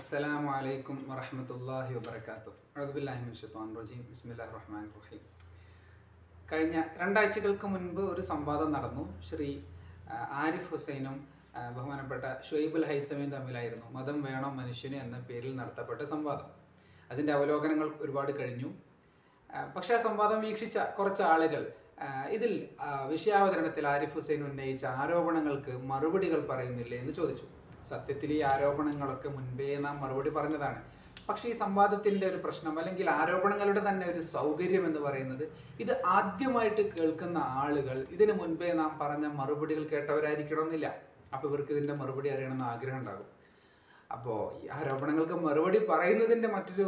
അസ്സലാമു അലൈക്കും വറഹ്മത്തുള്ളാഹി വബറകാതുഹു അഊദുബില്ലാഹി മിനശ് ശൈത്വാനിർ റജീം ബിസ്മില്ലാഹിർ റഹ്മാനിർ റഹീം കഴിഞ്ഞ രണ്ടാഴ്ചകൾക്ക് മുൻപ് ഒരു സംവാദം നടന്നു. ശ്രീ ആരിഫ് ഹുസൈനും ബഹുമാനപ്പെട്ട ഷുഹൈബുൽ ഹൈത്തമയും തമ്മിലായിരുന്നു മതം വേണം മനുഷ്യന് എന്ന പേരിൽ നടത്തപ്പെട്ട സംവാദം. അതിന്റെ അവലോകനങ്ങൾ ഒരുപാട് കഴിഞ്ഞു. പക്ഷേ ആ സംവാദം വീക്ഷിച്ച കുറച്ച് ആളുകൾ ഇതിൽ വിഷയാവതരണത്തിൽ ആരിഫ് ഹുസൈൻ ഉന്നയിച്ച ആരോപണങ്ങൾക്ക് മറുപടികൾ പറയുന്നില്ലേ എന്ന് ചോദിച്ചു. സത്യത്തിൽ ഈ ആരോപണങ്ങളൊക്കെ മുൻപേ നാം മറുപടി പറഞ്ഞതാണ്. പക്ഷെ ഈ സംവാദത്തിന്റെ ഒരു പ്രശ്നം അല്ലെങ്കിൽ ആരോപണങ്ങളുടെ തന്നെ ഒരു സൗകര്യം എന്ന് പറയുന്നത് ഇത് ആദ്യമായിട്ട് കേൾക്കുന്ന ആളുകൾ ഇതിനു മുൻപേ നാം പറഞ്ഞ മറുപടികൾ കേട്ടവരായിരിക്കണമെന്നില്ല. അപ്പൊ ഇവർക്ക് ഇതിന്റെ മറുപടി അറിയണമെന്ന് ആഗ്രഹം ഉണ്ടാകും. അപ്പോൾ ഈ ആരോപണങ്ങൾക്ക് മറുപടി പറയുന്നതിന്റെ മറ്റൊരു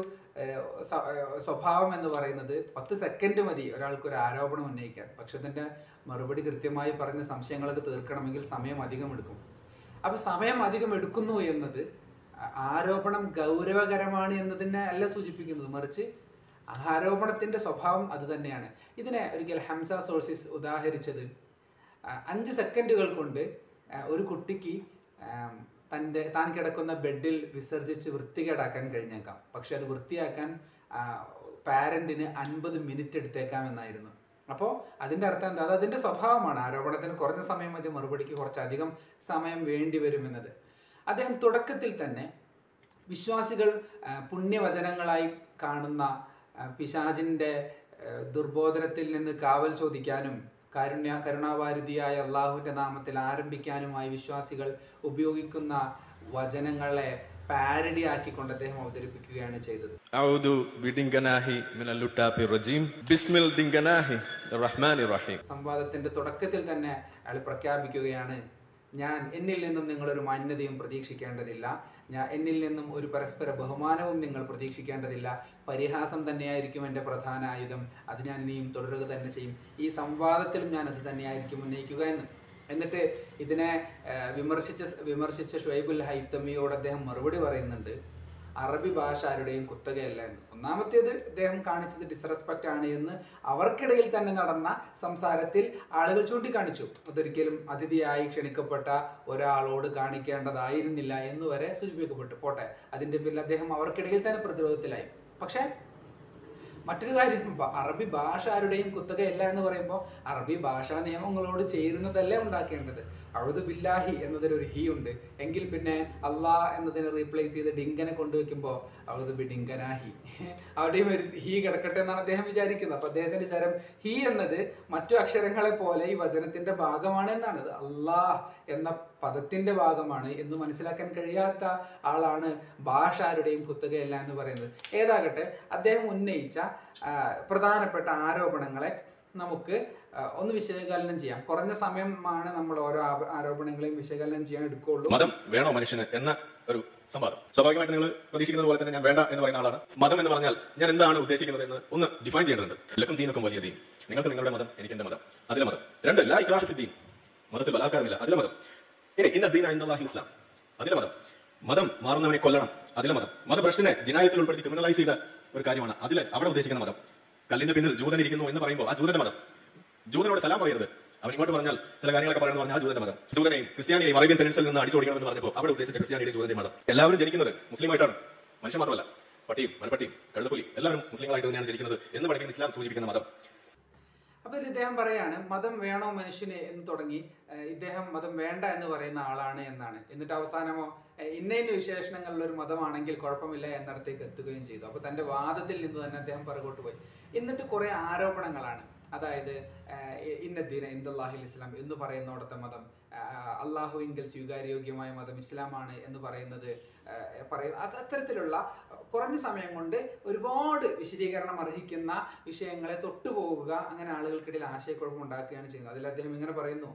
സ്വഭാവം എന്ന് പറയുന്നത് പത്ത് സെക്കൻഡ് മതി ഒരാൾക്ക് ഒരു ആരോപണം ഉന്നയിക്കാൻ. പക്ഷെ അതിന്റെ മറുപടി കൃത്യമായി പറഞ്ഞ സംശയങ്ങളൊക്കെ തീർക്കണമെങ്കിൽ സമയം അധികം എടുക്കും. അപ്പൊ സമയം അധികം എടുക്കുന്നു എന്നത് ആരോപണം ഗൗരവകരമാണ് എന്നതിനെ അല്ല സൂചിപ്പിക്കുന്നത്. മറിച്ച് ആരോപണത്തിന്റെ സ്വഭാവം അത് തന്നെയാണ്. ഇതിനെ ഒരിക്കൽ ഹംസ സോഴ്സിസ് ഉദാഹരിച്ചത്. അഞ്ച് സെക്കൻഡുകൾ കൊണ്ട് ഒരു കുട്ടിക്ക് തന്റെ താൻ കിടക്കുന്ന ബെഡിൽ വിസർജിച്ച് വൃത്തികേടാക്കാൻ കഴിഞ്ഞേക്കാം. പക്ഷെ അത് വൃത്തിയാക്കാൻ പാരന്റിന് അൻപത് മിനിറ്റ് എടുത്തേക്കാം എന്നായിരുന്നു അപ്പോൾ അതിന്റെ അർത്ഥം എന്താ? അത് അതിന്റെ സ്വഭാവമാണ്. ആരോപണത്തിന് കുറഞ്ഞ സമയം മതി മറുപടിക്ക് കുറച്ചധികം സമയം വേണ്ടി വരുമെന്നത് അദ്ദേഹം തുടക്കത്തിൽ തന്നെ വിശ്വാസികൾ പുണ്യവചനങ്ങളായി കാണുന്ന പിശാജിന്റെ ദുർബോധനത്തിൽ നിന്ന് കാവൽ ചോദിക്കാനും കാരുണ്യ കരുണാവാരുതിയായ അള്ളാഹുവിന്റെ നാമത്തിൽ ആരംഭിക്കാനുമായി വിശ്വാസികൾ ഉപയോഗിക്കുന്ന വചനങ്ങളെ പാരഡി ആക്കിക്കൊണ്ട് അദ്ദേഹം അവതരിപ്പിക്കുകയാണ് ചെയ്തത്. സംവാദത്തിന്റെ തുടക്കത്തിൽ തന്നെ അയാൾ പ്രഖ്യാപിക്കുകയാണ് ഞാൻ എന്നിൽ നിന്നും നിങ്ങളൊരു മാന്യതയും പ്രതീക്ഷിക്കേണ്ടതില്ല. ഞാൻ എന്നിൽ നിന്നും ഒരു പരസ്പര ബഹുമാനവും നിങ്ങൾ പ്രതീക്ഷിക്കേണ്ടതില്ല. പരിഹാസം തന്നെയായിരിക്കും എന്റെ പ്രധാന ആയുധം. അത് ഞാൻ ഇനിയും തുടരുക തന്നെ ചെയ്യും. ഈ സംവാദത്തിലും ഞാൻ അത് തന്നെയായിരിക്കും ഉന്നയിക്കുക എന്ന്. എന്നിട്ട് ഇതിനെ വിമർശിച്ച വിമർശിച്ച ഷുഹൈബുൽ ഹൈത്തമിയോട് അദ്ദേഹം മറുപടി പറയുന്നുണ്ട്. അറബി ഭാഷ ആരുടെയും കുത്തകയല്ല എന്ന്. ഒന്നാമത്തേത് അദ്ദേഹം കാണിച്ചത് ഡിസ്റെസ്പെക്റ്റ് ആണ് എന്ന് അവർക്കിടയിൽ തന്നെ നടന്ന സംസാരത്തിൽ ആളുകൾ ചൂണ്ടിക്കാണിച്ചു. അതൊരിക്കലും അതിഥിയായി ക്ഷണിക്കപ്പെട്ട ഒരാളോട് കാണിക്കേണ്ടതായിരുന്നില്ല എന്ന് വരെ സൂചിപ്പിക്കപ്പെട്ടു. പോട്ടെ അതിന്റെ പേരിൽ അദ്ദേഹം അവർക്കിടയിൽ തന്നെ പ്രതിരോധത്തിലായി. പക്ഷേ മറ്റൊരു കാര്യം അറബി ഭാഷ ആരുടെയും കുത്തകയല്ല എന്ന് പറയുമ്പോൾ അറബി ഭാഷാ നിയമങ്ങളോട് ചേരുന്നതല്ലേ ഉണ്ടാക്കേണ്ടത്. അഴുതു ബില്ലാഹി എന്നതിലൊരു ഹി ഉണ്ട്. എങ്കിൽ പിന്നെ അള്ളാ എന്നതിനെ റീപ്ലേസ് ചെയ്ത് ഡിങ്കനെ കൊണ്ടുവയ്ക്കുമ്പോൾ അഴുതു ബി ഡിങ്കനാഹി അവിടെയും ഒരു ഹി കിടക്കട്ടെ എന്നാണ് അദ്ദേഹം വിചാരിക്കുന്നത്. അപ്പൊ അദ്ദേഹത്തിന്റെ ചരം ഹി എന്നത് മറ്റു അക്ഷരങ്ങളെ പോലെ ഈ വചനത്തിന്റെ ഭാഗമാണ് എന്നാണ്. അള്ളാഹ് എന്ന പദത്തിന്റെ ഭാഗമാണ് എന്ന് മനസ്സിലാക്കാൻ കഴിയാത്ത ആളാണ് ഭാഷ ആരുടെയും കുത്തകയല്ല എന്ന് പറയുന്നത്. ഏതാകട്ടെ അദ്ദേഹം ഉന്നയിച്ച പ്രധാനപ്പെട്ട ആരോപണങ്ങളെ നമുക്ക് ഒന്ന് വിശകലനം ചെയ്യാം. കുറഞ്ഞ സമയമാണ് നമ്മൾ ഓരോ ആരോപണങ്ങളെയും വിശകലനം ചെയ്യാൻ എടുക്കുള്ളൂ മതം വേണോ മനുഷ്യന് എന്ന ഒരു സംവാദം. സ്വാഭാവികമായിട്ട് നിങ്ങൾ പ്രതീക്ഷിക്കുന്നത് പോലെ തന്നെ ഞാൻ വേണ്ട എന്ന് പറയുന്ന ആളാണ്. മതം എന്ന് പറഞ്ഞാൽ ഞാൻ എന്താണ് ഉദ്ദേശിക്കുന്നത് എന്ന് ഒന്ന് ഡിഫൈൻ ചെയ്യേണ്ടതുണ്ട്. ലക്കം തീനക്കും വലിയ ദീൻ. നിങ്ങൾക്ക് നിങ്ങളുടെ മതം എനിക്ക് എന്റെ മതം. അതിലെ മതം. രണ്ട് ലാ ഇക്രാഹ ദീൻ മതത്തിൽ ബലാത്കാരമില്ല. അതിലെ മതം. ഇനി ഇന്ന ഇസ്ലാം. അതിലെ മതം. മതം മാറുന്നവനെ കൊല്ലണം. അതിലെ മതം. മതഭ്രഷ്ടനെ ജിനായത്തിൽ ഉൾപ്പെടുത്തി ക്രിമിനലൈസ് ചെയ്ത ഒരു കാര്യമാണ് അതിൽ അവിടെ ഉദ്ദേശിക്കുന്ന മതം. കല്ലിന്റെ പിന്നിൽ ജൂതൻ ഇരിക്കുന്നു എന്ന് പറയുമ്പോൾ ആ ജൂതന്റെ മതം. ജൂതനോട് സലാം പറയരുത്. അവൻ ഇങ്ങോട്ട് പറഞ്ഞാൽ ചില കാര്യങ്ങളൊക്കെ പറയുന്നത് പറഞ്ഞാൽ ആ ജൂതന്റെ മതം. ജൂതനെയും ക്രിസ്ത്യാനിയെയും അറേബ്യൻ പെൻസിൽ നിന്ന് അടിച്ചോടിക്കണമെന്ന് പറഞ്ഞപ്പോൾ അവിടെ ഉദ്ദേശിച്ച ക്രിസ്ത്യാനിയുടെ ജൂതന്റെ മതം. എല്ലാവരും ജനിക്കുന്നത് മുസ്ലിമായിട്ടാണ്. മനുഷ്യൻ മാത്രമല്ല. പട്ടിയും മരപ്പട്ടിയും കഴുതപ്പുലി എല്ലാവരും മുസ്ലിങ്ങളായിട്ട് തന്നെയാണ് ജനിക്കുന്നത് എന്ന് പഠിക്കുന്ന ഇസ്ലാം സൂചിപ്പിക്കുന്ന മതം. അപ്പൊ ഇതിൽ ഇദ്ദേഹം പറയാണ് മതം വേണോ മനുഷ്യന് എന്ന് തുടങ്ങി. ഇദ്ദേഹം മതം വേണ്ട എന്ന് പറയുന്ന ആളാണ് എന്നാണ്. എന്നിട്ട് അവസാനമോ ഇന്ന ഇന്ന വിശേഷണങ്ങളുള്ള ഒരു മതമാണെങ്കിൽ കുഴപ്പമില്ല എന്നിടത്തേക്ക് എത്തുകയും ചെയ്തു. അപ്പൊ തന്റെ വാദത്തിൽ നിന്ന് തന്നെ അദ്ദേഹം പുറകോട്ട് പോയി. എന്നിട്ട് കുറെ ആരോപണങ്ങളാണ്. അതായത് ഇന്ന ദിന ഇന്ദല്ലാഹിൽ ഇസ്ലാം എന്ന് പറയുന്നോടത്തെ മതം. അള്ളാഹുവിങ്കിൽ സ്വീകാര്യോഗ്യമായ മതം ഇസ്ലാമാണ് എന്ന് പറയുന്നത് പറയുന്ന അത് അത്തരത്തിലുള്ള കുറഞ്ഞ സമയം കൊണ്ട് ഒരുപാട് വിശദീകരണം അർഹിക്കുന്ന വിഷയങ്ങളെ തൊട്ടുപോകുക അങ്ങനെ ആളുകൾക്കിടയിൽ ആശയക്കുഴപ്പം ഉണ്ടാക്കുകയാണ് ചെയ്യുന്നത്. അതിൽ അദ്ദേഹം ഇങ്ങനെ പറയുന്നു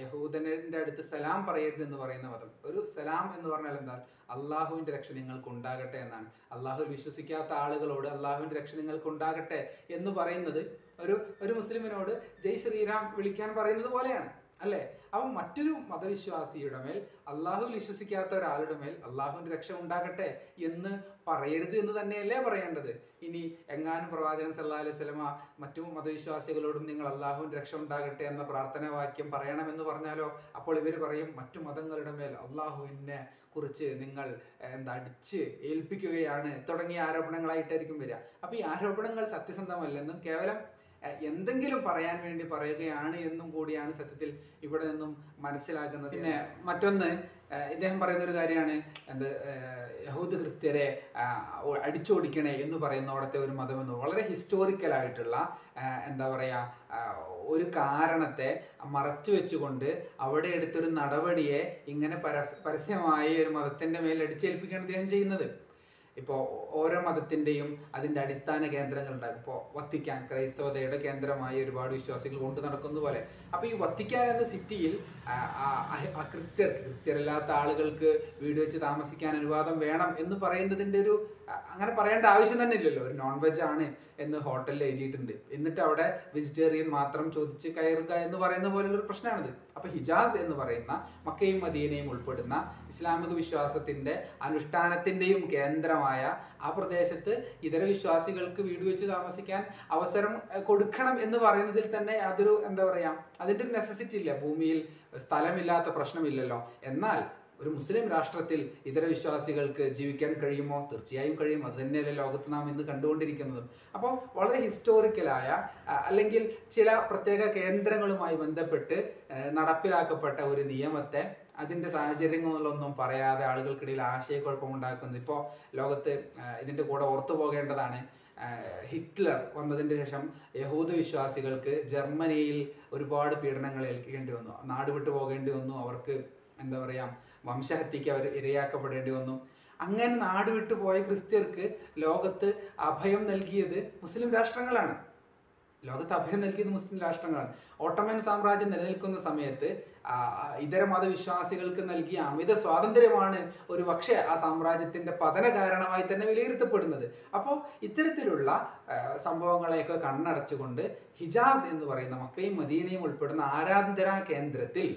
യഹൂദനന്റെ അടുത്ത് സലാം പറയരുത് എന്ന് പറയുന്ന മതം. ഒരു സലാം എന്ന് പറഞ്ഞാൽ എന്താ അള്ളാഹുവിന്റെ രക്ഷ നിങ്ങൾക്ക് ഉണ്ടാകട്ടെ എന്നാണ്. അള്ളാഹുവിൽ വിശ്വസിക്കാത്ത ആളുകളോട് അള്ളാഹുവിന്റെ രക്ഷ നിങ്ങൾക്ക് ഉണ്ടാകട്ടെ എന്ന് പറയുന്നത് ഒരു ഒരു മുസ്ലിമിനോട് ജയ് ശ്രീറാം വിളിക്കാൻ പറയുന്നത് പോലെയാണ് അല്ലേ? അവൻ മറ്റൊരു മതവിശ്വാസിയുടെ മേൽ അള്ളാഹുവിൽ വിശ്വസിക്കാത്ത ഒരാളുടെ മേൽ അള്ളാഹുവിന്റെ രക്ഷ ഉണ്ടാകട്ടെ എന്ന് പറയരുത് എന്ന് തന്നെയല്ലേ പറയേണ്ടത്? ഇനി എങ്ങാനും പ്രവാചകൻ സല്ലാ അലൈഹി സ്വലമ മറ്റു മതവിശ്വാസികളോടും നിങ്ങൾ അള്ളാഹുവിന്റെ രക്ഷ ഉണ്ടാകട്ടെ എന്ന പ്രാർത്ഥന വാക്യം പറയണമെന്ന് പറഞ്ഞാലോ? അപ്പോൾ ഇവർ പറയും മറ്റു മതങ്ങളുടെ മേൽ അള്ളാഹുവിനെ കുറിച്ച് നിങ്ങൾ എന്താ അടിച്ച് ഏൽപ്പിക്കുകയാണ്. തുടങ്ങിയ ആരോപണങ്ങളായിട്ടായിരിക്കും വരിക. അപ്പൊ ഈ ആരോപണങ്ങൾ സത്യസന്ധമല്ലെന്നും കേവലം എന്തെങ്കിലും പറയാൻ വേണ്ടി പറയുകയാണ് എന്നും കൂടിയാണ് സത്യത്തിൽ ഇവിടെ നിന്നും മനസ്സിലാക്കുന്നത് പിന്നെ മറ്റൊന്ന് ഇദ്ദേഹം പറയുന്ന ഒരു കാര്യമാണ് എന്ത് യഹൂദ് ക്രിസ്ത്യരെ അടിച്ചോടിക്കണേ എന്ന് പറയുന്ന അവിടുത്തെ ഒരു മതമെന്ന് വളരെ ഹിസ്റ്റോറിക്കൽ ആയിട്ടുള്ള എന്താ പറയുക ഒരു കാരണത്തെ മറച്ചു വെച്ചുകൊണ്ട് അവിടെ എടുത്തൊരു നടപടിയെ ഇങ്ങനെ പരസ്- പരസ്യമായി ഒരു മതത്തിന്റെ മേൽ അടിച്ചേൽപ്പിക്കുകയാണ് അദ്ദേഹം ചെയ്യുന്നത്. ഇപ്പോൾ ഓരോ മതത്തിന്റെയും അതിന്റെ അടിസ്ഥാന കേന്ദ്രങ്ങളുണ്ടാകും ഇപ്പോൾ വത്തിക്കാൻ ക്രൈസ്തവതയുടെ കേന്ദ്രമായി ഒരുപാട് വിശ്വാസികൾ കൊണ്ടു നടക്കുന്നത് പോലെ. അപ്പോൾ ഈ വത്തിക്കാൻ എന്ന സിറ്റിയിൽ ക്രിസ്ത്യർക്ക് ക്രിസ്ത്യരല്ലാത്ത ആളുകൾക്ക് വീട് വെച്ച് താമസിക്കാൻ അനുവാദം വേണം എന്ന് പറയുന്നതിന്റെ ഒരു അങ്ങനെ പറയേണ്ട ആവശ്യം തന്നെ ഇല്ലല്ലോ. ഒരു നോൺ വെജ് ആണ് എന്ന് ഹോട്ടലിൽ എഴുതിയിട്ടുണ്ട്. എന്നിട്ട് അവിടെ വെജിറ്റേറിയൻ മാത്രം ചോദിച്ച് കയറുക എന്ന് പറയുന്ന പോലുള്ളൊരു പ്രശ്നമാണിത്. അപ്പൊ ഹിജാസ് എന്ന് പറയുന്ന മക്കയും മദീനയും ഉൾപ്പെടുന്ന ഇസ്ലാമിക വിശ്വാസത്തിന്റെ അനുഷ്ഠാനത്തിന്റെയും കേന്ദ്രമായ ആ പ്രദേശത്ത് ഇതര വിശ്വാസികൾക്ക് വീട് വെച്ച് താമസിക്കാൻ അവസരം കൊടുക്കണം എന്ന് പറയുന്നതിൽ തന്നെ അതൊരു എന്താ പറയാ അതിന്റെ ഒരു നെസസിറ്റി ഇല്ല. ഭൂമിയിൽ സ്ഥലമില്ലാത്ത പ്രശ്നമില്ലല്ലോ. എന്നാൽ ഒരു മുസ്ലിം രാഷ്ട്രത്തിൽ ഇതര വിശ്വാസികൾക്ക് ജീവിക്കാൻ കഴിയുമോ? തീർച്ചയായും കഴിയും. അത് തന്നെയല്ലേ ലോകത്ത് നാം ഇന്ന് കണ്ടുകൊണ്ടിരിക്കുന്നതും. അപ്പോൾ വളരെ ഹിസ്റ്റോറിക്കലായ അല്ലെങ്കിൽ ചില പ്രത്യേക കേന്ദ്രങ്ങളുമായി ബന്ധപ്പെട്ട് നടപ്പിലാക്കപ്പെട്ട ഒരു നിയമത്തെ അതിന്റെ സാഹചര്യങ്ങളൊന്നും പറയാതെ ആളുകൾക്കിടയിൽ ആശയക്കുഴപ്പമുണ്ടാക്കുന്നത്. ഇപ്പോൾ ലോകത്ത് ഇതിന്റെ കൂടെ ഓർത്തു പോകേണ്ടതാണ് ഹിറ്റ്ലർ വന്നതിന് ശേഷം യഹൂദ വിശ്വാസികൾക്ക് ജർമ്മനിയിൽ ഒരുപാട് പീഡനങ്ങൾ ഏൽക്കേണ്ടി വന്നു. നാട് വിട്ടു പോകേണ്ടി വന്നു. അവർക്ക് എന്താ പറയുക വംശഹത്യക്ക് അവർ ഇരയാക്കപ്പെടേണ്ടി വന്നു. അങ്ങനെ നാട് വിട്ടു പോയ ക്രിസ്ത്യർക്ക് ലോകത്ത് അഭയം നൽകിയത് മുസ്ലിം രാഷ്ട്രങ്ങളാണ്. ലോകത്ത് അഭയം നൽകിയത് മുസ്ലിം രാഷ്ട്രങ്ങളാണ്. ഓട്ടോമൻ സാമ്രാജ്യം നിലനിൽക്കുന്ന സമയത്ത് ഇതര മതവിശ്വാസികൾക്ക് നൽകിയ അമിത സ്വാതന്ത്ര്യമാണ് ഒരു പക്ഷേ ആ സാമ്രാജ്യത്തിന്റെ പതന കാരണമായി തന്നെ വിലയിരുത്തപ്പെടുന്നത്. അപ്പോൾ ഇത്തരത്തിലുള്ള സംഭവങ്ങളെയൊക്കെ കണ്ണടച്ചുകൊണ്ട് ഹിജാസ് എന്ന് പറയുന്ന മക്കയും മദീനയും ഉൾപ്പെടുന്ന ആരാധന കേന്ദ്രത്തിൽ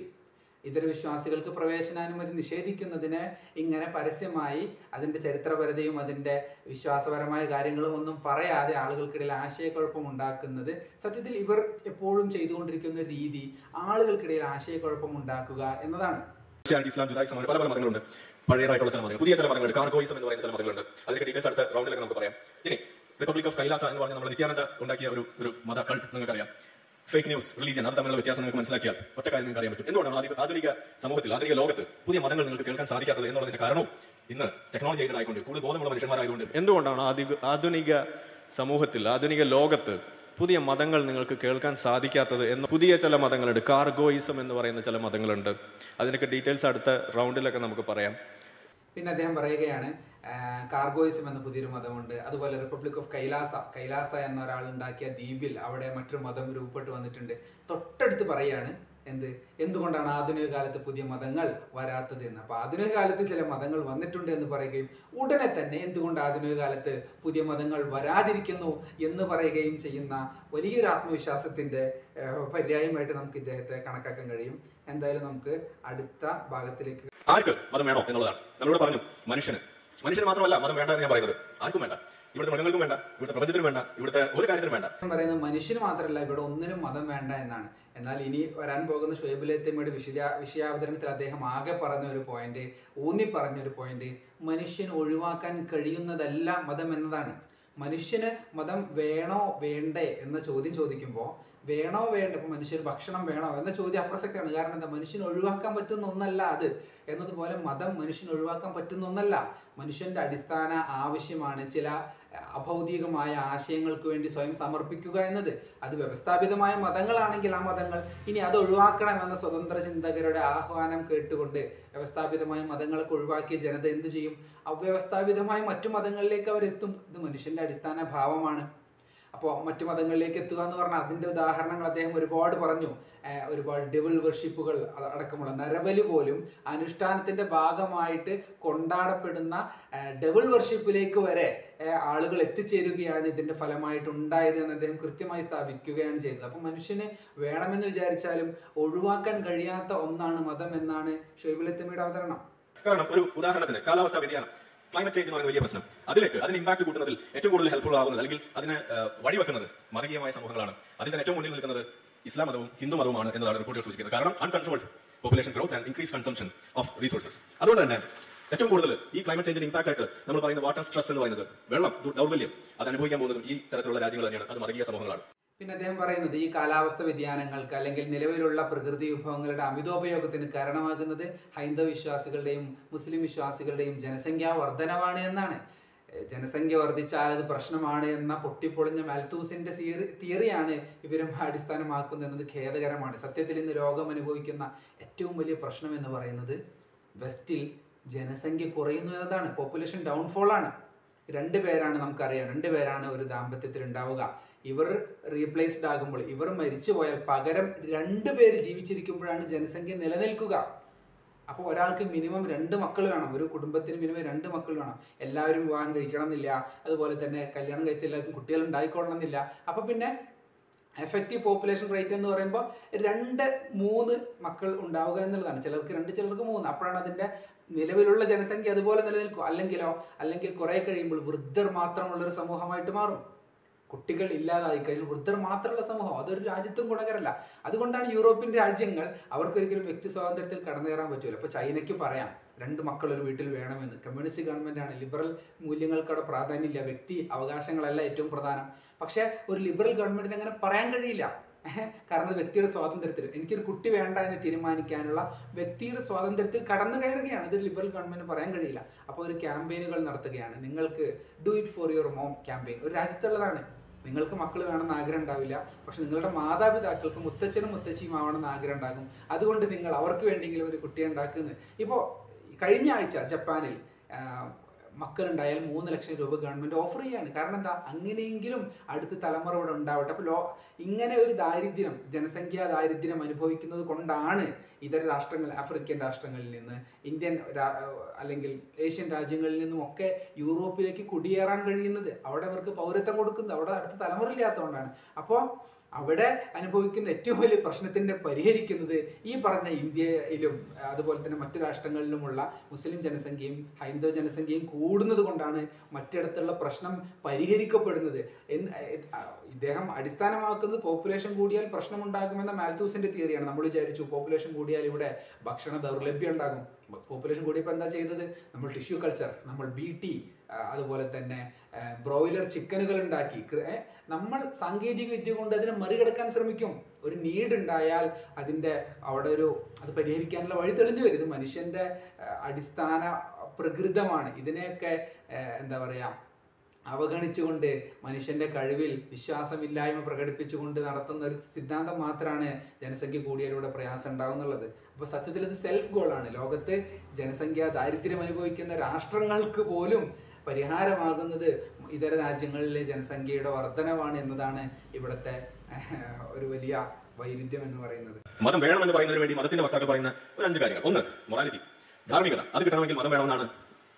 ഇതര വിശ്വാസികൾക്ക് പ്രവേശനാനുമതി നിഷേധിക്കുന്നതിന് ഇങ്ങനെ പരസ്യമായി അതിന്റെ ചരിത്രപരതയും അതിന്റെ വിശ്വാസപരമായ കാര്യങ്ങളും ഒന്നും പറയാതെ ആളുകൾക്കിടയിൽ ആശയക്കുഴപ്പം ഉണ്ടാക്കുന്നത് സത്യത്തിൽ ഇവർ എപ്പോഴും ചെയ്തുകൊണ്ടിരിക്കുന്ന രീതി ആളുകൾക്കിടയിൽ ആശയക്കുഴപ്പം ഉണ്ടാക്കുക എന്നതാണ് ഇസ്ലാം ജുദായിസം പല പല മതങ്ങളുണ്ട്. പഴയതായിട്ടുള്ള ചില മതങ്ങൾ പുതിയ ചില കാർഗോയിസം എന്ന് പറയുന്ന ചില മതങ്ങളുണ്ട്. അടുത്ത നമുക്ക് പറയാം. ഇനി റിപ്പബ്ലിക് ഓഫ് കൈലാസ എന്ന് പറഞ്ഞ നമ്മൾ നിത്യാനന്ദ ഉണ്ടാക്കിയ ഒരു ഒരു മത കൾട്ട് നിങ്ങൾക്കറിയാം. ഫേക്ക് ന്യൂസ് റിലീജിയൻ അത് തമ്മിലുള്ള വ്യത്യാസം നിങ്ങൾക്ക് മനസ്സിലാക്കിയാൽ ഒറ്റ കാര്യം നിങ്ങൾക്ക് അറിയാൻ പറ്റും. എന്തുകൊണ്ടാണ് ആധുനിക- സമൂഹത്തിൽ ആധുനിക ലോകത്ത് പുതിയ മതങ്ങൾ നിങ്ങൾക്ക് കേൾക്കാൻ സാധിക്കാത്തത് എന്നുള്ളതിന്റെ കാരണവും ഇന്ന് ടെക്നോളജി എയ്ഡഡ് ആയിക്കൊണ്ട് കൂടുതൽ ബോധമുള്ള മനുഷ്യന്മാരായതുകൊണ്ട്. എന്തുകൊണ്ടാണ് ആധുനിക ആധുനിക സമൂഹത്തിൽ ആധുനിക ലോകത്ത് പുതിയ മതങ്ങൾ നിങ്ങൾക്ക് കേൾക്കാൻ സാധിക്കാത്തത് എന്ന് പുതിയ ചില മതങ്ങളുണ്ട്. കാർഗോയിസം എന്ന് പറയുന്ന ചില മതങ്ങളുണ്ട്. അതിനൊക്കെ ഡീറ്റെയിൽസ് അടുത്ത റൗണ്ടിലൊക്കെ നമുക്ക് പറയാം. പിന്നെ അദ്ദേഹം പറയുകയാണ് കാർഗോയിസം എന്ന പുതിയൊരു മതമുണ്ട്. അതുപോലെ റിപ്പബ്ലിക് ഓഫ് കൈലാസ. കൈലാസ എന്ന ഒരാൾ ഉണ്ടാക്കിയ ദ്വീപിൽ അവിടെ മറ്റൊരു മതം രൂപപ്പെട്ട് വന്നിട്ടുണ്ട്. തൊട്ടടുത്ത് പറയാണ് എന്ത്? എന്തുകൊണ്ടാണ് ആധുനിക കാലത്ത് പുതിയ മതങ്ങൾ വരാത്തത് എന്ന്? അപ്പൊ ആധുനിക കാലത്ത് ചില മതങ്ങൾ വന്നിട്ടുണ്ട് എന്ന് പറയുകയും ഉടനെ തന്നെ എന്തുകൊണ്ട് ആധുനിക കാലത്ത് പുതിയ മതങ്ങൾ വരാതിരിക്കുന്നു എന്ന് പറയുകയും ചെയ്യുന്ന വലിയൊരു ആത്മവിശ്വാസത്തിന്റെ പര്യായമായിട്ട് നമുക്ക് ഇദ്ദേഹത്തെ കണക്കാക്കാൻ കഴിയും. എന്തായാലും നമുക്ക് അടുത്ത ഭാഗത്തിലേക്ക് ആർക്ക് മതം വേണോ എന്നുള്ളതാണ്. പറഞ്ഞു മനുഷ്യന് മനുഷ്യന് മാത്രമല്ല മതം വേണ്ട എന്ന് ഞാൻ പറയുന്നത്. ആർക്കും വേണ്ട. ഇവിടുത്തെ മൃഗങ്ങൾക്കും വേണ്ട ഇവിടുത്തെ പ്രപഞ്ചത്തിനും വേണ്ട ഇവിടുത്തെ ഒരു കാര്യത്തിനും വേണ്ട. പറയുന്നത് മനുഷ്യന് മാത്രമല്ല ഇവിടെ ഒന്നിനും മതം വേണ്ട എന്നാണ്. എന്നാൽ ഇനി വരാൻ പോകുന്ന ഷുഹൈബുലത്തമ്മയുടെ വിഷയ വിഷയാവതരണത്തിൽ അദ്ദേഹം ആകെ പറഞ്ഞ ഒരു പോയിന്റ് ഊന്നി പറഞ്ഞ ഒരു പോയിന്റ് മനുഷ്യൻ ഒഴിവാക്കാൻ കഴിയുന്നതല്ല മതം എന്നതാണ്. മനുഷ്യന് മതം വേണോ വേണ്ടേ എന്ന ചോദ്യം ചോദിക്കുമ്പോൾ വേണോ വേണ്ട? ഇപ്പൊ മനുഷ്യന് ഭക്ഷണം വേണോ? എന്ന ചോദ്യം അപ്രസക്തമാണ് കാരണം എന്താ? മനുഷ്യന് ഒഴിവാക്കാൻ പറ്റുന്ന ഒന്നല്ല അത്. എന്നതുപോലെ മതം മനുഷ്യന് ഒഴിവാക്കാൻ പറ്റുന്ന ഒന്നല്ല. മനുഷ്യന്റെ അടിസ്ഥാന ആവശ്യമാണ് ചില അഭൗതികമായ ആശയങ്ങൾക്ക് വേണ്ടി സ്വയം സമർപ്പിക്കുക എന്നത്. അത് വ്യവസ്ഥാപിതമായ മതങ്ങളാണെങ്കിൽ ആ മതങ്ങൾ ഇനി അത് ഒഴിവാക്കണം എന്ന സ്വതന്ത്ര ചിന്തകരുടെ ആഹ്വാനം കേട്ടുകൊണ്ട് വ്യവസ്ഥാപിതമായ മതങ്ങളൊക്കെ ഒഴിവാക്കിയ ജനത എന്ത് ചെയ്യും? അവ്യവസ്ഥാപിതമായ മറ്റു മതങ്ങളിലേക്ക് അവരെത്തും. ഇത് മനുഷ്യന്റെ അടിസ്ഥാന ഭാവമാണ്. അപ്പോൾ മറ്റു മതങ്ങളിലേക്ക് എത്തുക എന്ന് പറഞ്ഞാൽ അതിന്റെ ഉദാഹരണങ്ങൾ അദ്ദേഹം ഒരുപാട് പറഞ്ഞു. ഒരുപാട് ഡെവിൾ വർഷിപ്പുകൾ അടക്കമുള്ള നരബലി പോലും അനുഷ്ഠാനത്തിന്റെ ഭാഗമായിട്ട് കൊണ്ടാടപ്പെടുന്ന ഡെവിൾ വർഷിപ്പിലേക്ക് വരെ ആളുകൾ എത്തിച്ചേരുകയാണ് ഇതിന്റെ ഫലമായിട്ട് ഉണ്ടായത് എന്ന് അദ്ദേഹം കൃത്യമായി സ്ഥാപിക്കുകയാണ് ചെയ്തത്. അപ്പം മനുഷ്യന് വേണമെന്ന് വിചാരിച്ചാലും ഒഴിവാക്കാൻ കഴിയാത്ത ഒന്നാണ് മതം എന്നാണ് ഷൊയ്ബുലത്തമ്മയുടെ അവതരണം. കാരണം ഒരു ഉദാഹരണത്തിന് കാലാവസ്ഥാ വ്യതിയാനം. ക്ലൈമറ്റ് ചേഞ്ച് എന്ന് പറയുന്ന വലിയ പ്രശ്നം. അതിലേക്ക് അതിന് ഇമ്പാക്ട് കൂട്ടുന്നതിൽ ഏറ്റവും കൂടുതൽ ഹെൽപ്ഫുൾ ആകുന്നത് അല്ലെങ്കിൽ അതിന് വഴിവെക്കുന്നത് മതകീയമായ സമൂഹങ്ങളാണ്. അതിൽ തന്നെ ഏറ്റവും മുന്നിൽ നിൽക്കുന്നത് ഇസ്ലാം മതവും ഹിന്ദു മതവുമാണ് എന്നതാണ് റിപ്പോർട്ടുകൾ സൂചിക്കുന്നത് കാരണം uncontrolled population growth and increase consumption of resources അതുകൊണ്ട് തന്നെ ഏറ്റവും കൂടുതൽ ഈ ക്ലൈമറ്റ് ചേഞ്ചിന് ഇമ്പാക്ട് ആയിട്ട് നമ്മൾ പറയുന്ന വാട്ടർ സ്ട്രെസ് എന്ന് പറയുന്നത് വെള്ളം ദൗർബല്യം അത് അനുഭവിക്കാൻ പോകുന്നതും ഈ തരത്തിലുള്ള രാജ്യങ്ങൾ തന്നെയാണ്. അത് മതകീയ സമൂഹങ്ങളാണ്. പിന്നെ അദ്ദേഹം പറയുന്നത് ഈ കാലാവസ്ഥ വ്യതിയാനങ്ങൾക്ക് അല്ലെങ്കിൽ നിലവിലുള്ള പ്രകൃതി വിഭവങ്ങളുടെ അമിതോപയോഗത്തിന് കാരണമാകുന്നത് ഹൈന്ദവ വിശ്വാസികളുടെയും മുസ്ലിം വിശ്വാസികളുടെയും ജനസംഖ്യാ വർധനവാണ് എന്നാണ്. ജനസംഖ്യ വർദ്ധിച്ചാൽ അത് പ്രശ്നമാണ് എന്ന പൊട്ടിപ്പൊളിഞ്ഞ മാൽത്തൂസിന്റെ തിയറി തിയറിയാണ് ഇവരും അടിസ്ഥാനമാക്കുന്നത് ഖേദകരമാണ്. സത്യത്തിൽ ഇന്ന് ലോകം അനുഭവിക്കുന്ന ഏറ്റവും വലിയ പ്രശ്നം എന്ന് പറയുന്നത് വെസ്റ്റിൽ ജനസംഖ്യ കുറയുന്നു എന്നതാണ്. പോപ്പുലേഷൻ ഡൗൺഫോൾ ആണ്. രണ്ട് പേരാണ് നമുക്കറിയാം. രണ്ട് പേരാണ് ഒരു ദാമ്പത്യത്തിൽ ഉണ്ടാവുക. ഇവർ റീപ്ലേസ്ഡ് ആകുമ്പോൾ ഇവർ മരിച്ചു പോയാൽ പകരം രണ്ട് പേര് ജീവിച്ചിരിക്കുമ്പോഴാണ് ജനസംഖ്യ നിലനിൽക്കുക. അപ്പോൾ ഒരാൾക്ക് മിനിമം രണ്ട് മക്കൾ വേണം. ഒരു കുടുംബത്തിന് മിനിമം രണ്ട് മക്കൾ വേണം. എല്ലാവരും വിവാഹം കഴിക്കണം എന്നില്ല അതുപോലെ തന്നെ കല്യാണം കഴിച്ച എല്ലാവർക്കും കുട്ടികൾ ഉണ്ടായിക്കൊള്ളണം എന്നില്ല അപ്പോൾ പിന്നെ എഫക്റ്റീവ് പോപ്പുലേഷൻ റേറ്റ് എന്ന് പറയുമ്പോൾ രണ്ട് മൂന്ന് മക്കൾ ഉണ്ടാവുക എന്നുള്ളതാണ്. ചിലർക്ക് രണ്ട് ചിലർക്ക് മൂന്ന്. അപ്പോഴാണ് അതിന്റെ നിലവിലുള്ള ജനസംഖ്യ അതുപോലെ നിലനിൽക്കും. അല്ലെങ്കിലോ അല്ലെങ്കിൽ കുറെ കഴിയുമ്പോൾ വൃദ്ധർ മാത്രമുള്ള ഒരു സമൂഹമായിട്ട് മാറും. കുട്ടികൾ ഇല്ലാതായി കഴിഞ്ഞാൽ വൃദ്ധർ മാത്രമുള്ള സമൂഹം അതൊരു രാജ്യത്തും ഗുണകരമല്ല. അതുകൊണ്ടാണ് യൂറോപ്യൻ രാജ്യങ്ങൾ അവർക്കൊരിക്കലും വ്യക്തി സ്വാതന്ത്ര്യത്തിൽ കടന്നു കയറാൻ പറ്റൂല. അപ്പൊ ചൈനയ്ക്ക് പറയാം രണ്ട് മക്കൾ ഒരു വീട്ടിൽ വേണമെന്ന്. കമ്മ്യൂണിസ്റ്റ് ഗവൺമെന്റ് ആണ്. ലിബറൽ മൂല്യങ്ങൾക്കവിടെ പ്രാധാന്യമില്ല. വ്യക്തി അവകാശങ്ങളല്ല ഏറ്റവും പ്രധാനം. പക്ഷേ ഒരു ലിബറൽ ഗവൺമെന്റിന് അങ്ങനെ പറയാൻ കഴിയില്ല. കാരണം വ്യക്തിയുടെ സ്വാതന്ത്ര്യത്തിൽ എനിക്കൊരു കുട്ടി വേണ്ട എന്ന് തീരുമാനിക്കാനുള്ള വ്യക്തിയുടെ സ്വാതന്ത്ര്യത്തിൽ കടന്നു കയറുകയാണ്. ഇത് ലിബറൽ ഗവൺമെന്റ് പറയാൻ കഴിയില്ല. അപ്പോൾ ഒരു ക്യാമ്പയിനുകൾ നടത്തുകയാണ്. നിങ്ങൾക്ക് do it for your mom campaign ഒരു രാജ്യത്തുള്ളതാണ്. നിങ്ങൾക്ക് മക്കൾ വേണമെന്ന് ആഗ്രഹം ഉണ്ടാവില്ല. പക്ഷെ നിങ്ങളുടെ മാതാപിതാക്കൾക്ക് മുത്തച്ഛനും മുത്തശ്ശിയും ആവണമെന്ന് ആഗ്രഹം ഉണ്ടാകും. അതുകൊണ്ട് നിങ്ങൾ അവർക്ക് വേണ്ടിയെങ്കിലും ഒരു കുട്ടിയെ ഉണ്ടാക്കുന്നത് ഇപ്പോൾ കഴിഞ്ഞ ആഴ്ച ജപ്പാനിൽ മക്കളുണ്ടായാൽ മൂന്ന് ലക്ഷം രൂപ ഗവൺമെന്റ് ഓഫർ ചെയ്യാണ്. കാരണം എന്താ? അങ്ങനെയെങ്കിലും അടുത്ത തലമുറ ഇവിടെ ഉണ്ടാവട്ടെ. അപ്പോൾ ലോ ഇങ്ങനെ ഒരു ദാരിദ്ര്യം ജനസംഖ്യാ ദാരിദ്ര്യം അനുഭവിക്കുന്നത് കൊണ്ടാണ് ഇതര രാഷ്ട്രങ്ങൾ ആഫ്രിക്കൻ രാഷ്ട്രങ്ങളിൽ നിന്ന് ഇന്ത്യൻ അല്ലെങ്കിൽ ഏഷ്യൻ രാജ്യങ്ങളിൽ നിന്നും ഒക്കെ യൂറോപ്പിലേക്ക് കുടിയേറാൻ കഴിയുന്നത്. അവിടെ അവർക്ക് പൗരത്വം കൊടുക്കുന്നത്. അവിടെ അടുത്ത തലമുറ ഇല്ലാത്തതുകൊണ്ടാണ്. അപ്പോൾ അവിടെ അനുഭവിക്കുന്ന ഏറ്റവും വലിയ പ്രശ്നത്തിന്റെ പരിഹരിക്കുന്നത് ഈ പറഞ്ഞ ഇന്ത്യയിലും അതുപോലെ തന്നെ മറ്റു രാഷ്ട്രങ്ങളിലുമുള്ള മുസ്ലിം ജനസംഖ്യയും ഹൈന്ദവ ജനസംഖ്യയും കൂടുന്നത് കൊണ്ടാണ് മറ്റിടത്തുള്ള പ്രശ്നം പരിഹരിക്കപ്പെടുന്നത്. ഇദ്ദേഹം അടിസ്ഥാനമാക്കുന്നത് പോപ്പുലേഷൻ കൂടിയാൽ പ്രശ്നമുണ്ടാകുമെന്ന മാൽത്തൂസിന്റെ തിയറിയാണ് നമ്മൾ വിചാരിച്ചു പോപ്പുലേഷൻ കൂടിയാൽ ഇവിടെ ഭക്ഷണ ദൗർലഭ്യം ഉണ്ടാകും. പോപ്പുലേഷൻ കൂടിയപ്പോൾ എന്താ ചെയ്തത്? നമ്മൾ ടിഷ്യൂ കൾച്ചർ നമ്മൾ ബി ടി അതുപോലെ തന്നെ ബ്രോയിലർ ചിക്കനുകൾ ഉണ്ടാക്കി. നമ്മൾ സാങ്കേതിക വിദ്യ കൊണ്ട് അതിനെ മറികടക്കാൻ ശ്രമിക്കും. ഒരു നീഡ് ഉണ്ടായാൽ അതിന്റെ അവിടെ ഒരു അത് പരിഹരിക്കാനുള്ള വഴി തെളിഞ്ഞു വരും. ഇത് മനുഷ്യന്റെ അടിസ്ഥാന പ്രകൃതമാണ്. ഇതിനെയൊക്കെ എന്താ പറയാ അവഗണിച്ചുകൊണ്ട് മനുഷ്യന്റെ കഴിവിൽ വിശ്വാസമില്ലായ്മ പ്രകടിപ്പിച്ചുകൊണ്ട് നടത്തുന്ന ഒരു സിദ്ധാന്തം മാത്രമാണ് ജനസംഖ്യ കൂടിയതിലൂടെ പ്രയാസം ഉണ്ടാവുന്നുള്ളത്. അപ്പോൾ സത്യത്തിൽ ഇത് സെൽഫ് ഗോളാണ് ലോകത്ത് ജനസംഖ്യ ദാരിദ്ര്യം അനുഭവിക്കുന്ന രാഷ്ട്രങ്ങൾക്ക് പോലും പരിഹാരമാകുന്നത് ഇതര രാജ്യങ്ങളിലെ ജനസംഖ്യയുടെ വർധനവാണ് എന്നതാണ് ഇവിടുത്തെ ഒരു വലിയ വൈരുദ്ധ്യം എന്ന് പറയുന്നത്. മതം വേണമെന്ന് പറയുന്നതിന് വേണ്ടി മതത്തിന്റെ വക്താക്കൾ പറയുന്ന ഒരു അഞ്ച് കാര്യങ്ങൾ. ഒന്ന് മൊറാലിറ്റി ധാർമ്മികത. അത് കിട്ടണമെങ്കിൽ മതം വേണമെന്നാണ്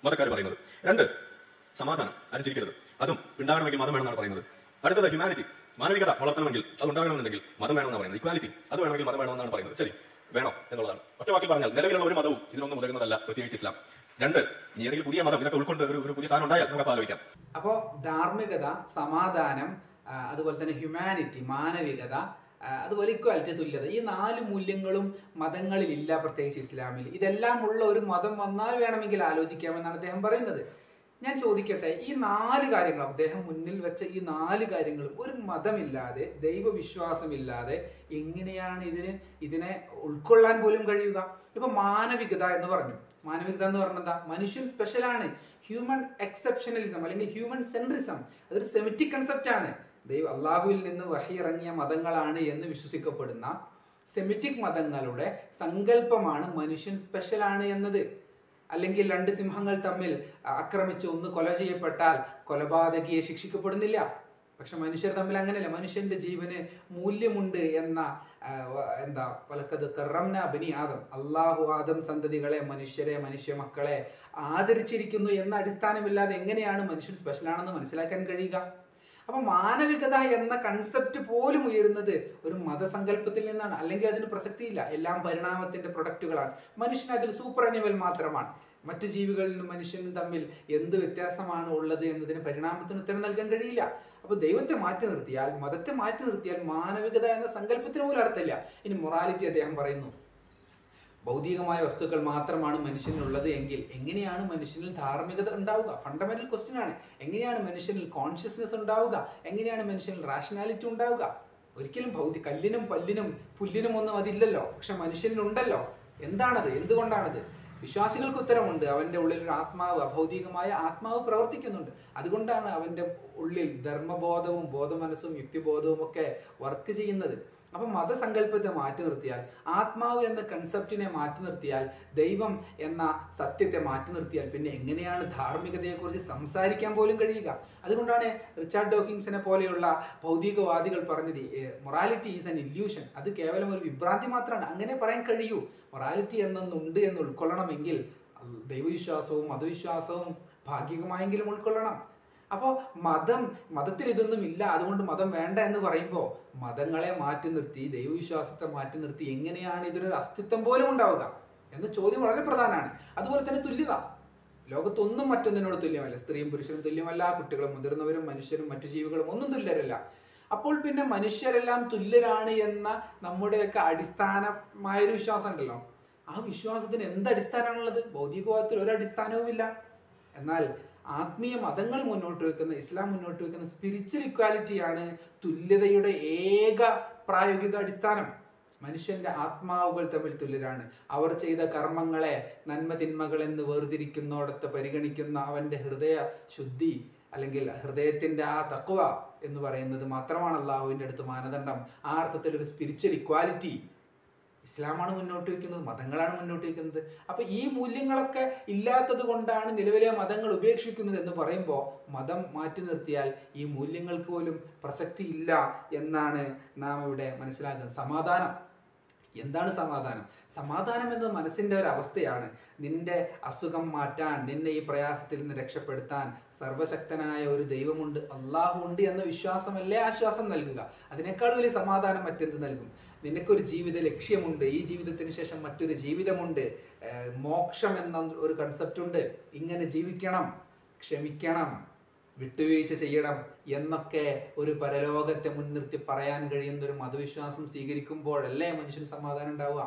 മതക്കാർ പറയുന്നത്. രണ്ട് സമാധാനം അനുസരിക്കരുത് അതും ഉണ്ടാകണമെങ്കിൽ മതം വേണമെന്നാണ് പറയുന്നത്. അടുത്തത് ഹ്യൂമാനിറ്റി മാനവികത വളർത്തണമെങ്കിൽ അത് ഉണ്ടാകണമെന്നുണ്ടെങ്കിൽ മതം വേണമെന്നാണ് പറയുന്നത്. ഇക്വാലിറ്റി അത് വേണമെങ്കിൽ മതം വേണമെന്നാണ് പറയുന്നത്. ശരി വേണം എന്നുള്ളതാണ്. ഒറ്റ വാക്കിൽ പറഞ്ഞാൽ നിലവിലുള്ള ഒരു മതവും ഇതിനൊന്നും ഉതകുന്നതല്ല പ്രത്യേകിച്ച് ഇസ്ലാം. രണ്ട് ഇനി ഏതെങ്കിലും പുതിയ മതം ഇതൊക്കെ ഉൾക്കൊണ്ട് ഒരു പുതിയ സാധനം ഉണ്ടായാൽ നമുക്ക് ആലോചിക്കാം. അപ്പോൾ ധാർമ്മികത സമാധാനം അതുപോലെ തന്നെ ഹ്യൂമാനിറ്റി മാനവികത അതുപോലെ ഇക്വാലിറ്റി തുല്യത ഈ നാല് മൂല്യങ്ങളും മതങ്ങളിലില്ല പ്രത്യേകിച്ച് ഇസ്ലാമിൽ. ഇതെല്ലാം ഉള്ള ഒരു മതം വന്നാൽ വേണമെങ്കിൽ ആലോചിക്കാമെന്നാണ് അദ്ദേഹം പറയുന്നത്. ഞാൻ ചോദിക്കട്ടെ ഈ നാല് കാര്യങ്ങൾ അദ്ദേഹം മുന്നിൽ വെച്ച ഈ നാല് കാര്യങ്ങളും. ഒരു മതമില്ലാതെ ദൈവവിശ്വാസമില്ലാതെ എങ്ങനെയാണ് ഇതിന് ഇതിനെ ഉൾക്കൊള്ളാൻ പോലും കഴിയുക? ഇപ്പൊ മാനവികത എന്ന് പറഞ്ഞു. മാനവികത എന്ന് പറഞ്ഞാൽ എന്താ? മനുഷ്യൻ സ്പെഷ്യലാണ് ഹ്യൂമൻ എക്സെപ്ഷനലിസം അല്ലെങ്കിൽ ഹ്യൂമൻ സെൻട്രിസം അതൊരു സെമിറ്റിക് കൺസെപ്റ്റ് ആണ്. ദൈവ അള്ളാഹുവിൽ നിന്ന് വഹി ഇറങ്ങിയ മതങ്ങളാണ് എന്ന് വിശ്വസിക്കപ്പെടുന്ന സെമിറ്റിക് മതങ്ങളുടെ സങ്കല്പമാണ് മനുഷ്യൻ സ്പെഷ്യലാണ് എന്നത്. അല്ലെങ്കിൽ രണ്ട് സിംഹങ്ങൾ തമ്മിൽ ആക്രമിച്ച് ഒന്ന് കൊല ചെയ്യപ്പെട്ടാൽ കൊലപാതകിയെ ശിക്ഷിക്കപ്പെടുന്നില്ല. പക്ഷെ മനുഷ്യർ തമ്മിൽ അങ്ങനെയല്ല. മനുഷ്യന്റെ ജീവന് മൂല്യമുണ്ട് എന്ന എന്താ പലക്കത് കറംന ബനി ആദം. അള്ളാഹു ആദം സന്തതികളെ മനുഷ്യരെ മനുഷ്യ മക്കളെ ആദരിച്ചിരിക്കുന്നു എന്ന അടിസ്ഥാനമില്ലാതെ എങ്ങനെയാണ് മനുഷ്യൻ സ്പെഷ്യലാണെന്ന് മനസ്സിലാക്കാൻ കഴിയുക? അപ്പൊ മാനവികത എന്ന കൺസെപ്റ്റ് പോലും ഉയരുന്നത് ഒരു മതസങ്കല്പത്തിൽ നിന്നാണ്. അല്ലെങ്കിൽ അതിന് പ്രസക്തിയില്ല. എല്ലാം പരിണാമത്തിന്റെ പ്രൊഡക്റ്റുകളാണ് മനുഷ്യൻ അതിൽ സൂപ്പർ അനിമൽ മാത്രമാണ്. മറ്റു ജീവികളിലും മനുഷ്യനും തമ്മിൽ എന്ത് വ്യത്യാസമാണ് ഉള്ളത് എന്നതിന് പരിണാമത്തിന് ഉത്തരം നൽകാൻ കഴിയില്ല. അപ്പൊ ദൈവത്തെ മാറ്റി നിർത്തിയാൽ മതത്തെ മാറ്റി നിർത്തിയാൽ മാനവികത എന്ന സങ്കല്പത്തിന് പോലും അർത്ഥമില്ല. ഇനി മൊറാലിറ്റി അദ്ദേഹം പറയുന്നു. ഭൗതികമായ വസ്തുക്കൾ മാത്രമാണ് മനുഷ്യനുള്ളത് എങ്കിൽ എങ്ങനെയാണ് മനുഷ്യനിൽ ധാർമ്മികത ഉണ്ടാവുക? ഫണ്ടമെന്റൽ ക്വസ്റ്റ്യൻ ആണ്. എങ്ങനെയാണ് മനുഷ്യനിൽ കോൺഷ്യസ്നെസ് ഉണ്ടാവുക? എങ്ങനെയാണ് മനുഷ്യനിൽ റാഷണാലിറ്റി ഉണ്ടാവുക? ഒരിക്കലും ഭൗതി കല്ലിനും പല്ലിനും പുല്ലിനും ഒന്നും അതില്ലല്ലോ. പക്ഷെ മനുഷ്യനിലുണ്ടല്ലോ എന്താണത്? എന്തുകൊണ്ടാണത്? വിശ്വാസികൾക്ക് ഉത്തരമുണ്ട്. അവന്റെ ഉള്ളിൽ ഒരു ആത്മാവ് അഭൗതികമായ ആത്മാവ് പ്രവർത്തിക്കുന്നുണ്ട്. അതുകൊണ്ടാണ് അവന്റെ ഉള്ളിൽ ധർമ്മബോധവും ബോധമനസ്സും യുക്തിബോധവും ഒക്കെ വർക്ക് ചെയ്യുന്നത്. അപ്പൊ മതസങ്കല്പത്തെ മാറ്റി നിർത്തിയാൽ ആത്മാവ് എന്ന കൺസെപ്റ്റിനെ മാറ്റി നിർത്തിയാൽ ദൈവം എന്ന സത്യത്തെ മാറ്റി നിർത്തിയാൽ പിന്നെ എങ്ങനെയാണ് ധാർമ്മികതയെക്കുറിച്ച് സംസാരിക്കാൻ പോലും കഴിയുക? അതുകൊണ്ടാണ് റിച്ചാർഡ് ഡോക്കിങ്സിനെ പോലെയുള്ള ഭൗതികവാദികൾ പറഞ്ഞത് മൊറാലിറ്റി ഈസ് ആൻ ഇല്യൂഷൻ അത് കേവലം ഒരു വിഭ്രാന്തി മാത്രമാണ്. അങ്ങനെ പറയാൻ കഴിയൂ. മൊറാലിറ്റി എന്നൊന്നുണ്ട് എന്ന് ഉൾക്കൊള്ളണമെങ്കിൽ ദൈവവിശ്വാസവും മതവിശ്വാസവും ഭാഗികമായെങ്കിലും ഉൾക്കൊള്ളണം. അപ്പോൾ മതം മതത്തിൽ ഇതൊന്നും ഇല്ല. അതുകൊണ്ട് മതം വേണ്ട എന്ന് പറയുമ്പോൾ മതങ്ങളെ മാറ്റി നിർത്തി ദൈവവിശ്വാസത്തെ മാറ്റി നിർത്തി എങ്ങനെയാണ് ഇതിനൊരു അസ്തിത്വം പോലും ഉണ്ടാവുക എന്ന ചോദ്യം വളരെ പ്രധാനമാണ്. അതുപോലെ തന്നെ തുല്യത. ലോകത്തൊന്നും മറ്റൊന്നിനോട് തുല്യമല്ല. സ്ത്രീയും പുരുഷനും തുല്യമല്ല കുട്ടികളും മുതിർന്നവരും മനുഷ്യരും മറ്റു ജീവികളും ഒന്നും തുല്യരല്ല. അപ്പോൾ പിന്നെ മനുഷ്യരെല്ലാം തുല്യരാണ് എന്ന നമ്മുടെയൊക്കെ അടിസ്ഥാനമായൊരു വിശ്വാസം ഉണ്ടല്ലോ. ആ വിശ്വാസത്തിന് എന്ത് അടിസ്ഥാനമാണുള്ളത്? ഭൗതികവാദത്തിൽ ഒരു അടിസ്ഥാനവുമില്ല. എന്നാൽ ആത്മീയ മതങ്ങൾ മുന്നോട്ട് വെക്കുന്ന ഇസ്ലാം മുന്നോട്ട് വെക്കുന്ന സ്പിരിച്വൽ ഇക്വാലിറ്റിയാണ് തുല്യതയുടെ ഏക പ്രായോഗിക അടിസ്ഥാനം. മനുഷ്യന്റെ ആത്മാവുകൾ തമ്മിൽ തുല്യരാണ്. അവർ ചെയ്ത കർമ്മങ്ങളെ നന്മ തിന്മകൾ എന്ന് വേർതിരിക്കുന്നോടത്ത് പരിഗണിക്കുന്ന അവന്റെ ഹൃദയ ശുദ്ധി അല്ലെങ്കിൽ ഹൃദയത്തിന്റെ ആ തക്കുവ എന്ന് പറയുന്നത് മാത്രമാണ് അള്ളാഹുവിന്റെ അടുത്ത് മാനദണ്ഡം. ആ അർത്ഥത്തിൽ ഒരു സ്പിരിച്വൽ ഇക്വാലിറ്റി ഇസ്ലാമാണ് മുന്നോട്ട് വയ്ക്കുന്നത് മതങ്ങളാണ് മുന്നോട്ട് വയ്ക്കുന്നത് അപ്പൊ ഈ മൂല്യങ്ങളൊക്കെ ഇല്ലാത്തത് കൊണ്ടാണ് നിലവിലെ മതങ്ങൾ ഉപേക്ഷിക്കുന്നത് എന്ന് പറയുമ്പോൾ മതം മാറ്റി നിർത്തിയാൽ ഈ മൂല്യങ്ങൾക്ക് പോലും പ്രസക്തി ഇല്ല എന്നാണ് നാം ഇവിടെ മനസ്സിലാക്കുന്നത്. സമാധാനം. എന്താണ് സമാധാനം? സമാധാനം എന്നത് മനസ്സിന്റെ ഒരു അവസ്ഥയാണ്. നിന്റെ അസുഖം മാറ്റാൻ നിന്നെ ഈ പ്രയാസത്തിൽ നിന്ന് രക്ഷപ്പെടുത്താൻ സർവശക്തനായ ഒരു ദൈവമുണ്ട്. അള്ളാഹു ഉണ്ട് എന്ന വിശ്വാസമല്ലേ ആശ്വാസം നൽകുക. അതിനേക്കാൾ വലിയ സമാധാനം മറ്റെന്ത് നൽകും? നിനക്കൊരു ജീവിത ലക്ഷ്യമുണ്ട് ഈ ജീവിതത്തിന് ശേഷം മറ്റൊരു ജീവിതമുണ്ട്. മോക്ഷം എന്ന ഒരു കൺസെപ്റ്റ് ഉണ്ട്. ഇങ്ങനെ ജീവിക്കണം ക്ഷമിക്കണം വിട്ടുവീഴ്ച ചെയ്യണം എന്നൊക്കെ ഒരു പരലോകത്തെ മുൻനിർത്തി പറയാൻ കഴിയുന്ന ഒരു മതവിശ്വാസം സ്വീകരിക്കുമ്പോഴല്ലേ മനുഷ്യന് സമാധാനം ഉണ്ടാവുക.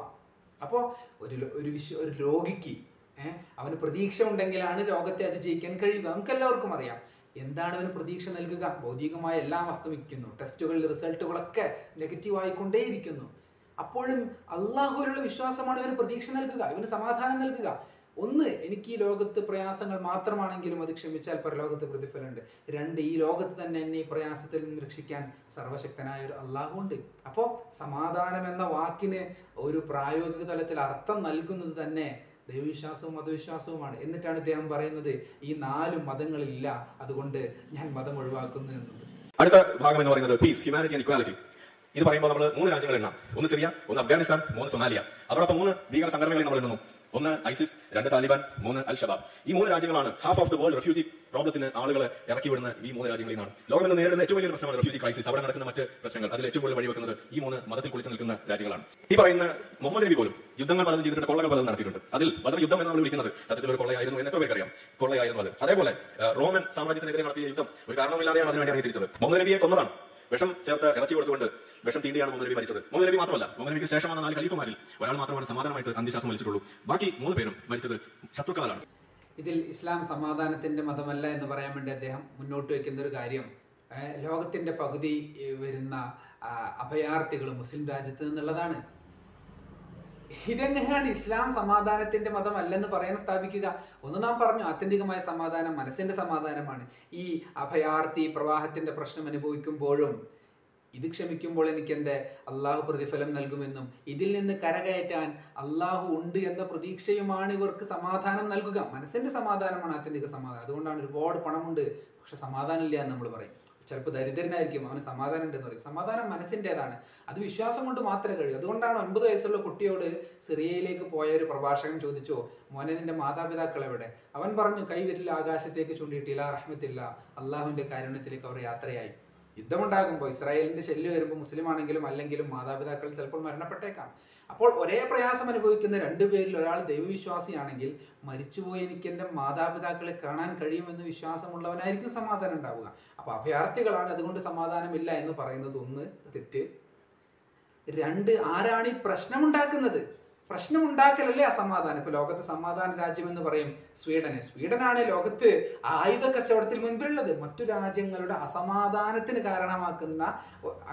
അപ്പോൾ ഒരു ഒരു വിശ്വ ഒരു രോഗിക്ക് അവന് പ്രതീക്ഷ ഉണ്ടെങ്കിലാണ് രോഗത്തെ അതിജയിക്കാൻ കഴിയുക. നമുക്ക് എല്ലാവർക്കും അറിയാം. എന്താണ് അവന് പ്രതീക്ഷ നൽകുക? ഭൗതികമായ എല്ലാം അസ്തമിക്കുന്നു ടെസ്റ്റുകളിൽ റിസൾട്ടുകളൊക്കെ നെഗറ്റീവ് ആയിക്കൊണ്ടേയിരിക്കുന്നു. അപ്പോഴും അള്ളാഹുവിലുള്ള വിശ്വാസമാണ് ഇവന് പ്രതീക്ഷ നൽകുക. ഇവന് സമാധാനം നൽകുക. ഒന്ന് എനിക്ക് ഈ ലോകത്ത് പ്രയാസങ്ങൾ മാത്രമാണെങ്കിലും അത് ക്ഷമിച്ചാൽ പരലോകത്ത് പ്രതിഫലമുണ്ട്. രണ്ട് ഈ ലോകത്ത് തന്നെ എന്നെ ഈ പ്രയാസത്തിൽ നിന്ന് രക്ഷിക്കാൻ സർവശക്തനായ ഒരു അള്ളാഹു ഉണ്ട്. അപ്പോൾ സമാധാനം എന്ന വാക്കിന് ഒരു പ്രായോഗിക തലത്തിൽ അർത്ഥം നൽകുന്നത് തന്നെ ദൈവവിശ്വാസവും മതവിശ്വാസവുമാണ്. എന്നിട്ടാണ് ഇദ്ദേഹം പറയുന്നത് ഈ നാല് മതങ്ങളില്ല അതുകൊണ്ട് ഞാൻ മതം ഒഴിവാക്കുന്നു അടുത്ത ഭാഗം എന്ന് പറയുന്നത് പീസ് ഹ്യൂമാനിറ്റി ആൻഡ് ഇക്വാലിറ്റി ഇത് പറയുമ്പോൾ നമ്മൾ മൂന്ന് രാജ്യങ്ങൾ എണ്ണാം. ഒന്ന് സിറിയ ഒന്ന് അഫ്ഗാനിസ്ഥാൻ മൂന്ന് സൊമാലിയ. അതോടൊപ്പം മൂന്ന് ഭീകര നമ്മൾ എണ്ണുന്നു. ഒന്ന് ഐസിസ് രണ്ട് താലിബാൻ മൂന്ന് അൽ ഷബാബ് ഈ മൂന്ന് രാജ്യങ്ങളാണ് half of the world refugee പ്രോബ്ലത്തിന് ആളുകളെ ഇറക്കി വിടുന്ന ഈ മൂന്ന് രാജ്യങ്ങളിൽ നിന്നാണ്. ലോകം നേരിടുന്ന ഏറ്റവും വലിയ പ്രശ്നമാണ് റെഫ്യൂജി ക്രൈസിസ് അവിടെ നടക്കുന്ന മറ്റ് പ്രശ്നങ്ങൾ. അതിൽ ഏറ്റവും കൂടുതൽ വഴിവെക്കുന്നത് ഈ മൂന്ന് മതത്തിൽ കുളിച്ചു നിൽക്കുന്ന രാജ്യങ്ങളാണ്. ഈ പറയുന്ന മുഹമ്മദ് നബി പോലും യുദ്ധങ്ങൾ പലതും ജീവിതത്തിൽ കൊള്ളകൾ പലതും നടത്തിയിട്ടുണ്ട്. അതിൽ ബദർ യുദ്ധം എന്ന് നമ്മൾ വിളിക്കുന്നത്. സത്യത്തിൽ ഒരു കൊള്ളയായിരുന്നു എന്ന് എത്ര പേർക്കറിയാം കൊള്ളയായിരുന്നു അത്. അതേപോലെ റോമൻ സാമ്രാജ്യത്തിനെതിരെ നടത്തിയ യുദ്ധം ഒരു കാരണമില്ലാതെയാണ് അതിനുവേണ്ടി ഇറങ്ങി മുഹമ്മദ് നബിയെ കൊന്നതാണ്. വിഷം ചേർത്ത് ഇറച്ചി കൊടുത്തുകൊണ്ട് വിഷം തീണ്ടിയാണ് മുഹമ്മദ് നബി മരിച്ചത്. മുഹമ്മദ് നബി മാത്രമല്ല മുഹമ്മദ് നബിക്ക് ശേഷം വന്ന നാല് ഖലീഫുമാരിൽ ഒരാൾ മാത്രമാണ് സമാധാനമായിട്ട് അന്ത്യശ്വാസം വലിച്ചിട്ടുള്ളൂ ബാക്കി മൂന്ന് പേരും മരിച്ചത് ശത്രുക്കളാണ് ഇതിൽ ഇസ്ലാം സമാധാനത്തിന്റെ മതമല്ല എന്ന് പറയാൻ വേണ്ടി അദ്ദേഹം മുന്നോട്ട് വെക്കുന്ന ഒരു കാര്യം. ലോകത്തിന്റെ പകുതി വരുന്ന അഭയാർത്ഥികൾ മുസ്ലിം രാജ്യത്ത് നിന്നുള്ളതാണ്. ഇതെങ്ങനെയാണ് ഇസ്ലാം സമാധാനത്തിന്റെ മതം അല്ലെന്ന് പറയാൻ സ്ഥാപിക്കുക. ഒന്ന് നാം പറഞ്ഞു ആത്യന്തികമായ സമാധാനം മനസ്സിന്റെ സമാധാനമാണ്. ഈ അഭയാർത്ഥി പ്രവാഹത്തിന്റെ പ്രശ്നം അനുഭവിക്കുമ്പോഴും ഇത് ക്ഷമിക്കുമ്പോൾ എനിക്ക് എന്റെ അള്ളാഹു പ്രതിഫലം നൽകുമെന്നും ഇതിൽ നിന്ന് കരകയറ്റാൻ അള്ളാഹു ഉണ്ട് എന്ന പ്രതീക്ഷയുമാണ് ഇവർക്ക് സമാധാനം നൽകുക. മനസ്സിന്റെ സമാധാനമാണ് ആത്യന്തിക സമാധാനം. അതുകൊണ്ടാണ് ഒരുപാട് പണമുണ്ട് പക്ഷെ സമാധാനം ഇല്ല എന്ന് നമ്മൾ പറയും. ചിലപ്പോൾ ദരിദ്രനായിരിക്കും അവന് സമാധാനം ഉണ്ടെന്ന് പറയും. സമാധാനം മനസ്സിന്റെതാണ് അത് വിശ്വാസം കൊണ്ട് മാത്രമേ കഴിയൂ. അതുകൊണ്ടാണ് ഒൻപത് വയസ്സുള്ള കുട്ടിയോട് സിറിയയിലേക്ക് പോയ ഒരു പ്രഭാഷകൻ ചോദിച്ചോ മോനെ നിന്റെ മാതാപിതാക്കൾ എവിടെ? അവൻ പറഞ്ഞു കൈവിരൽ ആകാശത്തേക്ക് ചൂണ്ടിയിട്ടില്ല റഹ്മത്തില്ല അള്ളാഹുവിന്റെ കാരുണ്യത്തിലേക്ക് അവർ യാത്രയായി. യുദ്ധമുണ്ടാകുമ്പോൾ ഇസ്രായേലിന്റെ ശല്യം വരുമ്പോൾ മുസ്ലിം ആണെങ്കിലും അല്ലെങ്കിലും മാതാപിതാക്കൾ ചിലപ്പോൾ മരണപ്പെട്ടേക്കാം. അപ്പോൾ ഒരേ പ്രയാസം അനുഭവിക്കുന്ന രണ്ടുപേരിൽ ഒരാൾ ദൈവവിശ്വാസിയാണെങ്കിൽ മരിച്ചുപോയി എനിക്ക് എന്റെ മാതാപിതാക്കളെ കാണാൻ കഴിയുമെന്ന് വിശ്വാസമുള്ളവനായിരിക്കും സമാധാനം ഉണ്ടാവുക. അപ്പോൾ അഭയാർത്ഥികളാണ് അതുകൊണ്ട് സമാധാനമില്ല എന്ന് പറയുന്നത് ഒന്ന് തെറ്റ്. രണ്ട് ആരാണ് ഈ പ്രശ്നമുണ്ടാക്കുന്നത് പ്രശ്നമുണ്ടാക്കലല്ലേ അസമാധാനം ഇപ്പൊ ലോകത്ത് സമാധാന രാജ്യം എന്ന് പറയും സ്വീഡന്. സ്വീഡനാണ് ലോകത്ത് ആയുധ കച്ചവടത്തിൽ മുൻപിലുള്ളത്. മറ്റു രാജ്യങ്ങളുടെ അസമാധാനത്തിന് കാരണമാക്കുന്ന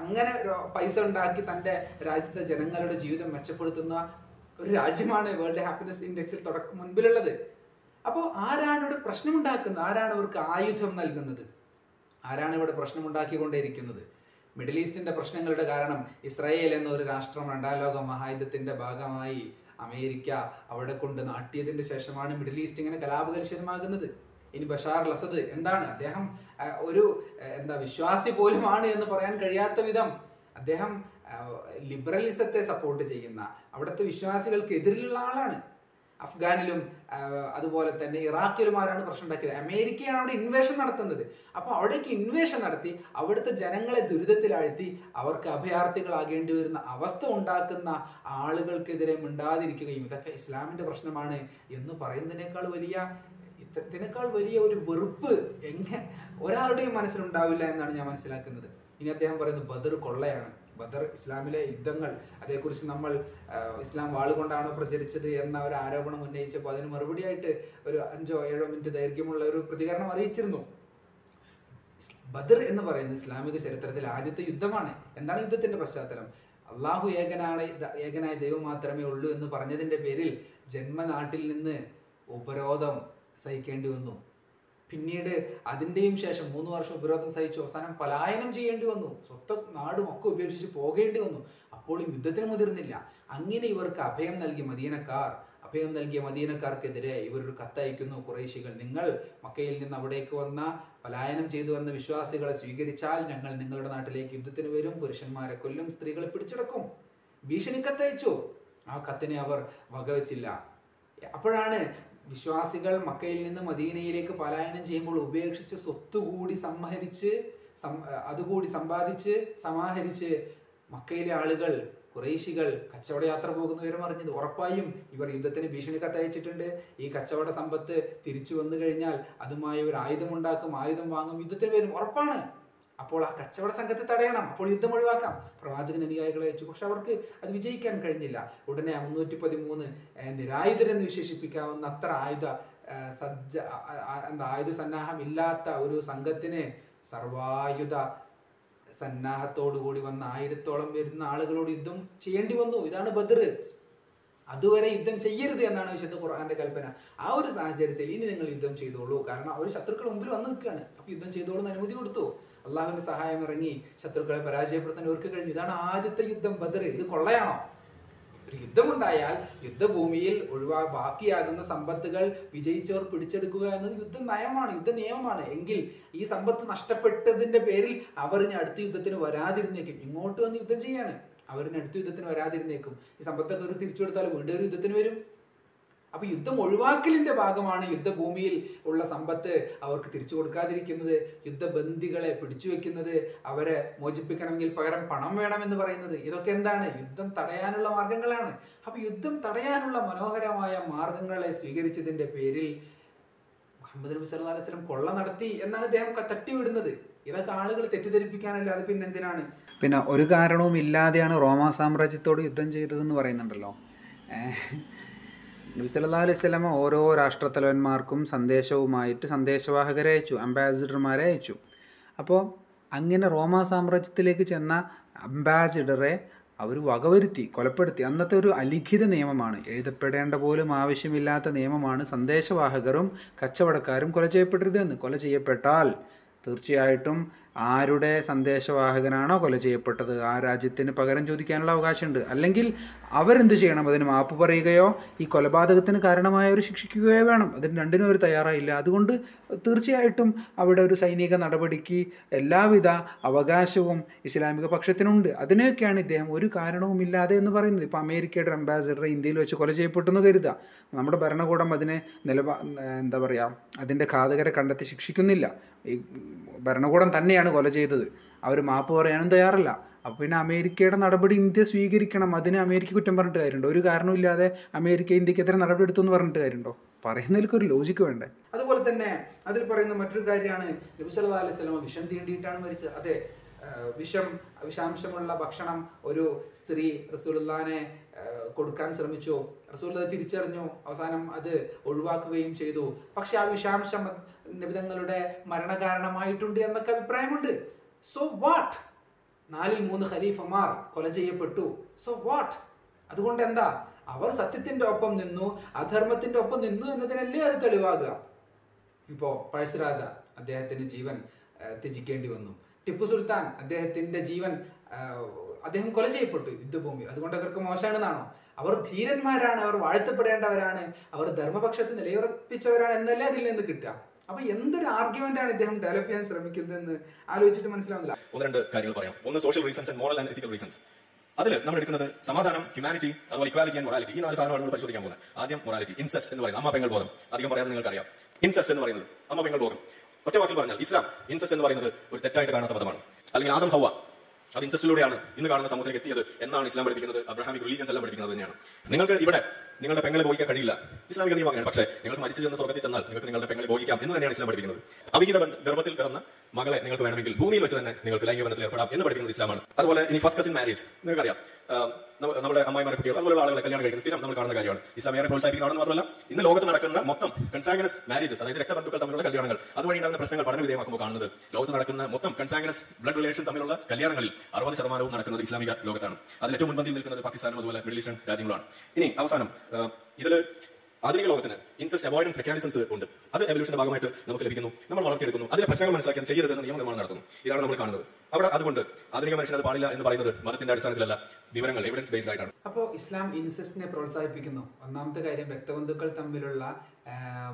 അങ്ങനെ പൈസ ഉണ്ടാക്കി തന്റെ രാജ്യത്തെ ജനങ്ങളുടെ ജീവിതം മെച്ചപ്പെടുത്തുന്ന ഒരു രാജ്യമാണ് വേൾഡ് ഹാപ്പിനെസ് ഇൻഡെക്സിൽ തുടക്കം മുൻപിലുള്ളത്. അപ്പോൾ ആരാണ് ഇവിടെ പ്രശ്നമുണ്ടാക്കുന്നത്? ആരാണ് ഇവർക്ക് ആയുധം നൽകുന്നത്? ആരാണ് ഇവിടെ പ്രശ്നമുണ്ടാക്കിക്കൊണ്ടേയിരിക്കുന്നത്? മിഡിൽ ഈസ്റ്റിന്റെ പ്രശ്നങ്ങളുടെ കാരണം ഇസ്രായേൽ എന്ന ഒരു രാഷ്ട്രം രണ്ടാം ലോക മഹായുദ്ധത്തിന്റെ ഭാഗമായി അമേരിക്ക അവിടെ കൊണ്ട് നാട്ടിയതിന്റെ ശേഷമാണ് മിഡിൽ ഈസ്റ്റ് ഇങ്ങനെ കലാപകലുഷിതമാകുന്നത് ഇനി ബഷാർ അസദ് എന്താണ്? അദ്ദേഹം ഒരു എന്താ വിശ്വാസി പോലുമാണ് എന്ന് പറയാൻ കഴിയാത്ത വിധം അദ്ദേഹം ലിബറലിസത്തെ സപ്പോർട്ട് ചെയ്യുന്ന അവിടുത്തെ വിശ്വാസികൾക്ക് എതിരിലുള്ള ആളാണ്. അഫ്ഗാനിലും അതുപോലെ തന്നെ ഇറാഖിലും ആരാണ് പ്രശ്നം ഉണ്ടാക്കിയത്. അമേരിക്കയാണ് അവിടെ ഇൻവേഷൻ നടത്തുന്നത്. അപ്പോൾ അവിടേക്ക് ഇൻവേഷൻ നടത്തി അവിടുത്തെ ജനങ്ങളെ ദുരിതത്തിലാഴ്ത്തി അവർക്ക് അഭയാർത്ഥികളാകേണ്ടി വരുന്ന അവസ്ഥ ഉണ്ടാക്കുന്ന ആളുകൾക്കെതിരെ മിണ്ടാതിരിക്കുകയും ഇതൊക്കെ ഇസ്ലാമിന്റെ പ്രശ്നമാണ് എന്ന് പറയുന്നതിനേക്കാൾ വലിയ ഇതിനേക്കാൾ വലിയ ഒരു വെറുപ്പ് എങ്ങനെ ഒരാളുടെയും മനസ്സിലുണ്ടാവില്ല എന്നാണ് ഞാൻ മനസ്സിലാക്കുന്നത്. ഇനി അദ്ദേഹം പറയുന്നത് ബദർ കൊള്ളയാണ്. ബദർ ഇസ്ലാമിലെ യുദ്ധങ്ങൾ അതേക്കുറിച്ച് നമ്മൾ ഇസ്ലാം വാളുകൊണ്ടാണ് പ്രചരിച്ചത് എന്ന ഒരു ആരോപണം ഉന്നയിച്ചപ്പോൾ അതിന് മറുപടിയായിട്ട് ഒരു അഞ്ചോ ഏഴോ മിനിറ്റ് ദൈർഘ്യമുള്ള ഒരു പ്രതികരണം അറിയിച്ചിരുന്നു. ബദർ എന്ന് പറയുന്നത് ഇസ്ലാമിക ചരിത്രത്തിൽ ആദ്യത്തെ യുദ്ധമാണ്. എന്താണ് യുദ്ധത്തിന്റെ പശ്ചാത്തലം? അള്ളാഹു ഏകനാണ് ഏകനായ ദൈവം മാത്രമേ ഉള്ളൂ എന്ന് പറഞ്ഞതിന്റെ പേരിൽ ജന്മനാട്ടിൽ നിന്ന് ഉപരോധം സഹിക്കേണ്ടി വന്നു. പിന്നീട് അതിന്റെയും ശേഷം മൂന്ന് വർഷം ഉപരോധം സഹിച്ചു അവസാനം പലായനം ചെയ്യേണ്ടി വന്നു. സ്വത്തും നാടും ഒക്കെ ഉപേക്ഷിച്ച് പോകേണ്ടി വന്നു. അപ്പോഴും യുദ്ധത്തിന് മുതിർന്നില്ല. അങ്ങനെ ഇവർക്ക് അഭയം നൽകി മദീനക്കാർ അഭയം നൽകിയ മദീനക്കാർക്കെതിരെ ഇവരൊരു കത്തയക്കുന്നു കുറേശികൾ നിങ്ങൾ മക്കയിൽ നിന്ന് അവിടേക്ക് വന്ന പലായനം ചെയ്തു വന്ന വിശ്വാസികളെ സ്വീകരിച്ചാൽ ഞങ്ങൾ നിങ്ങളുടെ നാട്ടിലേക്ക് യുദ്ധത്തിന് വരും. പുരുഷന്മാരെ കൊല്ലും സ്ത്രീകളെ പിടിച്ചെടുക്കും. ഭീഷണി കത്തയച്ചു. ആ കത്തിനെ അവർ വകവെച്ചില്ല. അപ്പോഴാണ് വിശ്വാസികൾ മക്കയിൽ നിന്ന് മദീനയിലേക്ക് പലായനം ചെയ്യുമ്പോൾ ഉപേക്ഷിച്ച് സ്വത്തുകൂടി സംഹരിച്ച് അതുകൂടി സമ്പാദിച്ച് സമാഹരിച്ച് മക്കയിലെ ആളുകൾ കുറേശികൾ കച്ചവട യാത്ര പോകുന്നവരും അറിഞ്ഞത്. ഉറപ്പായും ഇവർ യുദ്ധത്തിന് ഭീഷണി കത്തയച്ചിട്ടുണ്ട് ഈ കച്ചവട സമ്പത്ത് തിരിച്ചു വന്നു കഴിഞ്ഞാൽ അതുമായി ഒരു ആയുധം ഉണ്ടാക്കും ആയുധം വാങ്ങും യുദ്ധത്തിന് വരും. ഉറപ്പാണ്. അപ്പോൾ ആ കച്ചവട സംഘത്തെ തടയണം. അപ്പോൾ യുദ്ധം ഒഴിവാക്കാം. പ്രവാചകൻ അനുയായികളെ അയച്ചു. പക്ഷെ അവർക്ക് അത് വിജയിക്കാൻ കഴിഞ്ഞില്ല. ഉടനെ മുന്നൂറ്റി പതിമൂന്ന് നിരായുധരെന്ന് വിശേഷിപ്പിക്കാവുന്ന അത്ര ആയുധ സജ്ജ എന്താ ആയുധ സന്നാഹം ഇല്ലാത്ത ഒരു സംഘത്തിന് സർവായുധ സന്നാഹത്തോടു കൂടി വന്ന ആയിരത്തോളം വരുന്ന ആളുകളോട് യുദ്ധം ചെയ്യേണ്ടി വന്നു. ഇതാണ് ബദർ. അതുവരെ യുദ്ധം ചെയ്യരുത് എന്നാണ് വിശുദ്ധ ഖുർആന്റെ കൽപ്പന. ആ ഒരു സാഹചര്യത്തിൽ ഇനി നിങ്ങൾ യുദ്ധം ചെയ്തോളൂ. കാരണം അവർ ശത്രുക്കൾ മുമ്പിൽ വന്ന് നിൽക്കുകയാണ്. അപ്പൊ യുദ്ധം ചെയ്തോളൂ അനുമതി കൊടുത്തു. അള്ളാഹുവിന്റെ സഹായം ഇറങ്ങി ശത്രുക്കളെ പരാജയപ്പെടുത്താൻ അവർക്ക് കഴിഞ്ഞു. ഇതാണ് ആദ്യത്തെ യുദ്ധം ബദർ. ഇത് കൊള്ളയാണോ? ഒരു യുദ്ധമുണ്ടായാൽ യുദ്ധഭൂമിയിൽ ഒഴിവാ ബാക്കിയാകുന്ന സമ്പത്തുകൾ വിജയിച്ചവർ പിടിച്ചെടുക്കുക എന്നത് യുദ്ധ നയമാണ് യുദ്ധ നിയമമാണ് എങ്കിൽ ഈ സമ്പത്ത് നഷ്ടപ്പെട്ടതിന്റെ പേരിൽ അവർ ഇനി അടുത്ത യുദ്ധത്തിന് വരാതിരുന്നേക്കും. ഇങ്ങോട്ട് വന്ന് യുദ്ധം ചെയ്യാണ്. അവരിന് അടുത്ത യുദ്ധത്തിന് വരാതിരുന്നേക്കും. ഈ സമ്പത്തൊക്കെ അവർ തിരിച്ചു കൊടുത്താൽ വീണ്ടും ഒരു യുദ്ധത്തിന് വരും. അപ്പൊ യുദ്ധം ഒഴിവാക്കലിന്റെ ഭാഗമാണ് യുദ്ധഭൂമിയിൽ ഉള്ള സമ്പത്ത് അവർക്ക് തിരിച്ചു കൊടുക്കാതിരിക്കുന്നത്. യുദ്ധബന്ദികളെ പിടിച്ചു വെക്കുന്നത് അവരെ മോചിപ്പിക്കണമെങ്കിൽ പകരം പണം വേണമെന്ന് പറയുന്നത്. ഇതൊക്കെ എന്താണ്? യുദ്ധം തടയാനുള്ള മാർഗങ്ങളാണ്. അപ്പൊ യുദ്ധം തടയാനുള്ള മനോഹരമായ മാർഗങ്ങളെ സ്വീകരിച്ചതിന്റെ പേരിൽ മുഹമ്മദ് നബി സല്ലല്ലാഹു അലൈഹി വസല്ലം കൊള്ള നടത്തി എന്നാണ് അദ്ദേഹം തട്ടിവിടുന്നത്. ഇതൊക്കെ ആളുകൾ തെറ്റിദ്ധരിപ്പിക്കാനല്ല അത് പിന്നെ എന്തിനാണ്? പിന്നെ ഒരു കാരണവും ഇല്ലാതെയാണ് റോമാ സാമ്രാജ്യത്തോട് യുദ്ധം ചെയ്തതെന്ന് പറയുന്നുണ്ടല്ലോ. നബി സല്ലാ അലൈഹി സ്വലമ ഓരോ രാഷ്ട്രത്തലവന്മാർക്കും സന്ദേശവുമായിട്ട് സന്ദേശവാഹകരെ അയച്ചു അംബാസിഡർമാരെ അയച്ചു. അപ്പോൾ അങ്ങനെ റോമാ സാമ്രാജ്യത്തിലേക്ക് ചെന്ന അംബാസിഡറെ അവർ വകവരുത്തി കൊലപ്പെടുത്തി. അന്നത്തെ ഒരു അലിഖിത നിയമമാണ്. എഴുതപ്പെടേണ്ട പോലും ആവശ്യമില്ലാത്ത നിയമമാണ് സന്ദേശവാഹകരും കച്ചവടക്കാരും കൊല ചെയ്യപ്പെടരുതെന്ന് കൊല ചെയ്യപ്പെട്ടാൽ തീർച്ചയായിട്ടും ആരുടെ സന്ദേശവാഹകനാണോ കൊല ചെയ്യപ്പെട്ടത്? ആ രാജ്യത്തിന് പകരം ചോദിക്കാനുള്ള അവകാശമുണ്ട്. അല്ലെങ്കിൽ അവരെന്ത് ചെയ്യണം? അതിന് മാപ്പ് പറയുകയോ ഈ കൊലപാതകത്തിന് കാരണമായവർ ശിക്ഷിക്കുകയോ വേണം. അതിന് രണ്ടിനും അവർ തയ്യാറായില്ല. അതുകൊണ്ട് തീർച്ചയായിട്ടും അവിടെ ഒരു സൈനിക നടപടിക്ക് എല്ലാവിധ അവകാശവും ഇസ്ലാമിക പക്ഷത്തിനുണ്ട്. അതിനെയൊക്കെയാണ് ഇദ്ദേഹം ഒരു കാരണവുമില്ലാതെ എന്ന് പറയുന്നത്. ഇപ്പോൾ അമേരിക്കയുടെ അംബാസിഡർ ഇന്ത്യയിൽ വെച്ച് കൊല ചെയ്യപ്പെട്ടു എന്ന് കരുതുക. നമ്മുടെ ഭരണകൂടം അതിനെ നിലപാ എന്താ പറയുക അതിന്റെ ഘാതകരെ കണ്ടെത്തി ശിക്ഷിക്കുന്നില്ല. ഭരണകൂടം തന്നെയാണ് കൊല ചെയ്തത്. അവർ മാപ്പ് പറയാനും തയ്യാറല്ല. അപ്പോൾ പിന്നെ അമേരിക്കയുടെ നടപടി ഇന്ത്യ സ്വീകരിക്കണം. അതിന് അമേരിക്ക കുറ്റം പറഞ്ഞിട്ട് കാര്യമുണ്ടോ? ഒരു കാരണമില്ലാതെ അമേരിക്ക ഇന്ത്യക്കെതിരെ നടപടി എടുത്തു എന്ന് പറഞ്ഞിട്ട് കാര്യമുണ്ടോ? പറയുന്നതിലേക്ക് ഒരു ലോജിക്ക് വേണ്ടേ? അതുപോലെ തന്നെ അതിൽ പറയുന്ന മറ്റൊരു കാര്യമാണ് നബി അലൈഹി വസല്ലം വിഷം തീണ്ടിയിട്ടാണ് മരിച്ചത്. അതെ വിഷം വിഷാംശമുള്ള ഭക്ഷണം ഒരു സ്ത്രീ റസൂലുല്ലാനെ കൊടുക്കാൻ ശ്രമിച്ചു. റസൂൽ തിരിച്ചറിഞ്ഞു. അവസാനം അത് ഒഴിവാക്കുകയും ചെയ്തു. പക്ഷെ ആ വിഷാംശം നിബിതങ്ങളുടെ മരണകാരണമായിട്ടുണ്ട് എന്നൊക്കെ അഭിപ്രായമുണ്ട്. സോ വാട്ട് നാലിൽ മൂന്ന് ഖലീഫമാർ കൊല ചെയ്യപ്പെട്ടു. സോ വാട്ട് അതുകൊണ്ട് എന്താ അവർ സത്യത്തിന്റെ ഒപ്പം നിന്നു അധർമ്മത്തിന്റെ ഒപ്പം നിന്നു എന്നതിനല്ലേ അത് തെളിവാകുക? ഇപ്പോൾ പഴശ്ശിരാജ അദ്ദേഹത്തിന് ജീവൻ ത്യജിക്കേണ്ടി വന്നു. ടിപ്പു സുൽത്താൻ അദ്ദേഹത്തിന്റെ ജീവൻ അദ്ദേഹം കൊല ചെയ്യപ്പെട്ടു യുദ്ധഭൂമിയിൽ. അതുകൊണ്ട് അവർക്ക് മോശമാണെന്നാണോ? അവർ ധീരന്മാരാണ് അവർ വാഴ്ത്തപ്പെടേണ്ടവരാണ് അവർ ധർമ്മപക്ഷത്ത് നിലയുറപ്പിച്ചവരാണ് എന്നല്ലേ അതിൽ നിന്ന് കിട്ടുക? അപ്പൊ എന്തൊരു ആർഗ്യുമെന്റ് ആണ് ഇദ്ദേഹം ഡെവലപ്പ് ചെയ്യാൻ ശ്രമിക്കുന്നതെന്ന് ആലോചിച്ചിട്ട് മനസ്സിലാവുന്നില്ല. ഒന്ന് രണ്ട് കാര്യങ്ങൾ പറയാം. ഒന്ന് social reasons and moral and ethical reasons അതിൽ നമ്മൾ എടുക്കുന്നത് സമാധാനം ഹ്യൂമാനിറ്റി അതുപോലെ ഇക്വാലിറ്റി ആൻഡ് മൊറാലിറ്റി ഈ നാല് സാധനമാണ് നമ്മൾ പരിശോധിക്കാൻ പോകുന്നത്. ആദ്യം മൊറാലിറ്റി ഇൻസെസ്റ്റ് എന്ന് പറയുന്നത് അമ്മ പെങ്ങൾ ബോധം. അധികം പറയാതെ നിങ്ങൾക്കറിയാം. ഇൻസെസ്റ്റ് എന്ന് പറയുന്നത് അമ്മ പെങ്ങൾ ബോധം. ഒറ്റ വാക്കിൽ പറഞ്ഞാൽ ഇസ്ലാം ഇൻസെസ്റ്റ് എന്ന് പറയുന്നത് ഒരു തെറ്റായിട്ട് കാണാത്ത പദമാണ് അല്ലെങ്കിൽ ആദം ഹവ അത് ഇൻസെസ്റ്റിലൂടെയാണ് ഇന്ന് കാണുന്ന സമൂഹത്തിലേക്ക് എത്തിയത് എന്നാണ് ഇസ്ലാം പഠിപ്പിക്കുന്നത് അബ്രഹാമിക് റിലീജിയൻസ് എല്ലാം പഠിപ്പിക്കുന്നത് തന്നെയാണ്. നിങ്ങൾക്ക് ഇവിടെ നിങ്ങളുടെ പെങ്ങളെ ഭോഗിക്കാൻ കഴിയില്ല. ഇസ്ലാമിക നിയമമാണ് പക്ഷേ നിങ്ങൾ മരിച്ചു ചെന്ന് സ്വർഗത്തിൽ ചെന്നാൽ നിങ്ങൾക്ക് നിങ്ങളുടെ പെങ്ങളെ ഭോഗിക്കാം എന്ന് തന്നെയാണ് ഇസ്ലാം പഠിപ്പിക്കുന്നത്. അവിഹിത ഗർഭത്തിൽ പിറന്ന മകളെ നിങ്ങൾക്ക് വേണമെങ്കിൽ ഭൂമിയിൽ വെച്ച് തന്നെ നിങ്ങൾക്ക് ലൈംഗിക ബന്ധത്തിൽ ഏർപ്പെടാം എന്ന് പഠിക്കുന്നത് ഇസ്ലാമാണ്. അതുപോലെ ഇനി ഫസ്റ്റ് കസിൻ മാരേജ് നിങ്ങൾക്കറിയാം. നമ്മുടെ അമ്മായിമാരെ കുട്ടികൾ അതുപോലുള്ള ആളുകളെ കല്യാണം കഴിക്കുന്ന സ്ഥിരം നമ്മൾ കാണുന്ന കാര്യമാണ്. ഇസ്ലാം ഏറെ പ്രോത്സാഹിപ്പിക്കുന്നതാണെന്ന് മാത്രമല്ല ഇന്ന് ലോകത്ത് നടക്കുന്ന മൊത്തം കൺസാഗനസ് മാരേജസ് അതായത് രക്തബന്ധുക്കൾ തമ്മിലുള്ള കല്യാണങ്ങൾ അതുവഴി ഉണ്ടാകുന്ന പ്രശ്നങ്ങൾ പഠന വിധേയമാക്കുമ്പോൾ കാണുന്നത് ലോകത്ത് നടക്കുന്ന മൊത്തം കൺസാഗനസ് ബ്ലഡ് റിലേഷൻ തമ്മിലുള്ള കല്യാണങ്ങളിൽ അറുപത് ശതമാനവും നടക്കുന്നത് ഇസ്ലാമിക ലോകത്താണ്. അതിൽ ഏറ്റവും മുൻപന്തിയിൽ നിൽക്കുന്നത് പാകിസ്ഥാനും അതുപോലെ മിഡിൽ ഈസ്റ്റേൺ രാജ്യങ്ങളാണ് ഇനി അവസാനം ഇതിൽ ആധുനിക ലോകത്തിന് ഇൻസെസ്റ്റ് അവോയ്ഡൻസ് മെക്കാനിസംസ് ഉണ്ട്. അത് എവല്യൂഷന്റെ ഭാഗമായിട്ട് നമുക്ക് ലഭിക്കുന്നു. നമ്മൾ വളർത്തിയെടുക്കുന്നു. അതിന്റെ പ്രശ്നങ്ങൾ മനസ്സിലാക്കി അത് ചെയ്യരുതെന്ന് നിയമനിർമ്മാണം നടത്തുന്നു. ഇതാണ് നമ്മൾ കാണുന്നത്. അവിടെ അതുകൊണ്ട് ആധുനിക മനുഷ്യൻ അത് പാടില്ല എന്ന് പറയുന്നത് മതത്തിന്റെ അടിസ്ഥാനത്തിലല്ല. വിവരങ്ങൾ എവിഡൻസ് ബേസ്ഡ് ആയിട്ടാണ്. അപ്പോൾ ഇസ്ലാം ഇൻസെസ്റ്റിനെ പ്രോത്സാഹിപ്പിക്കുന്നു. ഒന്നാമത്തെ കാര്യം രക്തബന്ധുക്കൾ തമ്മിലുള്ള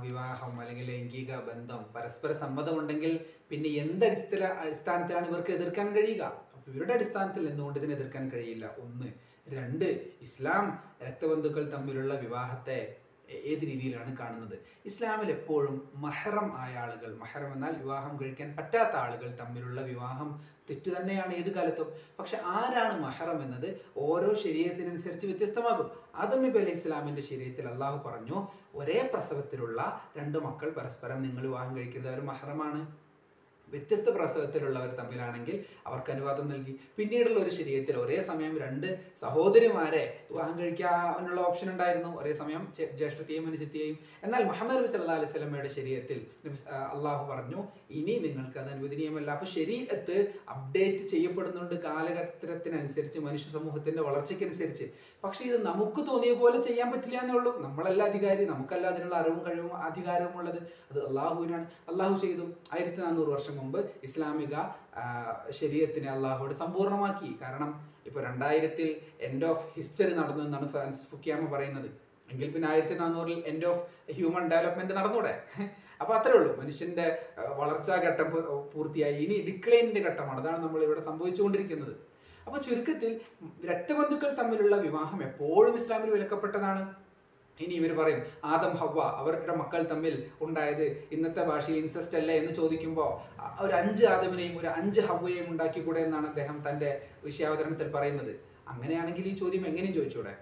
വിവാഹം അല്ലെങ്കിൽ ലൈംഗിക ബന്ധം പരസ്പര സമ്മതമുണ്ടെങ്കിൽ പിന്നെ എന്ത് അടിസ്ഥാന അടിസ്ഥാനത്തിലാണ് ഇവർക്ക് എതിർക്കാൻ കഴിയുക? ഇവരുടെ അടിസ്ഥാനത്തിൽ എന്തുകൊണ്ട് ഇതിനെ എതിർക്കാൻ കഴിയില്ല? ഒന്ന്. രണ്ട്. ഇസ്ലാം രക്തബന്ധുക്കൾ തമ്മിലുള്ള വിവാഹത്തെ ഏത് രീതിയിലാണ് കാണുന്നത്? ഇസ്ലാമിൽ എപ്പോഴും മഹറം ആയ ആളുകൾ മഹറം എന്നാൽ വിവാഹം കഴിക്കാൻ പറ്റാത്ത ആളുകൾ തമ്മിലുള്ള വിവാഹം തെറ്റു തന്നെയാണ് ഏത് കാലത്തും. പക്ഷെ ആരാണ് മഹറം എന്നത്? ഓരോ ശരീരത്തിനനുസരിച്ച് വ്യത്യസ്തമാകും. ആദം നബി അലൈഹി ഇസ്ലാമിന്റെ ശരീരത്തിൽ അള്ളാഹു പറഞ്ഞു ഒരേ പ്രസവത്തിലുള്ള രണ്ട് മക്കൾ പരസ്പരം നിങ്ങൾ വിവാഹം കഴിക്കുന്നത് അവർ മഹറമാണ്. വ്യത്യസ്ത പ്രസവത്തിലുള്ളവർ തമ്മിലാണെങ്കിൽ അവർക്ക് അനുവാദം നൽകി. പിന്നീടുള്ള ഒരു ശരീരത്തിൽ ഒരേ സമയം രണ്ട് സഹോദരിമാരെ വിവാഹം കഴിക്കാനുള്ള ഓപ്ഷൻ ഉണ്ടായിരുന്നു. ഒരേ സമയം ജ്യേഷ്ഠത്തെയും അനുജത്തെയും. എന്നാൽ മുഹമ്മദ് നബി സല്ലാ അലൈഹി സ്വലമയുടെ ശരീരത്തിൽ അള്ളാഹു പറഞ്ഞു ഇനി നിങ്ങൾക്ക് അത് അനുവദനീയമല്ല. അപ്പൊ ശരീരത്ത് അപ്ഡേറ്റ് ചെയ്യപ്പെടുന്നുണ്ട് കാലഘട്ടത്തിനനുസരിച്ച് മനുഷ്യ സമൂഹത്തിന്റെ വളർച്ചയ്ക്കനുസരിച്ച്. പക്ഷേ ഇത് നമുക്ക് തോന്നിയ പോലെ ചെയ്യാൻ പറ്റില്ല എന്നേ ഉള്ളൂ. നമ്മളല്ല അധികാരി നമുക്കല്ല അതിനുള്ള അറിവും കഴിവും അധികാരവും ഉള്ളത്. അത് അള്ളാഹുവിനാണ്. അള്ളാഹു ചെയ്തു. ആയിരത്തി നാനൂറ് വർഷം മുമ്പ് ഇസ്ലാമിക ശരീരത്തിനെ അള്ളാഹുവിടെ സമ്പൂർണമാക്കി കാരണം ഇപ്പൊ രണ്ടായിരത്തിൽ എൻഡ് ഓഫ് ഹിസ്റ്ററി നടന്നു എന്നാണ് ഫ്രാൻസ് ഫുക്കിയാമ പറയുന്നത്. എങ്കിൽ പിന്നെ ആയിരത്തി നാനൂറിൽ എൻഡ് ഓഫ് ഹ്യൂമൻ ഡെവലപ്മെന്റ് നടന്നൂടെ? അപ്പൊ അത്രേ ഉള്ളൂ. മനുഷ്യന്റെ വളർച്ചാ ഘട്ടം പൂർത്തിയായി. ഇനി ഡിക്ലൈനിന്റെ ഘട്ടമാണ്. അതാണ് നമ്മൾ ഇവിടെ സംഭവിച്ചുകൊണ്ടിരിക്കുന്നത്. അപ്പൊ ചുരുക്കത്തിൽ രക്തബന്ധുക്കൾ തമ്മിലുള്ള വിവാഹം എപ്പോഴും ഇസ്ലാമിൽ വിലക്കപ്പെട്ടതാണ്. ഇനി ഇവർ പറയും ആദം ഹവ്വ അവരുടെ മക്കൾ തമ്മിൽ ഉണ്ടായത് ഇന്നത്തെ ഭാഷയിൽ ഇൻസെസ്റ്റ് അല്ലേ? എന്ന് ചോദിക്കുമ്പോൾ ഒരു അഞ്ച് ആദമിനെയും ഒരു അഞ്ച് ഹവ്വയെയും ഉണ്ടാക്കിക്കൂടെ എന്നാണ് അദ്ദേഹം തന്റെ വിഷയാവതരണത്തിൽ പറയുന്നത്. അങ്ങനെയാണെങ്കിൽ ഈ ചോദ്യം എങ്ങനെയും ചോദിച്ചൂടെ?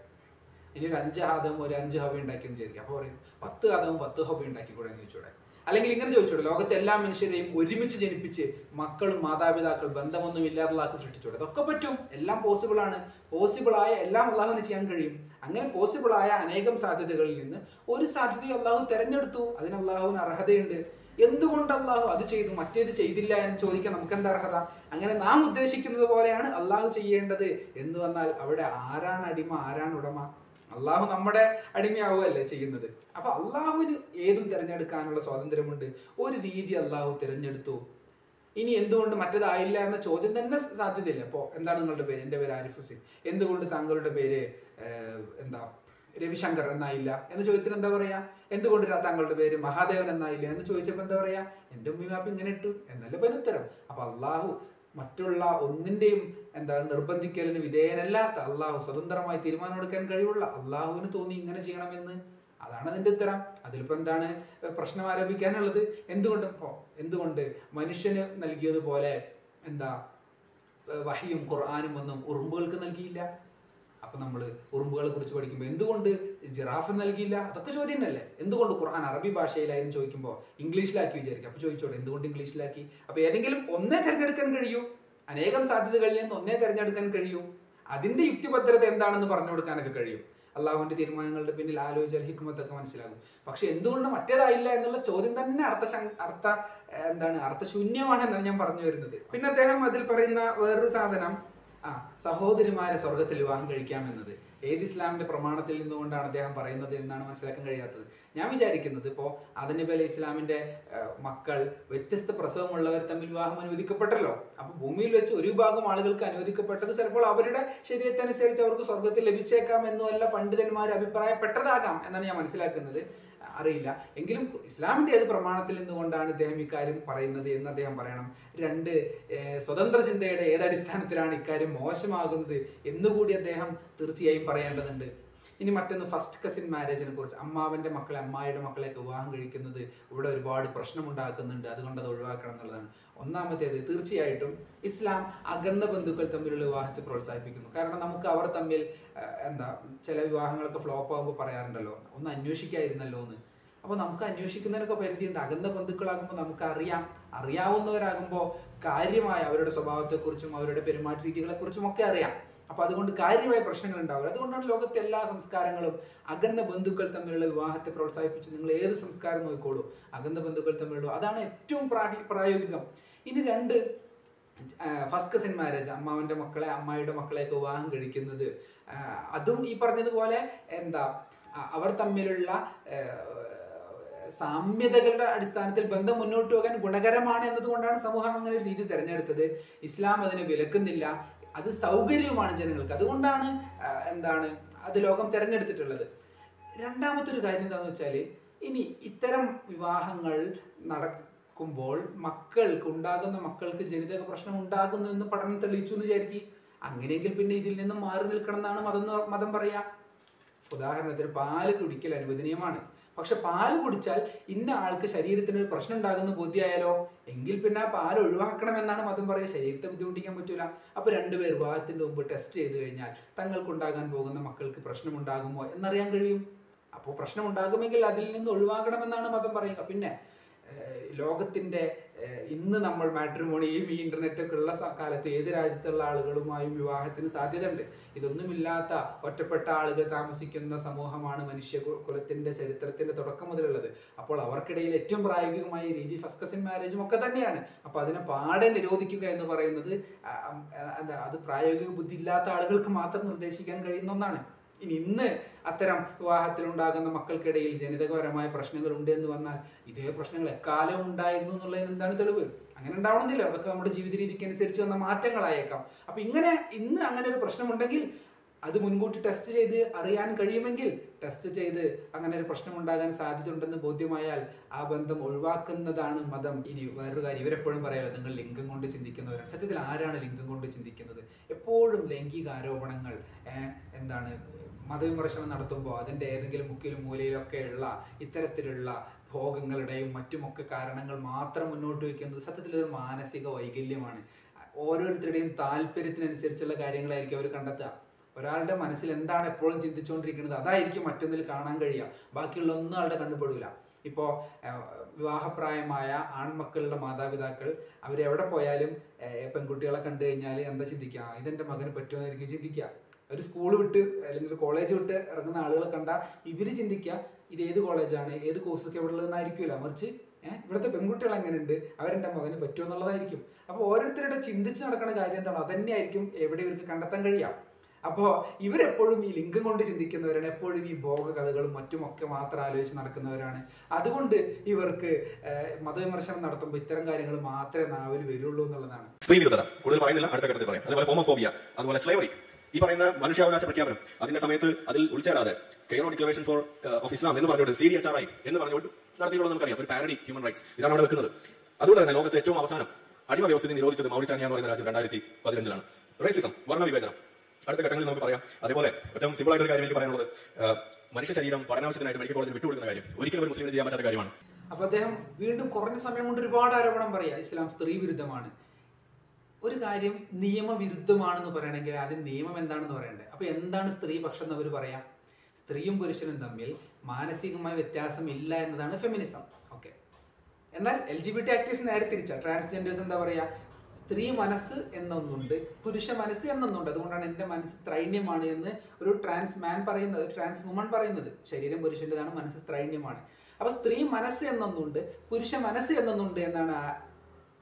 ഇനി ഒരു അഞ്ച് ആദവും ഒരു അഞ്ച് ഹവ ഉണ്ടാക്കിയെന്ന് ചോദിക്കാം അപ്പോൾ പറയും പത്ത് ആദവും പത്ത് ഹവ ഉണ്ടാക്കിക്കൂടെ? എന്ന് ചോദിച്ചൂടെ. അല്ലെങ്കിൽ ഇങ്ങനെ ചോദിച്ചോട്ടെ ലോകത്തെ എല്ലാ മനുഷ്യരെയും ഒരുമിച്ച് ജനിപ്പിച്ച് മക്കളും മാതാപിതാക്കൾ ബന്ധമൊന്നും ഇല്ലാതുള്ളാക്കി സൃഷ്ടിച്ചോട്ടെ അതൊക്കെ പറ്റും. എല്ലാം പോസിബിൾ ആണ്. പോസിബിൾ ആയ എല്ലാം അള്ളാഹുവിന് ചെയ്യാൻ കഴിയും. അങ്ങനെ പോസിബിൾ ആയ അനേകം സാധ്യതകളിൽ നിന്ന് ഒരു സാധ്യത അള്ളാഹു തെരഞ്ഞെടുത്തു. അതിന് അള്ളാഹുവിന് അർഹതയുണ്ട്. എന്തുകൊണ്ട് അള്ളാഹു അത് ചെയ്തു? മറ്റേത് ചെയ്തില്ല എന്ന് ചോദിക്കാൻ നമുക്ക് എന്താ അർഹത? അങ്ങനെ നാം ഉദ്ദേശിക്കുന്നത് പോലെയാണ് അള്ളാഹു ചെയ്യേണ്ടത്. എന്ന് വന്നാൽ അവിടെ ആരാണ് അടിമ? ആരാണ് ഉടമ? അള്ളാഹു നമ്മുടെ അടിമയാവുകയല്ലേ ചെയ്യുന്നത്? അപ്പൊ അള്ളാഹുവിന് ഏതും തിരഞ്ഞെടുക്കാനുള്ള സ്വാതന്ത്ര്യമുണ്ട്. ഒരു രീതി അള്ളാഹു തിരഞ്ഞെടുത്തു. ഇനി എന്തുകൊണ്ട് മറ്റേതായില്ല എന്ന ചോദ്യം തന്നെ സാധ്യതയില്ല. അപ്പോൾ എന്താണ് നിങ്ങളുടെ പേര്? എന്റെ പേര് ആരിഫ് ഹുസൈൻ. എന്തുകൊണ്ട് താങ്കളുടെ പേര് എന്താ രവിശങ്കർ എന്നായില്ല? എന്ന ചോദ്യത്തിന് എന്താ പറയാ? എന്തുകൊണ്ട് താങ്കളുടെ പേര് മഹാദേവൻ എന്നായില്ല? എന്ന് ചോദിച്ചപ്പോൾ എന്താ പറയാ? എന്റെ ഉമ്മിമാപ്പ് ഇങ്ങനെ ഇട്ടു. എന്നല്ല ഉത്തരം. അപ്പൊ അള്ളാഹു മറ്റുള്ള ഒന്നിന്റെയും എന്താ നിർബന്ധിക്കലിന് വിധേയനല്ലാത്ത അള്ളാഹു സ്വതന്ത്രമായി തീരുമാനമെടുക്കാൻ കഴിവുള്ള അള്ളാഹുവിന് തോന്നി ഇങ്ങനെ ചെയ്യണമെന്ന്. അതാണ് അതിന്റെ ഉത്തരം. അതിലിപ്പോ എന്താണ് പ്രശ്നം ആരോപിക്കാനുള്ളത് എന്തുകൊണ്ട് എന്തുകൊണ്ട് മനുഷ്യന് നൽകിയതുപോലെ എന്താ വഹിയും ഖുർആാനും ഒന്നും ഉറുമ്പുകൾക്ക് നൽകിയില്ല? അപ്പൊ നമ്മൾ ഉറുമ്പുകളെ കുറിച്ച് പഠിക്കുമ്പോൾ എന്തുകൊണ്ട് ജിറാഫ് നൽകിയില്ല? അതൊക്കെ ചോദ്യം തന്നെയല്ലേ എന്തുകൊണ്ട് ഖുർആൻ അറബി ഭാഷയിലായിരുന്നു ചോദിക്കുമ്പോൾ ഇംഗ്ലീഷിലാക്കി വിചാരിക്കും. അപ്പൊ ചോദിച്ചോട്ടെ എന്തുകൊണ്ട് ഇംഗ്ലീഷിലാക്കി? അപ്പൊ ഏതെങ്കിലും ഒന്നേ തിരഞ്ഞെടുക്കാൻ കഴിയൂ. അനേകം സാധ്യതകളിൽ നിന്ന് ഒന്നേ തിരഞ്ഞെടുക്കാൻ കഴിയൂ. അതിന്റെ യുക്തിഭദ്രത എന്താണെന്ന് പറഞ്ഞു കൊടുക്കാനൊക്കെ കഴിയും. അള്ളാഹുവിന്റെ തീരുമാനങ്ങളുടെ പിന്നിൽ ആലോചിച്ചാൽ ഹിക്മത്തൊക്കെ മനസ്സിലാകും. പക്ഷെ എന്തുകൊണ്ട് മറ്റേതായില്ല എന്നുള്ള ചോദ്യം തന്നെ അർത്ഥ അർത്ഥ എന്താണ് അർത്ഥശൂന്യമാണ് എന്നാണ് ഞാൻ പറഞ്ഞു വരുന്നത്. പിന്നെ അദ്ദേഹം അതിൽ പറയുന്ന വേറൊരു സാധനം ആ സഹോദരിമാരെ സ്വർഗത്തിൽ വിവാഹം കഴിക്കാമെന്നത് ഏത് ഇസ്ലാമിന്റെ പ്രമാണത്തിൽ നിന്നുകൊണ്ടാണ് അദ്ദേഹം പറയുന്നത് എന്നാണ് മനസ്സിലാക്കാൻ കഴിയാത്തത്. ഞാൻ വിചാരിക്കുന്നത് ഇപ്പോൾ അതിനബി അലൈഹി ഇസ്ലാമിന്റെ മക്കൾ വ്യത്യസ്ത പ്രസവമുള്ളവർ തമ്മിൽ വിവാഹം അനുവദിക്കപ്പെട്ടല്ലോ. അപ്പൊ ഭൂമിയിൽ വെച്ച് ഒരു ഭാഗം ആളുകൾക്ക് അനുവദിക്കപ്പെട്ടത് ചിലപ്പോൾ അവരുടെ ശരീരത്തിനനുസരിച്ച് അവർക്ക് സ്വർഗത്തിൽ ലഭിച്ചേക്കാം എന്നുമല്ല പണ്ഡിതന്മാർ അഭിപ്രായപ്പെട്ടതാകാം എന്നാണ് ഞാൻ മനസ്സിലാക്കുന്നത്. അറിയില്ല. എങ്കിലും ഇസ്ലാമിന്റെ ഏത് പ്രമാണത്തിൽ നിന്നുകൊണ്ടാണ് ഇദ്ദേഹം ഇക്കാര്യം പറയുന്നത് എന്ന് അദ്ദേഹം പറയണം. രണ്ട് സ്വതന്ത്ര ചിന്തയുടെ ഏത് അടിസ്ഥാനത്തിലാണ് ഇക്കാര്യം മോശമാകുന്നത് എന്നുകൂടി അദ്ദേഹം തീർച്ചയായും പറയേണ്ടതുണ്ട്. ഇനി മറ്റൊന്ന് ഫസ്റ്റ് കസിൻ മാരേജിനെ കുറിച്ച്. അമ്മാവന്റെ മക്കളെ അമ്മായിയുടെ മക്കളെയൊക്കെ വിവാഹം കഴിക്കുന്നത് ഇവിടെ ഒരുപാട് പ്രശ്നമുണ്ടാക്കുന്നുണ്ട്. അതുകൊണ്ട് അത് ഒഴിവാക്കണം എന്നുള്ളതാണ്. ഒന്നാമത്തേത് തീർച്ചയായിട്ടും ഇസ്ലാം അകന്ന ബന്ധുക്കൾ തമ്മിലുള്ള വിവാഹത്തെ പ്രോത്സാഹിപ്പിക്കുന്നു. കാരണം നമുക്ക് അവർ തമ്മിൽ എന്താ ചില വിവാഹങ്ങളൊക്കെ ഫ്ലോപ്പ് ആകുമ്പോൾ പറയാറുണ്ടല്ലോ. ഒന്ന് അന്വേഷിക്കായിരുന്നല്ലോ എന്ന്. അപ്പോൾ നമുക്ക് അന്വേഷിക്കുന്നതിനൊക്കെ പരിധിയുണ്ട്. അകന്ന ബന്ധുക്കളാകുമ്പോൾ നമുക്ക് അറിയാം അറിയാവുന്നവരാകുമ്പോൾ കാര്യമായ അവരുടെ സ്വഭാവത്തെക്കുറിച്ചും അവരുടെ പെരുമാറ്റ രീതികളെക്കുറിച്ചും ഒക്കെ അറിയാം. അപ്പൊ അതുകൊണ്ട് കാര്യമായ പ്രശ്നങ്ങൾ ഉണ്ടാവില്ല. അതുകൊണ്ടാണ് ലോകത്തെ എല്ലാ സംസ്കാരങ്ങളും അകന്ന ബന്ധുക്കൾ തമ്മിലുള്ള വിവാഹത്തെ പ്രോത്സാഹിപ്പിച്ച് നിങ്ങൾ ഏത് സംസ്കാരം നോക്കിക്കോളൂ? അകന്ന ബന്ധുക്കൾ തമ്മിലുള്ള. അതാണ് ഏറ്റവും പ്രായോഗികം. ഇനി രണ്ട് ഫസ്റ്റ് കസിൻ മാരേജ് അമ്മാവന്റെ മക്കളെ അമ്മായിയുടെ മക്കളെയൊക്കെ വിവാഹം കഴിക്കുന്നത്. അതും ഈ പറഞ്ഞതുപോലെ എന്താ അവർ തമ്മിലുള്ള സാമ്യതകളുടെ അടിസ്ഥാനത്തിൽ ബന്ധം മുന്നോട്ട് പോകാൻ ഗുണകരമാണ് എന്നതുകൊണ്ടാണ് സമൂഹം അങ്ങനെ ഒരു രീതി തിരഞ്ഞെടുത്തത്. ഇസ്ലാം അതിനെ വിലക്കുന്നില്ല. അത് സൗകര്യവുമാണ് ജനങ്ങൾക്ക്. അതുകൊണ്ടാണ് എന്താണ് അത് ലോകം തിരഞ്ഞെടുത്തിട്ടുള്ളത്. രണ്ടാമത്തെ ഒരു കാര്യം എന്താണെന്ന് വെച്ചാൽ ഇനി ഇത്തരം വിവാഹങ്ങൾ നടക്കുമ്പോൾ മക്കൾക്ക് ഉണ്ടാകുന്ന മക്കൾക്ക് ജനിതക പ്രശ്നം ഉണ്ടാകുന്നു എന്ന് പഠനം തെളിയിച്ചു എന്ന് വിചാരിക്കും. അങ്ങനെയെങ്കിൽ പിന്നെ ഇതിൽ നിന്ന് മാറി നിൽക്കണം എന്നാണ് മതം മതം പറയാ. ഉദാഹരണത്തിന് പാൽ കുടിക്കൽ അനുവദനീയമാണ്. പക്ഷെ പാൽ കുടിച്ചാൽ ഇന്ന ആൾക്ക് ശരീരത്തിന് ഒരു പ്രശ്നം ഉണ്ടാകുന്ന ബോധ്യമായാലോ എങ്കിൽ പിന്നെ ആ പാൽ ഒഴിവാക്കണമെന്നാണ് മതം പറയുക. ശരീരത്തെ ബുദ്ധിമുട്ടിക്കാൻ പറ്റൂല. അപ്പൊ രണ്ടുപേർ വിവാഹത്തിന്റെ മുമ്പ് ടെസ്റ്റ് ചെയ്ത് കഴിഞ്ഞാൽ തങ്ങൾക്കുണ്ടാകാൻ പോകുന്ന മക്കൾക്ക് പ്രശ്നമുണ്ടാകുമോ എന്നറിയാൻ കഴിയും. അപ്പോൾ പ്രശ്നം ഉണ്ടാകുമെങ്കിൽ അതിൽ നിന്ന് ഒഴിവാക്കണമെന്നാണ് മതം പറയുക. പിന്നെ ലോകത്തിന്റെ ഇന്ന് നമ്മൾ മാട്രിമോണിയും ഈ ഇന്റർനെറ്റ് ഒക്കെ ഉള്ള കാലത്ത് ഏത് രാജ്യത്തുള്ള ആളുകളുമായും വിവാഹത്തിന് സാധ്യതയുണ്ട്. ഇതൊന്നുമില്ലാത്ത ഒറ്റപ്പെട്ട ആളുകൾ താമസിക്കുന്ന സമൂഹമാണ് മനുഷ്യ കുലത്തിന്റെ ചരിത്രത്തിന്റെ തുടക്കം മുതലുള്ളത്. അപ്പോൾ അവർക്കിടയിൽ ഏറ്റവും പ്രായോഗികമായ രീതി ഫസ്റ്റ് കസിൻ മാരേജും ഒക്കെ തന്നെയാണ്. അപ്പൊ അതിനെ പാടെ നിരോധിക്കുക എന്ന് പറയുന്നത് അത് പ്രായോഗിക ബുദ്ധി ഇല്ലാത്ത ആളുകൾക്ക് മാത്രം നിർദ്ദേശിക്കാൻ കഴിയുന്ന ഒന്നാണ്. ഇനി ഇന്ന് അത്തരം വിവാഹത്തിലുണ്ടാകുന്ന മക്കൾക്കിടയിൽ ജനിതകപരമായ പ്രശ്നങ്ങൾ ഉണ്ട് എന്ന് വന്നാൽ ഇതേ പ്രശ്നങ്ങൾ എക്കാലം ഉണ്ടായിരുന്നു എന്നുള്ളതിന് എന്താണ് തെളിവ്? അങ്ങനെ ഉണ്ടാവണമെന്നില്ല. അതൊക്കെ നമ്മുടെ ജീവിത രീതിക്ക് അനുസരിച്ച് വന്ന മാറ്റങ്ങളായേക്കാം. അപ്പൊ ഇങ്ങനെ ഇന്ന് അങ്ങനെ ഒരു പ്രശ്നമുണ്ടെങ്കിൽ അത് മുൻകൂട്ടി ടെസ്റ്റ് ചെയ്ത് അറിയാൻ കഴിയുമെങ്കിൽ ടെസ്റ്റ് ചെയ്ത് അങ്ങനെ ഒരു പ്രശ്നം ഉണ്ടാകാൻ സാധ്യത ഉണ്ടെന്ന് ബോധ്യമായാൽ ആ ബന്ധം ഒഴിവാക്കുന്നതാണ് മതം. ഇനി വേറൊരു കാര്യം ഇവരെപ്പോഴും പറയാമോ നിങ്ങൾ ലിംഗം കൊണ്ട് ചിന്തിക്കുന്നവരാണ്. സത്യത്തിൽ ആരാണ് ലിംഗം കൊണ്ട് ചിന്തിക്കുന്നത്? എപ്പോഴും ലൈംഗിക ആരോപണങ്ങൾ എന്താണ് മതവിമർശനം നടത്തുമ്പോൾ അതിന്റെ ഏതെങ്കിലും മുക്കിലും മൂലയിലൊക്കെ ഉള്ള ഇത്തരത്തിലുള്ള ഭോഗങ്ങളുടെയും മറ്റുമൊക്കെ കാരണങ്ങൾ മാത്രം മുന്നോട്ട് വയ്ക്കുന്നത് സത്യത്തിൽ ഒരു മാനസിക വൈകല്യമാണ്. ഓരോരുത്തരുടെയും താല്പര്യത്തിനനുസരിച്ചുള്ള കാര്യങ്ങളായിരിക്കും അവർ കണ്ടെത്തുക. ഒരാളുടെ മനസ്സിൽ എന്താണ് എപ്പോഴും ചിന്തിച്ചുകൊണ്ടിരിക്കുന്നത് അതായിരിക്കും മറ്റൊന്നിൽ കാണാൻ കഴിയുക. ബാക്കിയുള്ള ഒന്നും ആളുടെ കണ്ടുപെടില്ല ഇപ്പോൾ വിവാഹപ്രായമായ ആൺമക്കളുടെ മാതാപിതാക്കൾ അവരെവിടെ പോയാലും പെൺകുട്ടികളെ കണ്ടു കഴിഞ്ഞാൽ എന്താ ചിന്തിക്കുക? ഇതെന്റെ മകന് പറ്റുമെന്നായിരിക്കും ചിന്തിക്കുക. ഒരു സ്കൂൾ വിട്ട് അല്ലെങ്കിൽ ഒരു കോളേജ് വിട്ട് ഇറങ്ങുന്ന ആളുകളെ കണ്ടാൽ ഇവർ ചിന്തിക്കുക ഇത് ഏത് കോളേജാണ് ഏത് കോഴ്സൊക്കെ ഇവിടെ ഉള്ളതെന്നായിരിക്കില്ല മറിച്ച് ഇവിടുത്തെ പെൺകുട്ടികൾ എങ്ങനെയുണ്ട് അവരെന്റെ മകന് പറ്റുമോ എന്നുള്ളതായിരിക്കും. അപ്പോൾ ഓരോരുത്തരുടെ ചിന്തിച്ച് നടക്കുന്ന കാര്യം എന്താണ്? അതന്നെയായിരിക്കും എവിടെ ഇവർക്ക് കണ്ടെത്താൻ കഴിയാം അപ്പോൾ ഇവരെപ്പോഴും ഈ ലിംഗം കൊണ്ട് ചിന്തിക്കുന്നവരാണ്. എപ്പോഴും ഈ ഭോഗ കഥകളും മറ്റുമൊക്കെ മാത്രം ആലോചിച്ച് നടക്കുന്നവരാണ്. അതുകൊണ്ട് ഇവർക്ക് മതവിമർശനം നടത്തുമ്പോൾ ഇത്തരം കാര്യങ്ങൾ മാത്രമേ നാവിൽ വരുള്ളൂ എന്നുള്ളതാണ്. സ്ത്രീ വിരുദ്ധത കൂടുതൽ പറയുന്നില്ല. അടുത്ത ഘട്ടത്തിൽ പറയാം. അതുപോലെ ഹോമോഫോബിയ അതുപോലെ സ്ലേവറി ഈ പറയുന്ന മനുഷ്യാവകാശ പ്രഖ്യാപനം അതിന്റെ സമയത്ത് അതിൽ ഉൾച്ചേരാതെ Cairo declaration for of Islam എന്ന് പറഞ്ഞുകൊണ്ട് C D H R I എന്ന് പറഞ്ഞുകൊണ്ട് നടത്തിയിട്ടുള്ളത് നമുക്കറിയാം. ഒരു പാരഡി ഹ്യൂമൻ റൈറ്റ്സ് ഇതാണ് അവിടെ വെക്കുന്നത്. അതുകൊണ്ട് തന്നെ ലോകത്തെ ഏറ്റവും അവസാനം അടിമ വ്യവസ്ഥയിൽ നിരോധിച്ചത് മൗറിറ്റാനിയ എന്ന് പറയുന്ന രാജ്യം രണ്ടായിരത്തി പതിനഞ്ചിലാണ്. റേസിസം വർണ വിവേചനം. അടുത്ത ഘട്ടങ്ങളിൽ നമുക്ക് പറയാം. അതേപോലെ ഏറ്റവും സിമ്പിൾ ആയിട്ട് ഒരു കാര്യം എനിക്ക് പറയാനുള്ളത് മനുഷ്യ ശരീരം പഠനാവശ്യത്തിനായിട്ട് മെഡിക്കൽ കോളേജിൽ വിട്ടുകൊടുക്കുന്ന കാര്യം ഒരിക്കലും ഒരു മുസ്ലിമിന് ചെയ്യാൻ പറ്റാത്ത കാര്യമാണ്. അപ്പൊ അദ്ദേഹം വീണ്ടും കുറഞ്ഞ സമയം കൊണ്ട് ഒരുപാട് ആരോപണം പറയാ ഇസ്ലാം സ്ത്രീ വിരുദ്ധമാണ്. ഒരു കാര്യം നിയമവിരുദ്ധമാണെന്ന് പറയണമെങ്കിൽ ആദ്യം നിയമം എന്താണെന്ന് പറയണ്ടേ? അപ്പൊ എന്താണ് സ്ത്രീ പക്ഷം എന്ന് അവർ പറയാം? സ്ത്രീയും പുരുഷനും തമ്മിൽ മാനസികമായ വ്യത്യാസം ഇല്ല എന്നതാണ് ഫെമിനിസം ഓക്കെ എന്നാൽ L G B T actives നേരെ തിരിച്ച. ട്രാൻസ്ജെൻഡേഴ്സ് എന്താ പറയാ? സ്ത്രീ മനസ്സ് എന്നൊന്നുണ്ട് പുരുഷ മനസ്സ് എന്നൊന്നുണ്ട്. അതുകൊണ്ടാണ് എന്റെ മനസ്സ് ത്രൈണ്യമാണ് എന്ന് ഒരു ട്രാൻസ് മാൻ പറയുന്നത് ഒരു ട്രാൻസ് വുമൺ പറയുന്നത്. ശരീരം പുരുഷന്റെതാണ് മനസ്സ് ത്രൈണ്യമാണ് അപ്പൊ സ്ത്രീ മനസ്സ് എന്നൊന്നുണ്ട് പുരുഷ മനസ്സ് എന്നൊന്നുണ്ട് എന്നാണ്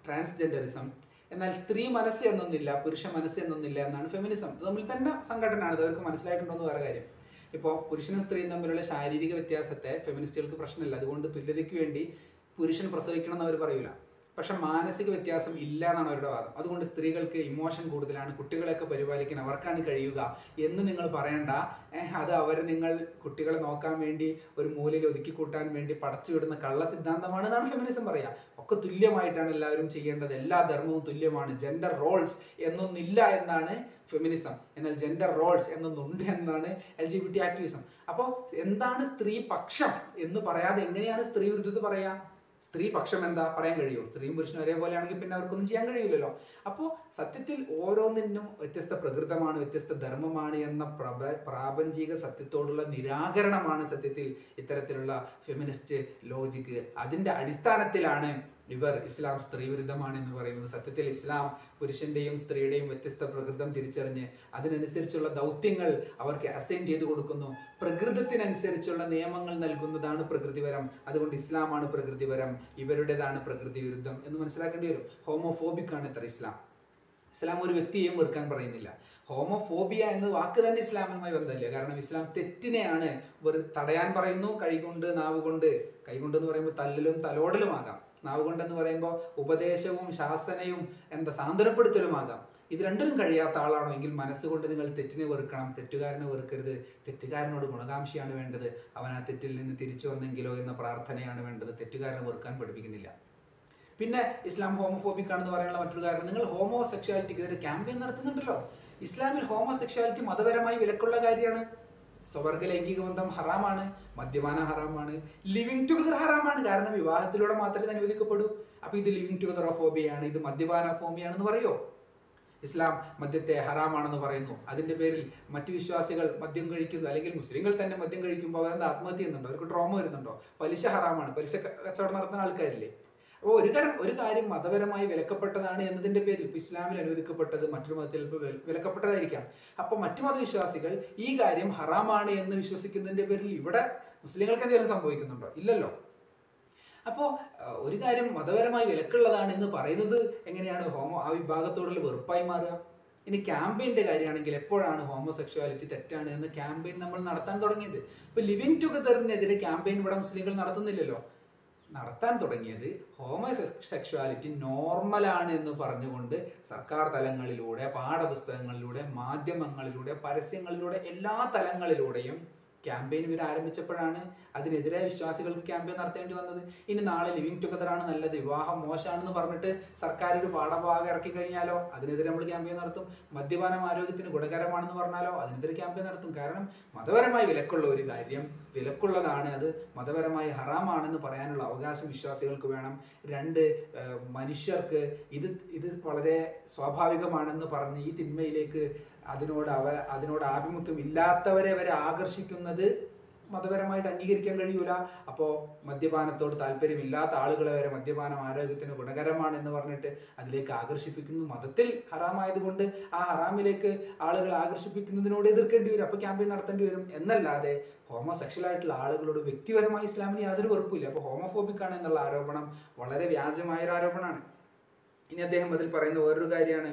ട്രാൻസ്ജെൻഡറിസം എന്നാൽ സ്ത്രീ മനസ്സ് എന്നൊന്നില്ല പുരുഷ മനസ്സ് എന്നൊന്നില്ല എന്നാണ് ഫെമിനിസം ഇത് തമ്മിൽ തന്നെ സംഘടനയാണ്. അവർക്ക് മനസ്സിലായിട്ടുണ്ടോ എന്ന് വേറെ കാര്യം. ഇപ്പോൾ പുരുഷനും സ്ത്രീയും തമ്മിലുള്ള ശാരീരിക വ്യത്യാസത്തെ ഫെമിനിസ്റ്റുകൾക്ക് പ്രശ്നമില്ല. അതുകൊണ്ട് തുല്യതയ്ക്ക് വേണ്ടി പുരുഷൻ പ്രസവിക്കണം എന്ന് അവർ പറയൂല. പക്ഷെ മാനസിക വ്യത്യാസം ഇല്ല എന്നാണ് അവരുടെ വാദം. അതുകൊണ്ട് സ്ത്രീകൾക്ക് ഇമോഷൻ കൂടുതലാണ്. കുട്ടികളെയൊക്കെ പരിപാലിക്കാൻ അവർക്കാണ് കഴിയുക എന്ന് നിങ്ങൾ പറയണ്ട. അത് അവർ നിങ്ങൾ കുട്ടികളെ നോക്കാൻ വേണ്ടി ഒരു മൂലയിൽ ഒതുക്കി കൂട്ടാൻ വേണ്ടി പടച്ചു വിടുന്ന കള്ള സിദ്ധാന്തമാണ് എന്നാണ് ഫെമിനിസം പറയുക ഒക്കെ തുല്യമായിട്ടാണ് എല്ലാവരും ചെയ്യേണ്ടത്. എല്ലാ ധർമ്മവും തുല്യമാണ്. ജെൻഡർ റോൾസ് എന്നൊന്നില്ല എന്നാണ് ഫെമിനിസം എന്നാൽ ജെൻഡർ റോൾസ് എന്നൊന്നുണ്ട് എന്നാണ് L G B T activism അപ്പോൾ എന്താണ് സ്ത്രീ പക്ഷം എന്ന് പറയാതെ എങ്ങനെയാണ് സ്ത്രീ വിരുദ്ധത പറയാ? സ്ത്രീ പക്ഷം എന്താ പറയാൻ കഴിയുമോ സ്ത്രീയും പുരുഷനും ഒരേപോലെ ആണെങ്കിൽ പിന്നെ അവർക്കൊന്നും ചെയ്യാൻ കഴിയില്ലല്ലോ. അപ്പോൾ സത്യത്തിൽ ഓരോന്നിനും വ്യത്യസ്ത പ്രകൃതമാണ് വ്യത്യസ്ത ധർമ്മമാണ് എന്ന പ്രപ പ്രാപഞ്ചിക സത്യത്തോടുള്ള നിരാകരണമാണ് സത്യത്തിൽ ഇത്തരത്തിലുള്ള ഫെമിനിസ്റ്റ് ലോജിക്ക് അതിന്റെ അടിസ്ഥാനത്തിലാണ് ഇവർ ഇസ്ലാം സ്ത്രീവിരുദ്ധമാണ് എന്ന് പറയുന്നത് സത്യത്തിൽ ഇസ്ലാം പുരുഷന്റെയും സ്ത്രീയുടെയും വ്യത്യസ്ത പ്രകൃതം തിരിച്ചറിഞ്ഞ് അതിനനുസരിച്ചുള്ള ദൗത്യങ്ങൾ അവർക്ക് അസൈൻ ചെയ്തു കൊടുക്കുന്നു. പ്രകൃതത്തിനനുസരിച്ചുള്ള നിയമങ്ങൾ നൽകുന്നതാണ് പ്രകൃതിപരം. അതുകൊണ്ട് ഇസ്ലാമാണ് പ്രകൃതിപരം. ഇവരുടേതാണ് പ്രകൃതി വിരുദ്ധം എന്ന് മനസ്സിലാക്കേണ്ടി വരും. ഹോമോഫോബിക് ആണ് ഇത്ര ഇസ്ലാം. ഇസ്ലാം ഒരു വ്യക്തിയെയും വെറുക്കാൻ പറയുന്നില്ല. ഹോമോഫോബിയ എന്ന വാക്ക് തന്നെ ഇസ്ലാമുമായി ബന്ധമില്ല. കാരണം ഇസ്ലാം തെറ്റിനെയാണ് വെറു തടയാൻ പറയുന്നു കൈകൊണ്ട് നാവുകൊണ്ട്. കൈകൊണ്ട് എന്ന് പറയുമ്പോൾ തല്ലലും തലോടലുമാകാം നാവ് കൊണ്ടെന്ന് പറയുമ്പോൾ ഉപദേശവും ശാസനയും എന്താ സാന്ത്വനപ്പെടുത്തലുമാകാം ഇത് രണ്ടിനും കഴിയാത്ത ആളാണോ എങ്കിൽ മനസ്സുകൊണ്ട് നിങ്ങൾ തെറ്റിനെ വെറുക്കണം തെറ്റുകാരനെ വെറുക്കരുത് തെറ്റുകാരനോട് ഗുണകാംക്ഷയാണ് വേണ്ടത് അവൻ ആ തെറ്റിൽ നിന്ന് തിരിച്ചു വന്നെങ്കിലോ എന്ന പ്രാർത്ഥനയാണ് വേണ്ടത് തെറ്റുകാരനെ വെറുക്കാൻ പഠിപ്പിക്കുന്നില്ല. പിന്നെ ഇസ്ലാം ഹോമോഫോബിക് ആണെന്ന് പറയാനുള്ള മറ്റൊരു കാരണം നിങ്ങൾ ഹോമോ സെക്ഷുവാലിറ്റിക്കെതിരെ ക്യാമ്പയിൻ നടത്തുന്നുണ്ടല്ലോ. ഇസ്ലാമിൽ ഹോമോ സെക്ഷുവാലിറ്റി മതപരമായി വിലക്കുള്ള കാര്യമാണ്. സ്വവർഗ ലൈംഗിക ബന്ധം ഹറാമാണ് മദ്യപാന ഹറാമാണ് ലിവിങ് ടുഗദർ ഹറാമാണ്. കാരണം വിവാഹത്തിലൂടെ മാത്രമേ അനുവദിക്കപ്പെടൂ. അപ്പൊ ഇത് ലിവിങ് ടുഗദർ ഫോബിയാണ് ഇത് മദ്യപാന ഫോമിയാണെന്ന് പറയോ? ഇസ്ലാം മദ്യത്തെ ഹറാമാണെന്ന് പറയുന്നു. അതിന്റെ പേരിൽ മറ്റു വിശ്വാസികൾ മദ്യം കഴിക്കുന്നു. അല്ലെങ്കിൽ മുസ്ലിങ്ങൾ തന്നെ മദ്യം കഴിക്കുമ്പോൾ അവരെന്താ ആത്മഹത്യ ചെയ്യുന്നുണ്ടോ? അവർക്ക് ട്രോമ വരുന്നുണ്ടോ? പലിശ ഹറാമാണ്. പലിശ കച്ചവടം നടത്തുന്ന ആൾക്കാരില്ലേ? അപ്പോൾ ഒരു കാര്യം ഒരു കാര്യം മതപരമായി വിലക്കപ്പെട്ടതാണ് എന്നതിന്റെ പേരിൽ ഇപ്പോൾ ഇസ്ലാമിൽ അനുവദിക്കപ്പെട്ടത് മറ്റൊരു മതത്തിൽ വിലക്കപ്പെട്ടതായിരിക്കാം. അപ്പോൾ മറ്റു മതവിശ്വാസികൾ ഈ കാര്യം ഹറാമാണ് എന്ന് വിശ്വസിക്കുന്നതിന്റെ പേരിൽ ഇവിടെ മുസ്ലിങ്ങൾക്ക് എന്തെങ്കിലും സംഭവിക്കുന്നുണ്ടോ? ഇല്ലല്ലോ. അപ്പോൾ ഒരു കാര്യം മതപരമായി വിലക്കുള്ളതാണ് എന്ന് പറയുന്നത് എങ്ങനെയാണ് ഹോമോ ആ വിഭാഗത്തോടുള്ള വെറുപ്പായി മാറുക? ഇനി ക്യാമ്പയിന്റെ കാര്യമാണെങ്കിൽ എപ്പോഴാണ് ഹോമോസെക്ഷുവാലിറ്റി തെറ്റാണ് എന്ന് ക്യാമ്പയിൻ നമ്മൾ നടത്താൻ തുടങ്ങിയത്? ഇപ്പൊ ലിവിങ് ടുഗദറിനെതിരെ ക്യാമ്പയിൻ ഇവിടെ മുസ്ലിങ്ങൾ നടത്തുന്നില്ലല്ലോ. നടത്താൻ തുടങ്ങിയത് ഹോമോ സെക്ഷുവാലിറ്റി നോർമലാണ് എന്ന് പറഞ്ഞുകൊണ്ട് സർക്കാർ തലങ്ങളിലൂടെ പാഠപുസ്തകങ്ങളിലൂടെ മാധ്യമങ്ങളിലൂടെ പരസ്യങ്ങളിലൂടെ എല്ലാ തലങ്ങളിലൂടെയും ക്യാമ്പയിൻ ഇവർ ആരംഭിച്ചപ്പോഴാണ് അതിനെതിരെ വിശ്വാസികൾക്ക് ക്യാമ്പയിൻ നടത്തേണ്ടി വന്നത്. ഇനി നാളെ ലിവിങ് ടുഗദർ ആണ് നല്ലത്. വിവാഹം മോശമാണെന്ന് പറഞ്ഞിട്ട് സർക്കാർ ഒരു പാഠഭാഗം ഇറക്കി കഴിഞ്ഞാലോ? അതിനെതിരെ നമ്മൾ ക്യാമ്പയിൻ നടത്തും. മദ്യപാനം ആരോഗ്യത്തിന് ഗുണകരമാണെന്ന് പറഞ്ഞാലോ? അതിനെതിരെ ക്യാമ്പയിൻ നടത്തും. കാരണം മതപരമായി വിലക്കുള്ള ഒരു കാര്യം വിലക്കുള്ളതാണ്. അത് മതപരമായി ഹറാമാണെന്ന് പറയാനുള്ള അവകാശം വിശ്വാസികൾക്ക് വേണം. രണ്ട് മനുഷ്യർക്ക് ഇത് ഇത് വളരെ സ്വാഭാവികമാണെന്ന് പറഞ്ഞ് ഈ തിന്മയിലേക്ക് അതിനോട് അവ അതിനോട് ആഭിമുഖ്യം ഇല്ലാത്തവരെ വരെ ആകർഷിക്കുന്നത് മതപരമായിട്ട് അംഗീകരിക്കാൻ കഴിയൂല. അപ്പോൾ മദ്യപാനത്തോട് താല്പര്യമില്ലാത്ത ആളുകളെ വരെ മദ്യപാനം ആരോഗ്യത്തിന് ഗുണകരമാണ് എന്ന് പറഞ്ഞിട്ട് അതിലേക്ക് ആകർഷിപ്പിക്കുന്നു. മതത്തിൽ ഹറാമായതുകൊണ്ട് ആ ഹറാമിലേക്ക് ആളുകൾ ആകർഷിപ്പിക്കുന്നതിനോട് എതിർക്കേണ്ടി വരും. അപ്പോൾ ക്യാമ്പയിൻ നടത്തേണ്ടി വരും. എന്നല്ലാതെ ഹോമോസെക്ഷൽ ആയിട്ടുള്ള ആളുകളോട് വ്യക്തിപരമായി ഇസ്ലാമിന് യാതൊരു ഉറപ്പില്ല അപ്പോൾ ഹോമോഫോബിക് ആണ് എന്നുള്ള ആരോപണം വളരെ വ്യാജമായൊരു ആരോപണമാണ്. ഇനി അദ്ദേഹം അതിൽ പറയുന്ന വേറൊരു കാര്യമാണ്.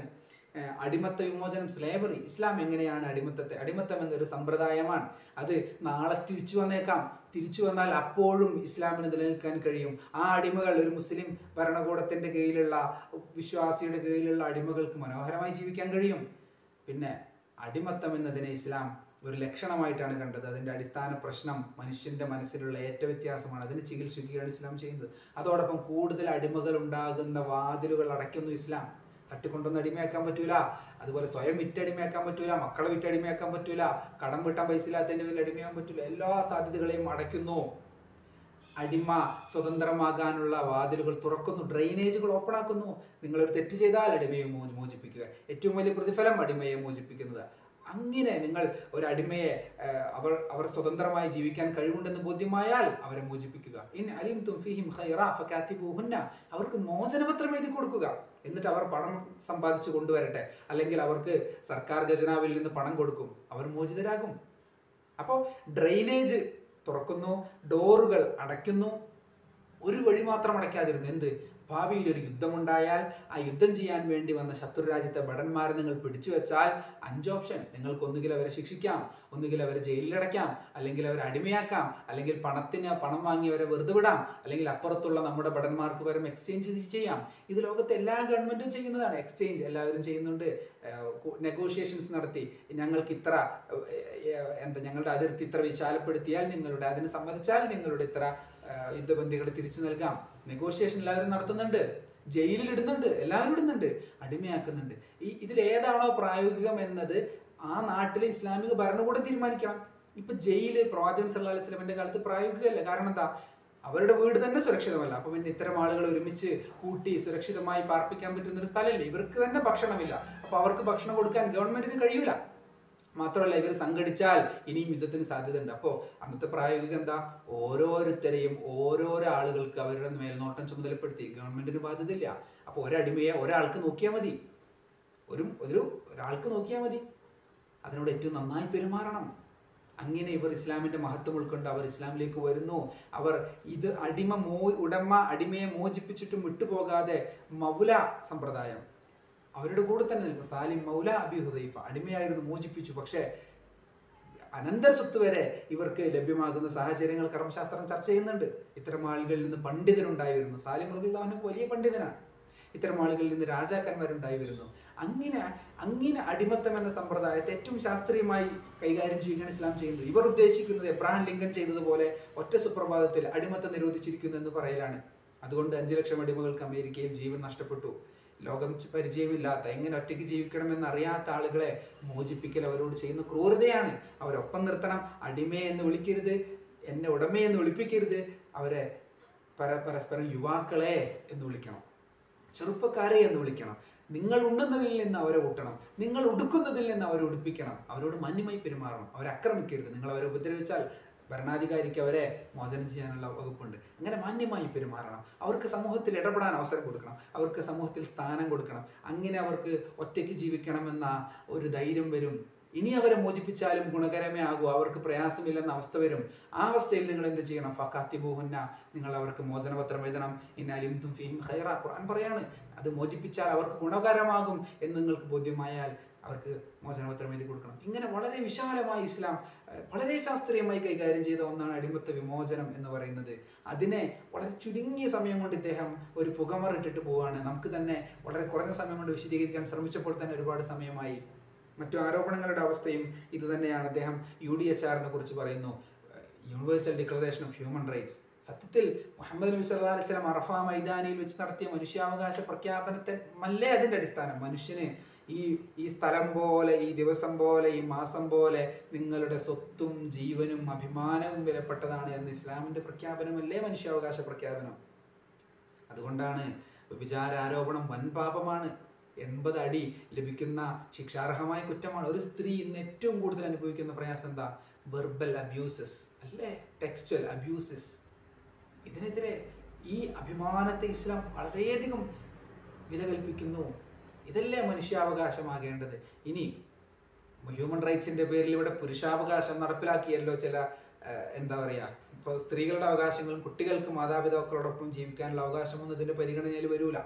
അടിമത്ത വിമോചനം സ്ലേവറി ഇസ്ലാം എങ്ങനെയാണ് അടിമത്തത്തെ അടിമത്തം എന്നൊരു സമ്പ്രദായമാണ്. അത് നാളെ തിരിച്ചു വന്നേക്കാം. തിരിച്ചു വന്നാൽ അപ്പോഴും ഇസ്ലാമിന് നിലനിൽക്കാൻ കഴിയും. ആ അടിമകൾ ഒരു മുസ്ലിം ഭരണകൂടത്തിന്റെ കീഴിലുള്ള വിശ്വാസിയുടെ കീഴിലുള്ള അടിമകൾക്ക് മനോഹരമായി ജീവിക്കാൻ കഴിയും. പിന്നെ അടിമത്തം എന്നതിനെ ഇസ്ലാം ഒരു ലക്ഷണമായിട്ടാണ് കണ്ടത്. അതിന്റെ അടിസ്ഥാന പ്രശ്നം മനുഷ്യന്റെ മനസ്സിലുള്ള ഏറ്റവ്യത്യാസമാണ് അതിന് ചികിത്സിക്കുകയാണ് ഇസ്ലാം ചെയ്യുന്നത്. അതോടൊപ്പം കൂടുതൽ അടിമകൾ ഉണ്ടാകുന്ന വാതിലുകൾ അടയ്ക്കുന്നു ഇസ്ലാം. തട്ടിക്കൊണ്ടൊന്നും അടിമയാക്കാൻ പറ്റൂല. അതുപോലെ സ്വയം വിറ്റടിമയാക്കാൻ പറ്റൂല മക്കളെ വിറ്റടിമയാക്കാൻ പറ്റൂല കടം വിട്ടാൻ പൈസ ഇല്ലാത്തതിന്റെ പേരിൽ അടിമയാകാൻ പറ്റൂല. എല്ലാ സാധ്യതകളെയും അടയ്ക്കുന്നു. അടിമ സ്വതന്ത്രമാകാനുള്ള വാതിലുകൾ തുറക്കുന്നു ഡ്രെയിനേജുകൾ ഓപ്പൺ ആക്കുന്നു. നിങ്ങളൊരു തെറ്റ് ചെയ്താൽ അടിമയെ മോചിപ്പിക്കുക. ഏറ്റവും വലിയ പ്രതിഫലം അടിമയെ മോചിപ്പിക്കുന്നത്. അങ്ങനെ നിങ്ങൾ ഒരു അടിമയെ അവർ അവർ സ്വതന്ത്രമായി ജീവിക്കാൻ കഴിവുണ്ടെന്ന് ബോധ്യമായാൽ അവരെ മോചിപ്പിക്കുക. ഇൻ അലിം തുംഫിഹിം ഖൈറ ഫകാത്തിബൂഹുന്ന. അവർക്ക് മോചനപത്രം എഴുതി കൊടുക്കുക. എന്നിട്ട് അവർ പണം സമ്പാദിച്ചു കൊണ്ടുവരട്ടെ. അല്ലെങ്കിൽ അവർക്ക് സർക്കാർ ഖജനാവിൽ നിന്ന് പണം കൊടുക്കും. അവർ മോചിതരാകും. അപ്പോൾ ഡ്രെയിനേജ് തുറക്കുന്നു ഡോറുകൾ അടയ്ക്കുന്നു. ഒരു വഴി മാത്രം അടയ്ക്കാതിരുന്നു. എന്ത്? ഭാവിയിൽ ഒരു യുദ്ധമുണ്ടായാൽ ആ യുദ്ധം ചെയ്യാൻ വേണ്ടി വന്ന ശത്രു രാജ്യത്തെ ഭടന്മാരെ നിങ്ങൾ പിടിച്ചു വെച്ചാൽ അഞ്ച് ഓപ്ഷൻ. നിങ്ങൾക്ക് ഒന്നുകിൽ അവരെ ശിക്ഷിക്കാം ഒന്നുകിൽ അവരെ ജയിലിലടയ്ക്കാം അല്ലെങ്കിൽ അവരെ അടിമയാക്കാം അല്ലെങ്കിൽ പണത്തിന് പണം വാങ്ങി അവരെ വെറുതെ വിടാം അല്ലെങ്കിൽ അപ്പുറത്തുള്ള നമ്മുടെ ഭടന്മാർക്ക് പരം എക്സ്ചേഞ്ച് ചെയ്യാം. ഇത് ലോകത്തെ എല്ലാ ഗവൺമെന്റും ചെയ്യുന്നതാണ്. എക്സ്ചേഞ്ച് എല്ലാവരും ചെയ്യുന്നുണ്ട്. നെഗോഷിയേഷൻസ് നടത്തി. ഞങ്ങൾക്ക് ഇത്ര എന്താ ഞങ്ങളുടെ അതിർത്തി ഇത്ര വിശാലപ്പെടുത്തിയാൽ നിങ്ങളുടെ അതിന് സമ്മതിച്ചാൽ നിങ്ങളുടെ ഇത്ര യുദ്ധബന്ധികളെ തിരിച്ചു നൽകാം. നെഗോഷിയേഷൻ എല്ലാവരും നടത്തുന്നുണ്ട്. ജയിലിൽ ഇടുന്നുണ്ട്. എല്ലാവരും ഇടുന്നുണ്ട്. അടിമയാക്കുന്നുണ്ട്. ഈ ഇതിൽ ഏതാണോ പ്രായോഗികം എന്നത് ആ നാട്ടിലെ ഇസ്ലാമിക ഭരണകൂടം തീരുമാനിക്കണം. ഇപ്പൊ ജയിൽ പ്രവാചകൻ സല്ലാ അലൈഹി വസല്ലമയുടെ കാലത്ത് പ്രായോഗികമല്ല. കാരണം എന്താ? അവരുടെ വീട് തന്നെ സുരക്ഷിതമല്ല. അപ്പൊ പിന്നെ ഇത്തരം ആളുകൾ ഒരുമിച്ച് കൂട്ടി സുരക്ഷിതമായി പാർപ്പിക്കാൻ പറ്റുന്ന ഒരു സ്ഥലമല്ലേ. ഇവർക്ക് തന്നെ ഭക്ഷണമില്ല. അപ്പൊ അവർക്ക് ഭക്ഷണം കൊടുക്കാൻ ഗവൺമെന്റിന് കഴിയൂല. മാത്രമല്ല ഇവർ സംഘടിച്ചാൽ ഇനിയും യുദ്ധത്തിന് സാധ്യതയുണ്ട്. അപ്പോൾ അന്നത്തെ പ്രായോഗിക എന്താ? ഓരോരുത്തരെയും ഓരോരോ ആളുകൾക്ക് അവരുടെ മേൽനോട്ടം ചുമതലപ്പെടുത്തി. ഗവൺമെന്റിന് ബാധ്യതയില്ല. അപ്പോൾ ഒരടിമയെ ഒരാൾക്ക് നോക്കിയാൽ മതി. ഒരു ഒരു ഒരാൾക്ക് നോക്കിയാൽ മതി. അതിനോട് ഏറ്റവും നന്നായി പെരുമാറണം. അങ്ങനെ ഇവർ ഇസ്ലാമിന്റെ മഹത്വം ഉൾക്കൊണ്ട് അവർ ഇസ്ലാമിലേക്ക് വരുന്നു. അവർ ഇത് അടിമ മോ ഉടമ അടിമയെ മോചിപ്പിച്ചിട്ടും വിട്ടുപോകാതെ മൗല സമ്പ്രദായം. അവരുടെ കൂടെ തന്നെ നിൽക്കും. സാലിം മൗല അബി ഹുദൈഫ അടിമയായിരുന്നു മോചിപ്പിച്ചു. പക്ഷേ അനന്തര സ്വത്ത് വരെ ഇവർക്ക് ലഭ്യമാകുന്ന സാഹചര്യങ്ങൾ കർമ്മശാസ്ത്രം ചർച്ച ചെയ്യുന്നുണ്ട്. ഇത്തരം ആളുകളിൽ നിന്ന് പണ്ഡിതനുണ്ടായിരുന്നു. സാലിം റബിള്ളാഹു വലിയ പണ്ഡിതനാണ്. ഇത്തരം ആളുകളിൽ നിന്ന് രാജാക്കന്മാരുണ്ടായി വരുന്നു. അങ്ങനെ അങ്ങനെ അടിമത്തം എന്ന സമ്പ്രദായത്തെ ഏറ്റവും ശാസ്ത്രീയമായി കൈകാര്യം ചെയ്യുകയാണ് ഇസ്ലാം ചെയ്യുന്നത്. ഇവർ ഉദ്ദേശിക്കുന്നത് എബ്രാഹിം ലിങ്കൻ ചെയ്തതുപോലെ ഒറ്റ സുപ്രഭാതത്തിൽ അടിമത്തം നിരോധിച്ചിരിക്കുന്നു എന്ന് പറയലാണ്. അതുകൊണ്ട് അഞ്ചു ലക്ഷം അടിമകൾക്ക് അമേരിക്കയിൽ ജീവൻ നഷ്ടപ്പെട്ടു. ലോകം പരിചയമില്ലാത്ത എങ്ങനെ ഒറ്റയ്ക്ക് ജീവിക്കണമെന്ന് അറിയാത്ത ആളുകളെ മോചിപ്പിക്കൽ അവരോട് ചെയ്യുന്ന ക്രൂരതയാണ്. അവരൊപ്പം നിർത്തണം. അടിമയെ എന്ന് വിളിക്കരുത്. എന്നെ ഉടമയെന്ന് വിളിപ്പിക്കരുത്. അവരെ പര പരസ്പരം യുവാക്കളെ എന്ന് വിളിക്കണം. ചെറുപ്പക്കാരെ എന്ന് വിളിക്കണം. നിങ്ങൾ ഉണ്ണുന്നതിൽ നിന്ന് അവരെ ഊട്ടണം. നിങ്ങൾ ഉടുക്കുന്നതിൽ നിന്ന് അവരെ ഉടുപ്പിക്കണം. അവരോട് മന്യമായി പെരുമാറണം. അവരെ ആക്രമിക്കരുത്. നിങ്ങൾ അവരെ ഉപദ്രവിച്ചാൽ ഭരണാധികാരിക്ക് അവരെ മോചനം ചെയ്യാനുള്ള വകുപ്പുണ്ട്. അങ്ങനെ മാന്യമായി പെരുമാറണം. അവർക്ക് സമൂഹത്തിൽ ഇടപെടാൻ അവസരം കൊടുക്കണം. അവർക്ക് സമൂഹത്തിൽ സ്ഥാനം കൊടുക്കണം. അങ്ങനെ അവർക്ക് ഒറ്റയ്ക്ക് ജീവിക്കണമെന്ന ഒരു ധൈര്യം വരും. ഇനി അവരെ മോചിപ്പിച്ചാലും ഗുണകരമേ ആകൂ. അവർക്ക് പ്രയാസമില്ലെന്ന അവസ്ഥ വരും. ആ അവസ്ഥയിൽ നിങ്ങൾ എന്ത് ചെയ്യണം? ഫക്കാത്തി ഫക്കാത്തിബൂഹുന്ന നിങ്ങൾ അവർക്ക് മോചനപത്രം എഴുതണം. ഇന്നാലിം തും ഫീഹിം ഖൈറ. ഖുർആൻ പറയാണ് അത് മോചിപ്പിച്ചാൽ അവർക്ക് ഗുണകരമാകും എന്ന് നിങ്ങൾക്ക് ബോധ്യമായാൽ അവർക്ക് മോചനപത്രം എഴുതി കൊടുക്കണം. ഇങ്ങനെ വളരെ വിശാലമായി ഇസ്ലാം വളരെ ശാസ്ത്രീയമായി കൈകാര്യം ചെയ്ത ഒന്നാണ് അടിമത്ത വിമോചനം എന്ന് പറയുന്നത്. അതിനെ വളരെ ചുരുങ്ങിയ സമയം കൊണ്ട് ഇദ്ദേഹം ഒരു പുകമറിട്ടിട്ട് പോവുകയാണ്. നമുക്ക് തന്നെ വളരെ കുറഞ്ഞ സമയം കൊണ്ട് വിശദീകരിക്കാൻ ശ്രമിച്ചപ്പോൾ തന്നെ ഒരുപാട് സമയമായി. മറ്റു ആരോപണങ്ങളുടെ അവസ്ഥയും ഇതുതന്നെയാണ് അദ്ദേഹം യു ഡി എച്ച് ആറിനെ കുറിച്ച് പറയുന്നു. Universal declaration of human rights സത്യത്തിൽ മുഹമ്മദ് നബി സല്ലല്ലാഹു അലൈഹി വസല്ലം അറഫ മൈതാനിയിൽ വെച്ച് നടത്തിയ മനുഷ്യാവകാശ പ്രഖ്യാപനത്തെ മല്ലേ അതിന്റെ അടിസ്ഥാനം? മനുഷ്യന് ഈ ഈ സ്ഥലം പോലെ ഈ ദിവസം പോലെ ഈ മാസം പോലെ നിങ്ങളുടെ സ്വത്തും ജീവനും അഭിമാനവും വിലപ്പെട്ടതാണ് എന്ന് ഇസ്ലാമിന്റെ പ്രഖ്യാപനമല്ലേ മനുഷ്യാവകാശ പ്രഖ്യാപനം? അതുകൊണ്ടാണ് വ്യഭിചാര ആരോപണം വൻ പാപമാണ്. എൺപത് അടി ലഭിക്കുന്ന ശിക്ഷാർഹമായ കുറ്റമാണ്. ഒരു സ്ത്രീ ഇന്ന് ഏറ്റവും കൂടുതൽ അനുഭവിക്കുന്ന പ്രയാസം എന്താ? വെർബൽ അബ്യൂസസ് അല്ലേ? ടെക്സ്റ്റൽ അബ്യൂസസ് ഇതിനെതിരെ ഈ അഭിമാനത്തെ ഇസ്ലാം വളരെയധികം വില കൽപ്പിക്കുന്നു ഇതല്ലേ മനുഷ്യാവകാശമാകേണ്ടത്? ഇനി ഹ്യൂമൻ റൈറ്റ്സിന്റെ പേരിൽ ഇവിടെ പുരുഷാവകാശം നടപ്പിലാക്കിയല്ലോ ചില എന്താ പറയാ ഇപ്പോൾ സ്ത്രീകളുടെ അവകാശങ്ങളും കുട്ടികൾക്ക് മാതാപിതാക്കളോടൊപ്പം ജീവിക്കാനുള്ള അവകാശമൊന്നും ഇതിന്റെ പരിഗണനയിൽ വരൂല.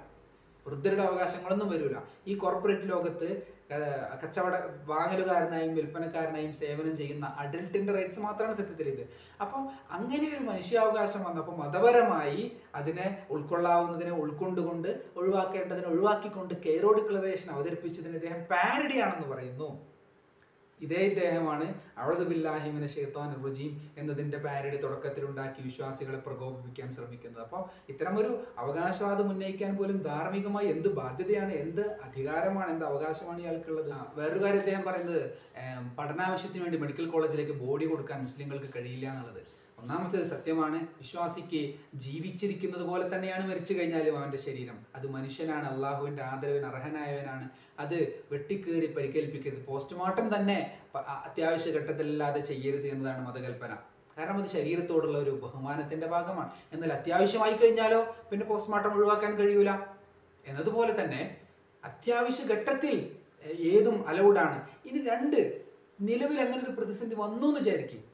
വൃദ്ധരുടെ അവകാശങ്ങളൊന്നും വരില്ല ഈ കോർപ്പറേറ്റ് ലോകത്ത് കച്ചവട വാങ്ങലുകാരനായും വിൽപ്പനക്കാരനായും സേവനം ചെയ്യുന്ന അഡൽട്ടിന്റെ റൈറ്റ്സ് മാത്രമാണ് സത്യത്തിൽ ഇത് അപ്പോൾ അങ്ങനെ ഒരു മനുഷ്യാവകാശം വന്നപ്പോൾ മതപരമായി അതിനെ ഉൾക്കൊള്ളാവുന്നതിനെ ഉൾക്കൊണ്ടുകൊണ്ട് ഒഴിവാക്കേണ്ടതിനെ ഒഴിവാക്കിക്കൊണ്ട് കെയറോ ഡിക്ലറേഷൻ അവതരിപ്പിച്ചതിന് ഇദ്ദേഹം പാരഡി ആണെന്ന് പറയുന്നു. ഇതേ ഇദ്ദേഹമാണ് അവളത് ബില്ലാഹിമിന് ഷെയ്ത്താൻ റജീം എന്നതിന്റെ പാരഡി തുടക്കത്തിൽ ഉണ്ടാക്കി വിശ്വാസികളെ പ്രകോപിപ്പിക്കാൻ ശ്രമിക്കുന്നത്. അപ്പോൾ ഇത്തരമൊരു അവകാശവാദം ഉന്നയിക്കാൻ പോലും ധാർമ്മികമായി എന്ത് ബാധ്യതയാണ് എന്ത് അധികാരമാണ് എന്ത് അവകാശമാണ് ഇയാൾക്കുള്ളത്? വേറൊരു കാര്യം ഇദ്ദേഹം പറയുന്നത് പഠനാവശ്യത്തിന് വേണ്ടി മെഡിക്കൽ കോളേജിലേക്ക് ബോഡി കൊടുക്കാൻ മുസ്ലിങ്ങൾക്ക് കഴിയില്ല എന്നുള്ളത്. ഒന്നാമത്തേത് സത്യമാണ്. വിശ്വാസിക്ക് ജീവിച്ചിരിക്കുന്നത് പോലെ തന്നെയാണ് മരിച്ചു കഴിഞ്ഞാലും അവന്റെ ശരീരം. അത് മനുഷ്യനാണ്. അള്ളാഹുവിന്റെ ആദരവിന് അർഹനായവനാണ്. അത് വെട്ടിക്കേറി പരിക്കേൽപ്പിക്കരുത്. പോസ്റ്റ്മോർട്ടം തന്നെ അത്യാവശ്യ ഘട്ടത്തിലല്ലാതെ ചെയ്യരുത് എന്നതാണ് മതകൽപ്പന. കാരണം അത് ശരീരത്തോടുള്ള ഒരു ബഹുമാനത്തിന്റെ ഭാഗമാണ്. എന്നാൽ അത്യാവശ്യമായി കഴിഞ്ഞാലോ പിന്നെ പോസ്റ്റ്മോർട്ടം ഒഴിവാക്കാൻ കഴിയൂല? എന്നതുപോലെ തന്നെ അത്യാവശ്യ ഘട്ടത്തിൽ ഏതും അലൗഡാണ്. ഇനി രണ്ട് നിലവിൽ അങ്ങനെ ഒരു പ്രതിസന്ധി വന്നു എന്ന് വിചാരിക്കും.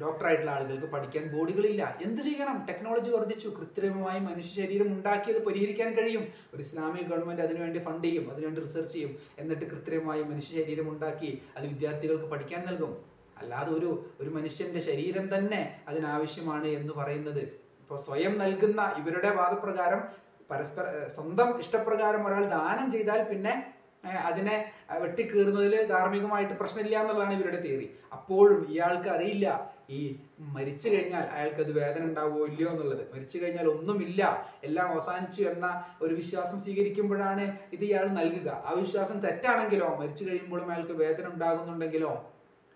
ഡോക്ടറായിട്ടുള്ള ആളുകൾക്ക് പഠിക്കാൻ ബോഡികളില്ല. എന്ത് ചെയ്യണം? ടെക്നോളജി വർദ്ധിച്ചു. കൃത്രിമമായി മനുഷ്യ ശരീരം ഉണ്ടാക്കിയത് പരിഹരിക്കാൻ കഴിയും. ഒരു ഇസ്ലാമിക ഗവൺമെന്റ് അതിനുവേണ്ടി ഫണ്ട് ചെയ്യും. അതിനുവേണ്ടി റിസർച്ച് ചെയ്യും. എന്നിട്ട് കൃത്രിമമായി മനുഷ്യ ശരീരം ഉണ്ടാക്കി അത് വിദ്യാർത്ഥികൾക്ക് പഠിക്കാൻ നൽകും. അല്ലാതെ ഒരു ഒരു മനുഷ്യന്റെ ശരീരം തന്നെ അതിനാവശ്യമാണ് എന്ന് പറയുന്നത്. ഇപ്പോൾ സ്വയം നൽകുന്ന ഇവരുടെ വാദപ്രകാരം പരസ്പര സ്വന്തം ഇഷ്ടപ്രകാരം ഒരാൾ ദാനം ചെയ്താൽ പിന്നെ അതിനെ വെട്ടിക്കീറുന്നതിൽ ധാർമ്മികമായിട്ട് പ്രശ്നമില്ല എന്നുള്ളതാണ് ഇവരുടെ തിയറി. അപ്പോഴും ഇയാൾക്ക് അറിയില്ല ഈ മരിച്ചു കഴിഞ്ഞാൽ അയാൾക്ക് അത് വേദന ഉണ്ടാവുമോ ഇല്ലയോ എന്നുള്ളത്. മരിച്ചു കഴിഞ്ഞാൽ ഒന്നുമില്ല. എല്ലാം അവസാനിച്ചു എന്ന ഒരു വിശ്വാസം സ്വീകരിക്കുമ്പോഴാണ് ഇത് ഇയാൾ നൽകുക. ആ വിശ്വാസം തെറ്റാണെങ്കിലോ മരിച്ചു കഴിയുമ്പോഴും അയാൾക്ക് വേദന ഉണ്ടാകുന്നുണ്ടെങ്കിലോ?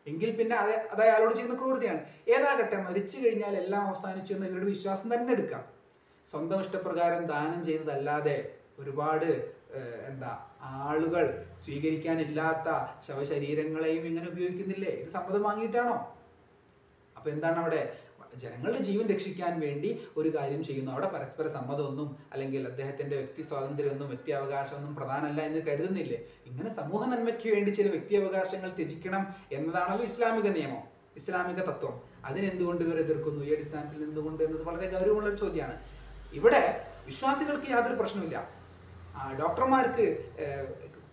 എങ്കിൽ പിന്നെ അത് അത് അയാളോട് ചെയ്യുന്ന ക്രൂരതയാണ്. ഏതാകട്ടെ മരിച്ചു കഴിഞ്ഞാൽ എല്ലാം അവസാനിച്ചു എന്ന് ഇവരുടെ വിശ്വാസം തന്നെ എടുക്കാം. സ്വന്തം ഇഷ്ടപ്രകാരം ദാനം ചെയ്തതല്ലാതെ ഒരുപാട് എന്താ ആളുകൾ സ്വീകരിക്കാനില്ലാത്ത ശവശരീരങ്ങളെയും ഇങ്ങനെ ഉപയോഗിക്കുന്നില്ലേ? ഇത് സമ്മതം വാങ്ങിയിട്ടാണോ? അപ്പൊ എന്താണ് അവിടെ? ജനങ്ങളുടെ ജീവൻ രക്ഷിക്കാൻ വേണ്ടി ഒരു കാര്യം ചെയ്യുന്നു. അവിടെ പരസ്പര സമ്മതമൊന്നും അല്ലെങ്കിൽ അദ്ദേഹത്തിന്റെ വ്യക്തി സ്വാതന്ത്ര്യമൊന്നും വ്യക്തി അവകാശമൊന്നും പ്രധാനമല്ല എന്ന് കരുതുന്നില്ലേ? ഇങ്ങനെ സമൂഹ നന്മയ്ക്ക് വേണ്ടി ചില വ്യക്തി അവകാശങ്ങൾ ത്യജിക്കണം എന്നതാണല്ലോ ഇസ്ലാമിക നിയമം ഇസ്ലാമിക തത്വം. അതിനെന്തുകൊണ്ട് ഇവർ എതിർക്കുന്നു? ഈ അടിസ്ഥാനത്തിൽ എന്തുകൊണ്ട് എന്നത് വളരെ ഗൗരവമുള്ള ഒരു ചോദ്യമാണ്. ഇവിടെ വിശ്വാസികൾക്ക് യാതൊരു പ്രശ്നമില്ല ഡോക്ടർമാർക്ക്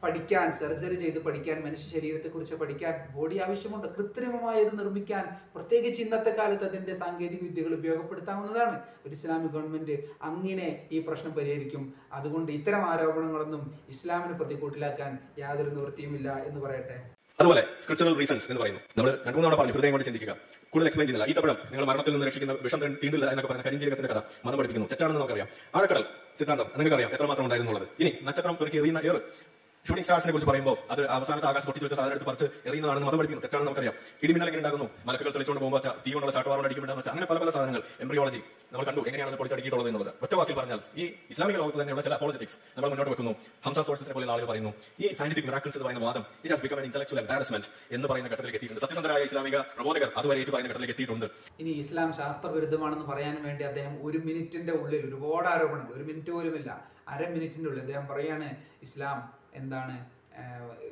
പഠിക്കാൻ സർജറി ചെയ്ത് പഠിക്കാൻ മനുഷ്യ ശരീരത്തെക്കുറിച്ച് പഠിക്കാൻ ബോഡി ആവശ്യമുണ്ട്. കൃത്രിമമായി അത് നിർമ്മിക്കാൻ പ്രത്യേകിച്ച് ഇന്നത്തെ കാലത്ത് അതിന്റെ സാങ്കേതിക വിദ്യകൾ ഉപയോഗപ്പെടുത്താവുന്നതാണ്. ഒരു ഇസ്ലാമിക് ഗവൺമെന്റ് അങ്ങനെ ഈ പ്രശ്നം പരിഹരിക്കും. അതുകൊണ്ട് ഇത്തരം ആരോപണങ്ങളൊന്നും ഇസ്ലാമിനെ പ്രതികൂട്ടിലാക്കാൻ യാതൊരു നിവൃത്തിയുമില്ല എന്ന് പറയട്ടെ. അതുപോലെ സ്ക്രിപ്ചറൽ റീസൺസ് എന്ന് പറയുന്നു. നമ്മൾ രണ്ടു മൂന്ന് തവണ പറഞ്ഞു ഹൃദയം കൊണ്ട് ചിന്തിക്കുക. കൂടുതൽ എക്സ്പ്ലെയിൻ ചെയ്യുന്നില്ല. ഈ തപ്പഴം നിങ്ങൾ മരണത്തിൽ നിന്ന് രക്ഷിക്കുന്ന വിഷം തീണ്ടില്ല എന്നൊക്കെ പറഞ്ഞ കരിഞ്ചീരകത്തിന്റെ കഥ മതം പഠിപ്പിക്കുന്നു. തെറ്റാണെന്ന് നമുക്കറിയാം. ആഴക്കടൽ സിദ്ധാന്തം. നിങ്ങൾക്കറിയാം എത്രമാത്രം ഉണ്ടായിരുന്നുള്ളത്. ഇനി നക്ഷത്രം പെറുക്കി എറിയുന്ന ഏറ്. ഷൂട്ടിംഗ് സ്റ്റാർസിനെ കുറിച്ച് പറയുമ്പോൾ അത് അവസാനത്തെ ആകാശം പൊട്ടിച്ച് വെച്ച സാധനം എടുത്ത് പറിച്ച് എറിയുന്നതാണെന്ന് മതം പഠിക്കുന്നു തെറ്റാണെന്ന് നമുക്കറിയാം. ഇടിമിന്നൽ എങ്ങനെ ഉണ്ടാകുന്നു മലക്കുകൾ തെളിച്ചുകൊണ്ട് പോകുമ്പോൾ തീ കൊണ്ടുള്ള അടിക്കുമ്പോഴെന്ന് വെച്ചാൽ അങ്ങനെ പല പല സാധനങ്ങൾ എംബ്രിയോളജി നമ്മൾ കണ്ടു. എങ്ങനെയാണ് പൊളിച്ചടിക്കിയിട്ടുള്ളത് എന്നുള്ളത്. ഒറ്റ വാക്കിൽ പറഞ്ഞാൽ ഈ ഇസ്ലാമിക ലോകത്ത് തന്നെയുള്ള ചില അപ്പോളജറ്റിക്സ് നമ്മൾ മുന്നോട്ട് വെക്കുന്നു. ഹംസ സോഴ്സസിനെ പോലെ ആളുകൾ പറയുന്നു. ഈ സയന്റിഫിക് മിറാക്കിൾസ് എന്ന് പറയുന്ന വാദം it has become intellectual embarrassment എന്ന് പറയുന്ന ഘട്ടത്തിലേക്ക് എത്തിയിട്ടുണ്ട്. സത്യസന്ധരായ ഇസ്ലാമിക പ്രബോധകർ അതുവരെ ഏറ്റു പറയുന്ന ഘട്ടത്തിലേക്ക് എത്തിയിട്ടുണ്ട്. ഇനി ഇസ്ലാം ശാസ്ത്രവിരുദ്ധമാണെന്ന് പറയാൻ വേണ്ടി അദ്ദേഹം ഒരു മിനിറ്റിന്റെ ഉള്ളിൽ ഒരുപാട് ആരോപണങ്ങൾ ഒരു മിനിറ്റ് പോലുമില്ല അര മിനിറ്റിന്റെ ഉള്ളിൽ അദ്ദേഹം പറയാണ് ഇസ്ലാം എന്താണ്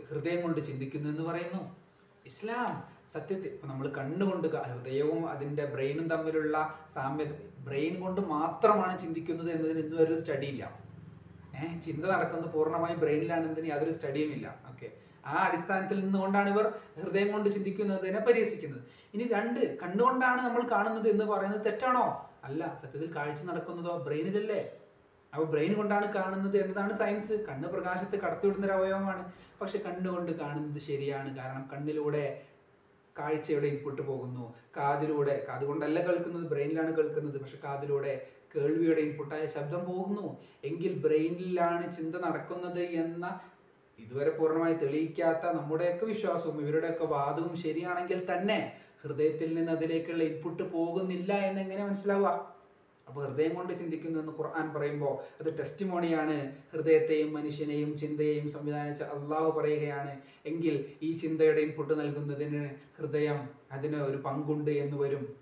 ഹൃദയം കൊണ്ട് ചിന്തിക്കുന്നു എന്ന് പറയുന്നു. ഇസ്ലാം സത്യത്തിൽ ഇപ്പൊ നമ്മൾ കണ്ണുകൊണ്ട് ഹൃദയവും അതിന്റെ ബ്രെയിനും തമ്മിലുള്ള സാമ്യത ബ്രെയിൻ കൊണ്ട് മാത്രമാണ് ചിന്തിക്കുന്നത് എന്നതിന് ഇന്നും ഒരു സ്റ്റഡി ഇല്ല. ഏഹ് ചിന്ത നടക്കുന്നത് പൂർണമായും ബ്രെയിനിലാണെന്നതിന് യാതൊരു സ്റ്റഡിയും ഇല്ല. ഓക്കെ. ആ അടിസ്ഥാനത്തിൽ നിന്നുകൊണ്ടാണ് ഇവർ ഹൃദയം കൊണ്ട് ചിന്തിക്കുന്നതിനെ പരിഹസിക്കുന്നത്. ഇനി രണ്ട് കണ്ണുകൊണ്ടാണ് നമ്മൾ കാണുന്നത് എന്ന് പറയുന്നത് തെറ്റാണോ? അല്ല സത്യത്തിൽ കാഴ്ച നടക്കുന്നതോ ബ്രെയിനിലല്ലേ? അപ്പൊ ബ്രെയിൻ കൊണ്ടാണ് കാണുന്നത് എന്നതാണ് സയൻസ് കണ്ണ് പ്രകാശത്ത് കടത്തിവിടുന്ന ഒരു അവയവമാണ്. പക്ഷെ കണ്ണുകൊണ്ട് കാണുന്നത് ശരിയാണ്. കാരണം കണ്ണിലൂടെ കാഴ്ചയുടെ ഇൻപുട്ട് പോകുന്നു. കാതിലൂടെ കാതുകൊണ്ടല്ല കേൾക്കുന്നത് ബ്രെയിനിലാണ് കേൾക്കുന്നത്. പക്ഷെ കാതിലൂടെ കേൾവിയുടെ ഇൻപുട്ടായ ശബ്ദം പോകുന്നു. എങ്കിൽ ബ്രെയിനിലാണ് ചിന്ത നടക്കുന്നത് എന്ന ഇതുവരെ പൂർണമായി തെളിയിക്കാത്ത നമ്മുടെയൊക്കെ വിശ്വാസവും ഇവരുടെയൊക്കെ വാദവും ശരിയാണെങ്കിൽ തന്നെ ഹൃദയത്തിൽ നിന്ന് അതിലേക്കുള്ള ഇൻപുട്ട് പോകുന്നില്ല എന്നെങ്ങനെ മനസ്സിലാവുക? അപ്പോൾ ഹൃദയം കൊണ്ട് ചിന്തിക്കുന്നു എന്ന് ഖുർആൻ പറയുമ്പോൾ അത് ടെസ്റ്റിമോണിയാണ് ഹൃദയത്തെയും മനുഷ്യനെയും ചിന്തയെയും സംവിധാനിച്ച അള്ളാഹു പറയുകയാണ്. എങ്കിൽ ഈ ചിന്തയുടെ ഇൻപുട്ട് നൽകുന്നതിന് ഹൃദയം അതിന് ഒരു പങ്കുണ്ട് എന്ന് വരും.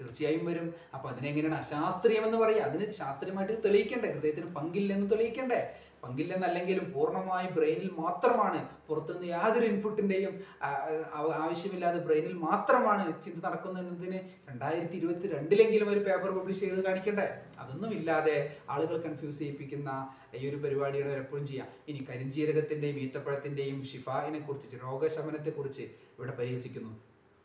തീർച്ചയായും വരും. അപ്പൊ അതിനെങ്ങനെയാണ് അശാസ്ത്രീയം എന്ന് പറയുക? അതിന് ശാസ്ത്രീയമായിട്ട് തെളിയിക്കണ്ടേ? ഹൃദയത്തിന് പങ്കില്ലെന്ന് തെളിയിക്കണ്ടേ? പങ്കില്ലെന്നല്ലെങ്കിലും പൂർണമായി ബ്രെയിനിൽ മാത്രമാണ്. പുറത്തുനിന്ന് യാതൊരു ആ, ആവശ്യമില്ലാതെ ബ്രെയിനിൽ മാത്രമാണ് ചിന്ത നടക്കുന്നതിന് രണ്ടായിരത്തി ഇരുപത്തി രണ്ടിലെങ്കിലും ഒരു പേപ്പർ പബ്ലിഷ് ചെയ്ത് കാണിക്കണ്ടേ? അതൊന്നും ഇല്ലാതെ ആളുകൾ കൺഫ്യൂസ് ചെയ്യിപ്പിക്കുന്ന ഈ ഒരു പരിപാടിയുടെ എപ്പോഴും ചെയ്യാം. ഇനി കരിഞ്ജീരകത്തിന്റെയും ഈത്തപ്പഴത്തിന്റെയും ഷിഫായിനെ കുറിച്ച് രോഗശമനത്തെ കുറിച്ച് ഇവിടെ പരിഹസിക്കുന്നു.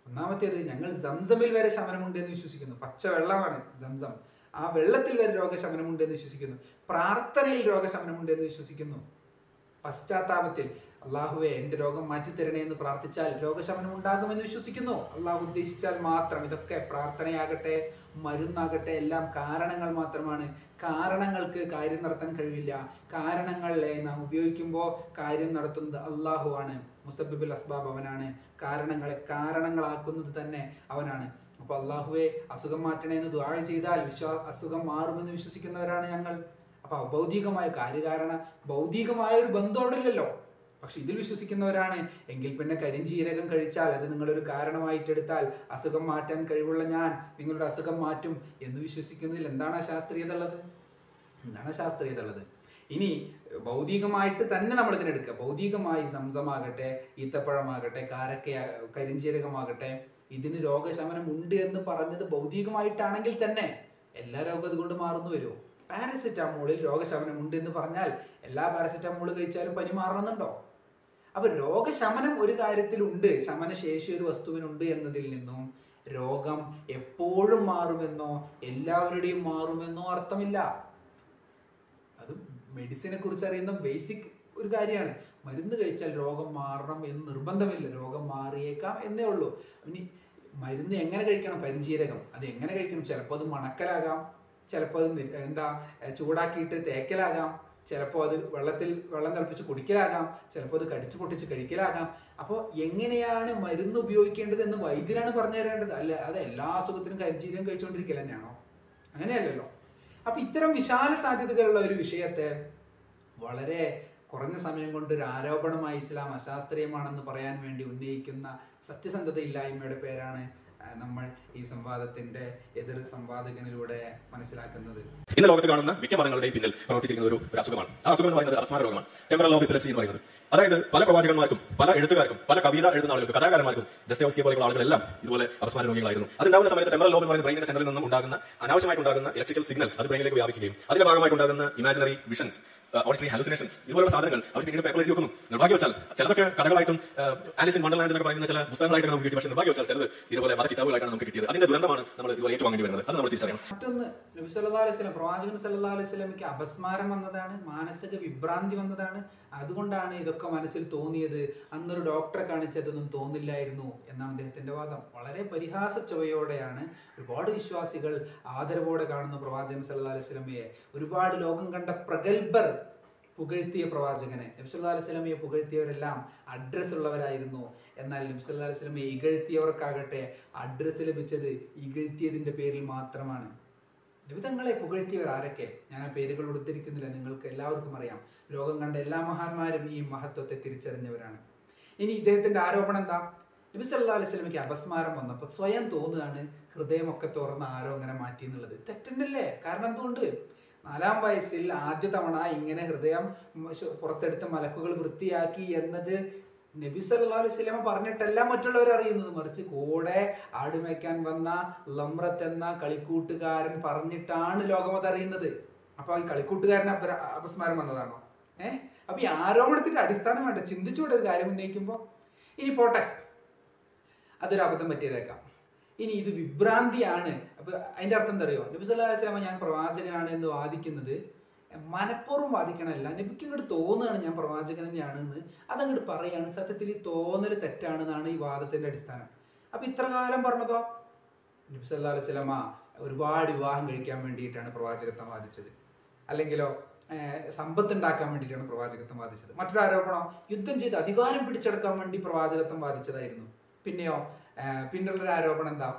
ഒന്നാമത്തേത് ഞങ്ങൾ സംസമിൽ വരെ ശമനമുണ്ട് എന്ന് വിശ്വസിക്കുന്നു. പച്ച വെള്ളമാണ് സംസം. ആ വെള്ളത്തിൽ വരെ രോഗശമനമുണ്ട് എന്ന് വിശ്വസിക്കുന്നു. പ്രാർത്ഥനയിൽ രോഗശമനമുണ്ട് എന്ന് വിശ്വസിക്കുന്നു. പശ്ചാത്താപത്തിൽ അള്ളാഹുവെ എന്റെ രോഗം മാറ്റിത്തരണേ എന്ന് പ്രാർത്ഥിച്ചാൽ രോഗശമനം ഉണ്ടാകുമെന്ന് വിശ്വസിക്കുന്നു. അള്ളാഹു ഉദ്ദേശിച്ചാൽ മാത്രം ഇതൊക്കെ പ്രാർത്ഥനയാകട്ടെ മരുന്നാകട്ടെ എല്ലാം കാരണങ്ങൾ മാത്രമാണ്. കാരണങ്ങൾക്ക് കാര്യം നടത്താൻ കഴിവില്ല. കാരണങ്ങളെ നാം ഉപയോഗിക്കുമ്പോൾ കാര്യം നടത്തുന്നത് അള്ളാഹുവാണ്. മുസബിബുൽ അസ്ബാബ് അവനാണ്. കാരണങ്ങളെ കാരണങ്ങളാക്കുന്നത് തന്നെ അവനാണ്. അപ്പൊ അള്ളാഹുവെ അസുഖം മാറ്റണേ എന്ന് ദ്വാഴ ചെയ്താൽ വിശ്വാ അസുഖം മാറുമെന്ന് വിശ്വസിക്കുന്നവരാണ് ഞങ്ങൾ. അപ്പൊ ഭൗതികമായ കാര്യകാരണ ഭൗതികമായ ഒരു ബന്ധം അവിടെ ഇല്ലല്ലോ പക്ഷെ ഇതിൽ വിശ്വസിക്കുന്നവരാണ്. എങ്കിൽ പിന്നെ കരിഞ്ചീരകം കഴിച്ചാൽ അത് നിങ്ങളൊരു കാരണമായിട്ടെടുത്താൽ അസുഖം മാറ്റാൻ കഴിവുള്ള ഞാൻ നിങ്ങളുടെ അസുഖം മാറ്റും എന്ന് വിശ്വസിക്കുന്നതിൽ എന്താണ് ശാസ്ത്രീയത ഉള്ളത് എന്താണ് ശാസ്ത്രീയത ഉള്ളത് ഇനി ഭൗതികമായിട്ട് തന്നെ നമ്മൾ ഇതിനെടുക്കുക ഭൗതികമായി സംസമാകട്ടെ ഈത്തപ്പഴമാകട്ടെ കാരക്ക കരിഞ്ചീരകമാകട്ടെ ഇതിന് രോഗശമനം ഉണ്ട് എന്ന് പറഞ്ഞത് ഭൗതികമായിട്ടാണെങ്കിൽ തന്നെ എല്ലാ രോഗം അതുകൊണ്ട് മാറുന്നു വരുമോ പാരസിറ്റമോളിൽ രോഗശമനം ഉണ്ട് എന്ന് പറഞ്ഞാൽ എല്ലാ പാരസിറ്റാമോൾ കഴിച്ചാലും പനി മാറണമെന്നുണ്ടോ? അപ്പൊ രോഗശമനം ഒരു കാര്യത്തിലുണ്ട് ശമനശേഷി ഒരു വസ്തുവിനുണ്ട് എന്നതിൽ നിന്നും രോഗം എപ്പോഴും മാറുമെന്നോ എല്ലാവരുടെയും മാറുമെന്നോ അർത്ഥമില്ല. അത് മെഡിസിനെ കുറിച്ച് അറിയുന്ന ബേസിക് ഒരു കാര്യമാണ്. മരുന്ന് കഴിച്ചാൽ രോഗം മാറണം എന്ന് നിർബന്ധമില്ല. രോഗം മാറിയേക്കാം എന്നേ ഉള്ളൂ. ഇനി മരുന്ന് എങ്ങനെ കഴിക്കണം? പരിചീരകം. അത് എങ്ങനെ കഴിക്കണം? ചിലപ്പോൾ അത് മണക്കലാകാം. ചിലപ്പോൾ അത് എന്താ ചൂടാക്കിയിട്ട് തേക്കലാകാം. ചിലപ്പോൾ അത് വെള്ളത്തിൽ വെള്ളം തിളപ്പിച്ച് കുടിക്കലാകാം. ചിലപ്പോൾ അത് കടിച്ചു പൊട്ടിച്ച് കഴിക്കലാകാം. അപ്പോൾ എങ്ങനെയാണ് മരുന്ന് ഉപയോഗിക്കേണ്ടത് എന്ന് വൈദ്യരാണ് പറഞ്ഞു തരേണ്ടത്? അല്ല അത് എല്ലാ അസുഖത്തിനും കരിചീരം കഴിച്ചുകൊണ്ടിരിക്കൽ തന്നെയാണോ? അങ്ങനെയല്ലല്ലോ. അപ്പൊ ഇത്തരം വിശാല സാധ്യതകളുള്ള ഒരു വിഷയത്തെ വളരെ കുറഞ്ഞ സമയം കൊണ്ട് ഒരു ആരോപണമായി ഇസ്ലാം അശാസ്ത്രീയമാണെന്ന് പറയാൻ വേണ്ടി ഉന്നയിക്കുന്ന സത്യസന്ധതയില്ലായ്മയുടെ പേരാണ് നമ്മൾ ഈ സംവാദത്തിന്റെ എതിർ സംവാദകനിലൂടെ മനസ്സിലാക്കുന്നത്. ഇന്ന് ലോകത്ത് കാണുന്ന മിക്ക മതങ്ങളുടെയും പിന്നിൽ പ്രവർത്തിച്ചിരിക്കുന്ന ഒരു അസുഖമാണ്. ആ അസുഖം എന്ന് പറയുന്നത് അസ്മാര രോഗമാണ്. ടെമ്പറൽ ലോബ് എപ്പിലപ്സി എന്ന് പറയുന്നത്. അതായത് പല പ്രവാചകന്മാർക്കും പല എഴുത്തുകാർക്കും പല കവിത എഴുതുന്ന ആളുകൾക്കും കഥാകാരന്മാർക്കും ദസ്തോസ്കിയെ പോലെയുള്ള ആളുകളെല്ലാം ഇതുപോലെ അസ്മാര രോഗികളായിരുന്നു. അതുണ്ടാകുന്ന സമയത്ത് ടെമ്പറൽ ലോബ് എന്ന് പറയുന്ന ബ്രെയിനിന്റെ സെന്ററിൽ നിന്നും ഉണ്ടാകുന്ന അനാവശ്യമായിട്ട് ഉണ്ടാകുന്ന ഇലക്ട്രിക്കൽ സിഗ്നൽസ് അത് ബ്രെയിനിലേക്ക് വ്യാപിക്കുകയും അതിന്റെ ഭാഗമായിട്ട് ഉണ്ടാകുന്ന ഇമാജിനറി വിഷൻസ് ഓഡിറ്ററി ഹാലുസിനേഷൻസ് ഇതുപോലുള്ള സാധനങ്ങൾ അവർ പിന്നീട് പേപ്പർ എഴുതി വെക്കുന്നു. നിർഭാഗ്യവശാൽ ചിലതൊക്കെ കഥകളായിട്ടും ആലിസ് ഇൻ വണ്ടർലാൻഡ് എന്നൊക്കെ പറയുന്ന ചില പുസ്തകങ്ങളായിട്ട് നമുക്ക് കിട്ടി പക്ഷേ നിർഭാഗ്യവശാൽ ചിലത് ഇതുപോലെ മത കിതാബുകളായിട്ടാണ് നമുക്ക് കിട്ടിയത്. അതിന്റെ ദുരന്തമാണ് നമ്മൾ ഇതുപോലെ ഏറ്റുവാങ്ങേണ്ടി വരുന്നത്. അത് നമ്മൾ തിരിച്ചറിയണം. മറ്റൊന്ന് നബി സല്ലല്ലാഹു അലൈഹി വസല്ലം പ്രവാചകൻ സല്ലല്ലാഹു അലൈഹി വസല്ലമയ്ക്ക് അപസ്മാരം വന്നതാണ് മാനസിക വിഭ്രാന്തി വന്നതാണ് അതുകൊണ്ടാണ് ഇതൊക്കെ മനസ്സിൽ തോന്നിയത്. അന്നൊരു ഡോക്ടറെ കാണിച്ചതൊന്നും തോന്നില്ലായിരുന്നു എന്നാണ് അദ്ദേഹത്തിന്റെ വാദം. വളരെ പരിഹാസ ചുവയോടെയാണ് ഒരുപാട് വിശ്വാസികൾ ആദരവോടെ കാണുന്ന പ്രവാചകൻ സല്ലാ അലൈഹി വസല്ലമയെ. ഒരുപാട് ലോകം കണ്ട പ്രഗത്ഭർ പുകഴ്ത്തിയ പ്രവാചകനെ. നബി സല്ലല്ലാഹു അലൈഹി വസല്ലമയെ പുകഴ്ത്തിയവരെല്ലാം അഡ്രസ് ഉള്ളവരായിരുന്നു. എന്നാൽ നബി സല്ലല്ലാഹു അലൈഹി വസല്ലമയെ ഇകഴ്ത്തിയവർക്കാകട്ടെ അഡ്രസ് ലഭിച്ചത് ഇകഴ്ത്തിയതിന്റെ പേരിൽ മാത്രമാണ്. നബി തങ്ങളെ പുകഴ്ത്തിയവർ ആരൊക്കെ? ഞാൻ ആ പേരുകൾ ഉദ്ധരിക്കുന്നില്ല നിങ്ങൾക്ക് എല്ലാവർക്കും അറിയാം. ലോകം കണ്ട എല്ലാ മഹാന്മാരും ഈ മഹത്വത്തെ തിരിച്ചറിഞ്ഞവരാണ്. ഇനി ഇദ്ദേഹത്തിന്റെ ആരോപണം എന്താ? നബി സല്ലാ അലൈഹി സ്വലമിക്ക് അപസ്മാരം വന്നപ്പോൾ സ്വയം തോന്നുകയാണ് ഹൃദയമൊക്കെ തുറന്ന് ആരോ അങ്ങനെ മാറ്റി എന്നുള്ളത്. തെറ്റന്നല്ലേ? കാരണം എന്തുകൊണ്ട്? നാലാം വയസ്സിൽ ആദ്യ തവണ ഇങ്ങനെ ഹൃദയം പുറത്തെടുത്ത് മലക്കുകൾ വൃത്തിയാക്കി എന്നത് നബി സല്ലല്ലാഹു അലൈഹി വസല്ലമ പറഞ്ഞിട്ടല്ല മറ്റുള്ളവർ അറിയുന്നത് മറിച്ച് കൂടെ ആടുമേക്കാൻ വന്ന ലമ്രത്ത് എന്ന കളിക്കൂട്ടുകാരൻ പറഞ്ഞിട്ടാണ് ലോകം അറിയുന്നത്. അപ്പൊ ഈ കളിക്കൂട്ടുകാരൻ അപസ്മാരം വന്നതാണോ? ഏഹ് അപ്പൊ ഈ ആരോപണത്തിന്റെ അടിസ്ഥാനം വേണ്ട. ചിന്തിച്ചുകൊണ്ട് ഒരു കാര്യം ഉന്നയിക്കുമ്പോ ഇനി പോട്ടെ. അതൊരു അബദ്ധം പറ്റിയതേക്കാം ഇനി ഇത് വിഭ്രാന്തിയാണ്. അപ്പൊ അതിന്റെ അർത്ഥം എന്താ അറിയോ? നബി സല്ലല്ലാഹു അലൈഹി വസല്ലമ ഞാൻ പ്രവാചകനാണ് എന്ന് വാദിക്കുന്നത് മനഃപൂർവം വാദിക്കണമല്ല നബിക്ക് ഇങ്ങോട്ട് തോന്നുകയാണ് ഞാൻ പ്രവാചകൻ തന്നെയാണ് എന്ന്. അതങ്ങോട്ട് പറയുകയാണ് സത്യത്തിൽ ഈ തോന്നൽ തെറ്റാണെന്നാണ് ഈ വാദത്തിന്റെ അടിസ്ഥാനം. അപ്പൊ ഇത്ര കാലം പറഞ്ഞതോ? നബി സല്ലല്ലാഹു അലൈഹി വസല്ലമ ഒരുപാട് വിവാഹം കഴിക്കാൻ വേണ്ടിയിട്ടാണ് പ്രവാചകത്വം വാദിച്ചത്. അല്ലെങ്കിലോ സമ്പത്ത് ഉണ്ടാക്കാൻ വേണ്ടിയിട്ടാണ് പ്രവാചകത്വം വാദിച്ചത്. മറ്റൊരു ആരോപണം? യുദ്ധം ചെയ്ത് അധികാരം പിടിച്ചെടുക്കാൻ വേണ്ടി പ്രവാചകത്വം വാദിച്ചതായിരുന്നു. പിന്നെയോ പിന്നുള്ളൊരു ആരോപണം എന്താ?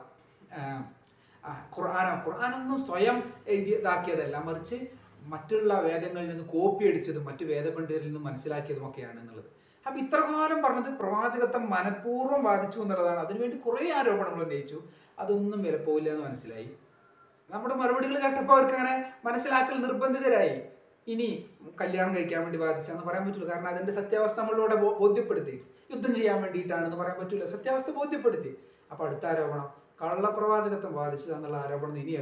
ഖുർആനോ? ഖുർആനൊന്നും സ്വയം എഴുതിയതാക്കിയതല്ല മറിച്ച് മറ്റുള്ള വേദങ്ങളിൽ നിന്ന് കോപ്പി അടിച്ചതും മറ്റു വേദപണ്ഡിതരിൽ നിന്ന് മനസ്സിലാക്കിയതും ഒക്കെയാണ് എന്നുള്ളത്. അപ്പൊ ഇത്രകാലം പറഞ്ഞത് പ്രവാചകത്വം മനഃപൂർവം ബാധിച്ചു എന്നുള്ളതാണ്. അതിനുവേണ്ടി കുറേ ആരോപണങ്ങൾ ഉന്നയിച്ചു. അതൊന്നും വിലപ്പോവില്ല എന്ന് മനസ്സിലായി. നമ്മുടെ മറുപടികൾ കേട്ടപ്പോൾ അവർക്ക് അങ്ങനെ മനസ്സിലാക്കൽ നിർബന്ധിതരായി. ഇനി കല്യാണം കഴിക്കാൻ വേണ്ടി ബാധിച്ചാന്ന് പറയാൻ പറ്റില്ല കാരണം അതിന്റെ സത്യാവസ്ഥ നമ്മളിലൂടെ ബോധ്യപ്പെടുത്തി. യുദ്ധം ചെയ്യാൻ വേണ്ടിയിട്ടാണെന്ന് പറയാൻ പറ്റില്ല സത്യാവസ്ഥ ബോധ്യപ്പെടുത്തി. അപ്പൊ അടുത്ത ആരോപണം കള്ളപ്രവാചകത്വം ബാധിച്ചതാന്നുള്ള ആരോപണം ഇനി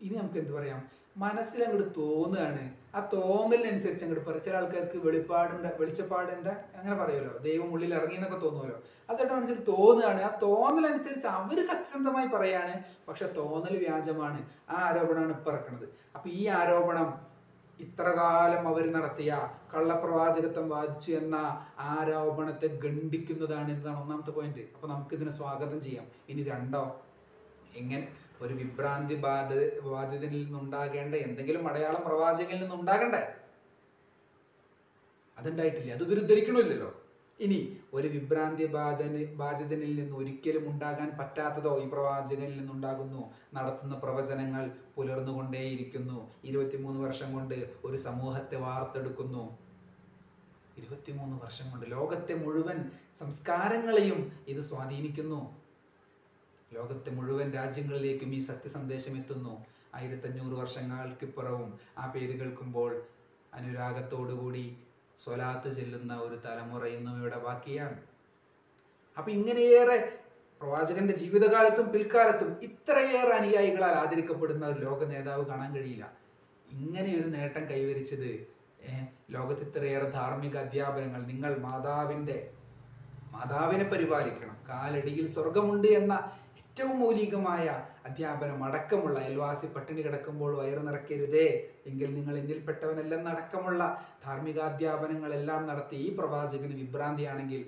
ഇനി നമുക്ക് എന്ത് പറയാം? മനസ്സിൽ അങ്ങോട്ട് തോന്നുകയാണ്. ആ തോന്നലിനനുസരിച്ച് അങ്ങോട്ട് പറയും. ചില ആൾക്കാർക്ക് വെളിപ്പാടുണ്ട് വെളിച്ചപ്പാടുണ്ട് അങ്ങനെ പറയുമല്ലോ. ദൈവം ഉള്ളിൽ ഇറങ്ങി എന്നൊക്കെ തോന്നുമല്ലോ. അതൊക്കെ മനസ്സിൽ തോന്നുകയാണ്. ആ തോന്നലനുസരിച്ച് അവർ സത്യസന്ധമായി പറയാണ്. പക്ഷെ തോന്നൽ വ്യാജമാണ്. ആ ആരോപണമാണ് ഇപ്പൊ ഇറക്കുന്നത് അപ്പൊ ഈ ആരോപണം ഇത്രകാലം അവർ നടത്തിയ കള്ളപ്രവാചകത്വം ബാധിച്ചു എന്ന ആരോപണത്തെ ഖണ്ഡിക്കുന്നതാണ് എന്നതാണ് ഒന്നാമത്തെ പോയിന്റ് അപ്പൊ നമുക്ക് ഇതിനെ സ്വാഗതം ചെയ്യാം. ഇനി രണ്ടോ? എങ്ങനെ? ഒരു വിഭ്രാന്തി ബാധ ബാധിതനിൽ നിന്നുണ്ടാകേണ്ട എന്തെങ്കിലും അടയാളം പ്രവാചകനിൽ നിന്നുണ്ടാകണ്ടേ? അതുണ്ടായിട്ടില്ല. അത് വിരുദ്ധരിക്കണമില്ലല്ലോ ഇനി ഒരു വിഭ്രാന്തി ബാധന ബാധിതനിൽ നിന്ന് ഒരിക്കലും ഉണ്ടാകാൻ പറ്റാത്തതോ ഈ പ്രവാചകനിൽ നിന്നുണ്ടാകുന്നു നടത്തുന്ന പ്രവചനങ്ങൾ പുലർന്നുകൊണ്ടേയിരിക്കുന്നു. ഇരുപത്തിമൂന്ന് വർഷം കൊണ്ട് ഒരു സമൂഹത്തെ വാർത്തെടുക്കുന്നു. ഇരുപത്തിമൂന്ന് വർഷം കൊണ്ട് ലോകത്തെ മുഴുവൻ സംസ്കാരങ്ങളെയും ഇത് സ്വാധീനിക്കുന്നു. ലോകത്തെ മുഴുവൻ രാജ്യങ്ങളിലേക്കും ഈ സത്യസന്ദേശം എത്തുന്നു. ആയിരത്തഞ്ഞൂറ് വർഷങ്ങൾക്കിപ്പുറവും ആ പേര് കേൾക്കുമ്പോൾ അനുരാഗത്തോടുകൂടി സ്വലാത്ത് ചെല്ലുന്ന ഒരു തലമുറ ഇന്നും ഇവിടെ ബാക്കിയാണ്. അപ്പൊ ഇങ്ങനെയേറെ പ്രവാചകന്റെ ജീവിതകാലത്തും പിൽക്കാലത്തും ഇത്രയേറെ അനുയായികളാൽ ആദരിക്കപ്പെടുന്ന ഒരു ലോക നേതാവ് കാണാൻ കഴിയില്ല. ഇങ്ങനെ ഒരു നേട്ടം കൈവരിച്ചത് ലോകത്ത് ഇത്രയേറെ ധാർമ്മിക അധ്യാപനങ്ങൾ നിങ്ങൾ മാതാവിന്റെ മാതാവിനെ പരിപാലിക്കണം. കാലടിയിൽ സ്വർഗമുണ്ട് എന്ന ഏറ്റവും മൗലികമായ അധ്യാപനം അടക്കമുള്ള അയൽവാസി പട്ടിണി കിടക്കുമ്പോൾ വയറ് നിറയ്ക്കരുതേ. എങ്കിൽ നിങ്ങൾ എന്നിൽപ്പെട്ടവനെല്ലാം അടക്കമുള്ള ധാർമ്മികാധ്യാപനങ്ങളെല്ലാം നടത്തി ഈ പ്രവാചകന് വിഭ്രാന്തിയാണെങ്കിൽ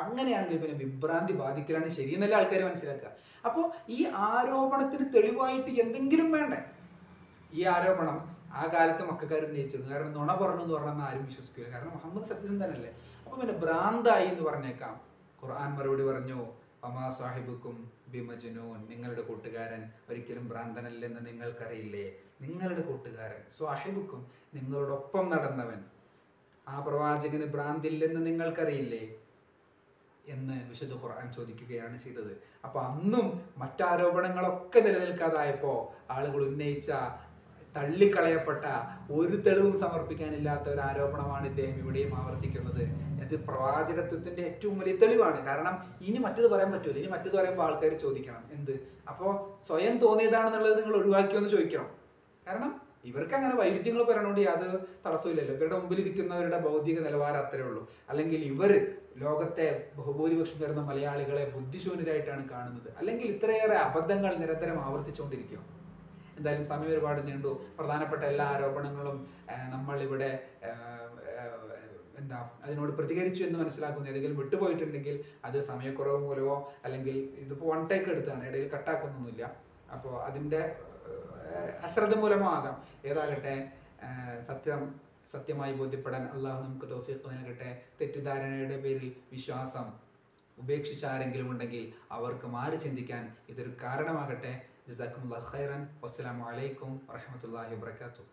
അങ്ങനെയാണെങ്കിൽ പിന്നെ വിഭ്രാന്തി ബാധിക്കലാണ് ശരിയെന്നല്ല ആൾക്കാർ മനസ്സിലാക്കുക. അപ്പോൾ ഈ ആരോപണത്തിന് തെളിവായിട്ട് എന്തെങ്കിലും വേണ്ടേ? ഈ ആരോപണം ആ കാലത്ത് മക്കാർ ഉന്നയിച്ചിരുന്നു കാരണം നുണ പറഞ്ഞു എന്ന് പറഞ്ഞാൽ ആരും വിശ്വസിക്കില്ല കാരണം മുഹമ്മദ് സത്യസന്ധനല്ലേ. അപ്പൊ പിന്നെ ഭ്രാന്തായി എന്ന് പറഞ്ഞേക്കാം. ഖുർആൻ മറുപടി പറഞ്ഞു അമാ സാഹിബുക്കും ബിമജുനൂൻ നിങ്ങളുടെ കൂട്ടുകാരൻ ഒരിക്കലും ഭ്രാന്തനല്ലെന്ന് നിങ്ങൾക്കറിയില്ലേ? നിങ്ങളുടെ കൂട്ടുകാരൻ സ്വാഹിബുക്കും നിങ്ങളോടൊപ്പം നടന്നവൻ. ആ പ്രവാചകന് ഭ്രാന്തില്ലെന്ന് നിങ്ങൾക്കറിയില്ലേ? എന്ന് വിശുദ്ധ ഖുർആൻ ചോദിക്കുകയാണ് ചെയ്തത്. അപ്പൊ അന്നും മറ്റാരോപണങ്ങളൊക്കെ നിലനിൽക്കാതായപ്പോ ആളുകൾ ഉന്നയിച്ച തള്ളിക്കളയപ്പെട്ട ഒരു തെളിവും സമർപ്പിക്കാനില്ലാത്ത ഒരു ആരോപണമാണ് ഇദ്ദേഹം ഇവിടെയും ആവർത്തിക്കുന്നത്. ഇത് പ്രവാചകത്വത്തിന്റെ ഏറ്റവും വലിയ തെളിവാണ്. കാരണം ഇനി മറ്റത് പറയാൻ പറ്റൂല. ഇനി മറ്റത് പറയുമ്പോൾ ആൾക്കാർ ചോദിക്കണം. എന്ത്? അപ്പോൾ സ്വയം തോന്നിയതാണെന്നുള്ളത് നിങ്ങൾ ഒഴിവാക്കിയോന്ന് ചോദിക്കണം. കാരണം ഇവർക്ക് അങ്ങനെ വൈരുദ്ധ്യങ്ങൾ പറയണോണ്ട് യാതൊരു തടസ്സമില്ലല്ലോ ഇവരുടെ മുമ്പിൽ ഇരിക്കുന്നവരുടെ ഭൗതിക നിലവാരം അത്രേ ഉള്ളൂ. അല്ലെങ്കിൽ ഇവർ ലോകത്തെ ബഹുഭൂരിപക്ഷം വരുന്ന മലയാളികളെ ബുദ്ധിശൂന്യരായിട്ടാണ് കാണുന്നത്. അല്ലെങ്കിൽ ഇത്രയേറെ അബദ്ധങ്ങൾ നിരന്തരം ആവർത്തിച്ചുകൊണ്ടിരിക്കും എന്തായാലും സമയം ഒരുപാട് നീണ്ടു. പ്രധാനപ്പെട്ട എല്ലാ ആരോപണങ്ങളും നമ്മൾ ഇവിടെ എന്താ അതിനോട് പ്രതികരിച്ചു എന്ന് മനസ്സിലാക്കുന്നു ഏതെങ്കിലും വിട്ടുപോയിട്ടുണ്ടെങ്കിൽ അത് സമയക്കുറവ് മൂലമോ അല്ലെങ്കിൽ ഇതിപ്പോൾ വൺ ടേക്ക് എടുത്താണ് ഇടയിൽ കട്ടാക്കുന്നൊന്നുമില്ല അപ്പോൾ അതിന്റെ അശ്രദ്ധ മൂലമോ ആകാം. ഏതാകട്ടെ സത്യം സത്യമായി ബോധ്യപ്പെടാൻ അള്ളാഹു നമുക്ക് തോഫിക്ക് നൽകട്ടെ. തെറ്റിദ്ധാരണയുടെ പേരിൽ വിശ്വാസം ഉപേക്ഷിച്ച ആരെങ്കിലും ഉണ്ടെങ്കിൽ അവർക്ക് മാറി ചിന്തിക്കാൻ ഇതൊരു കാരണമാകട്ടെ. ഖൈറൻ. വസ്സലാമു അലൈക്കും വറഹമത്തല്ലാഹി വബർക്കാത്തു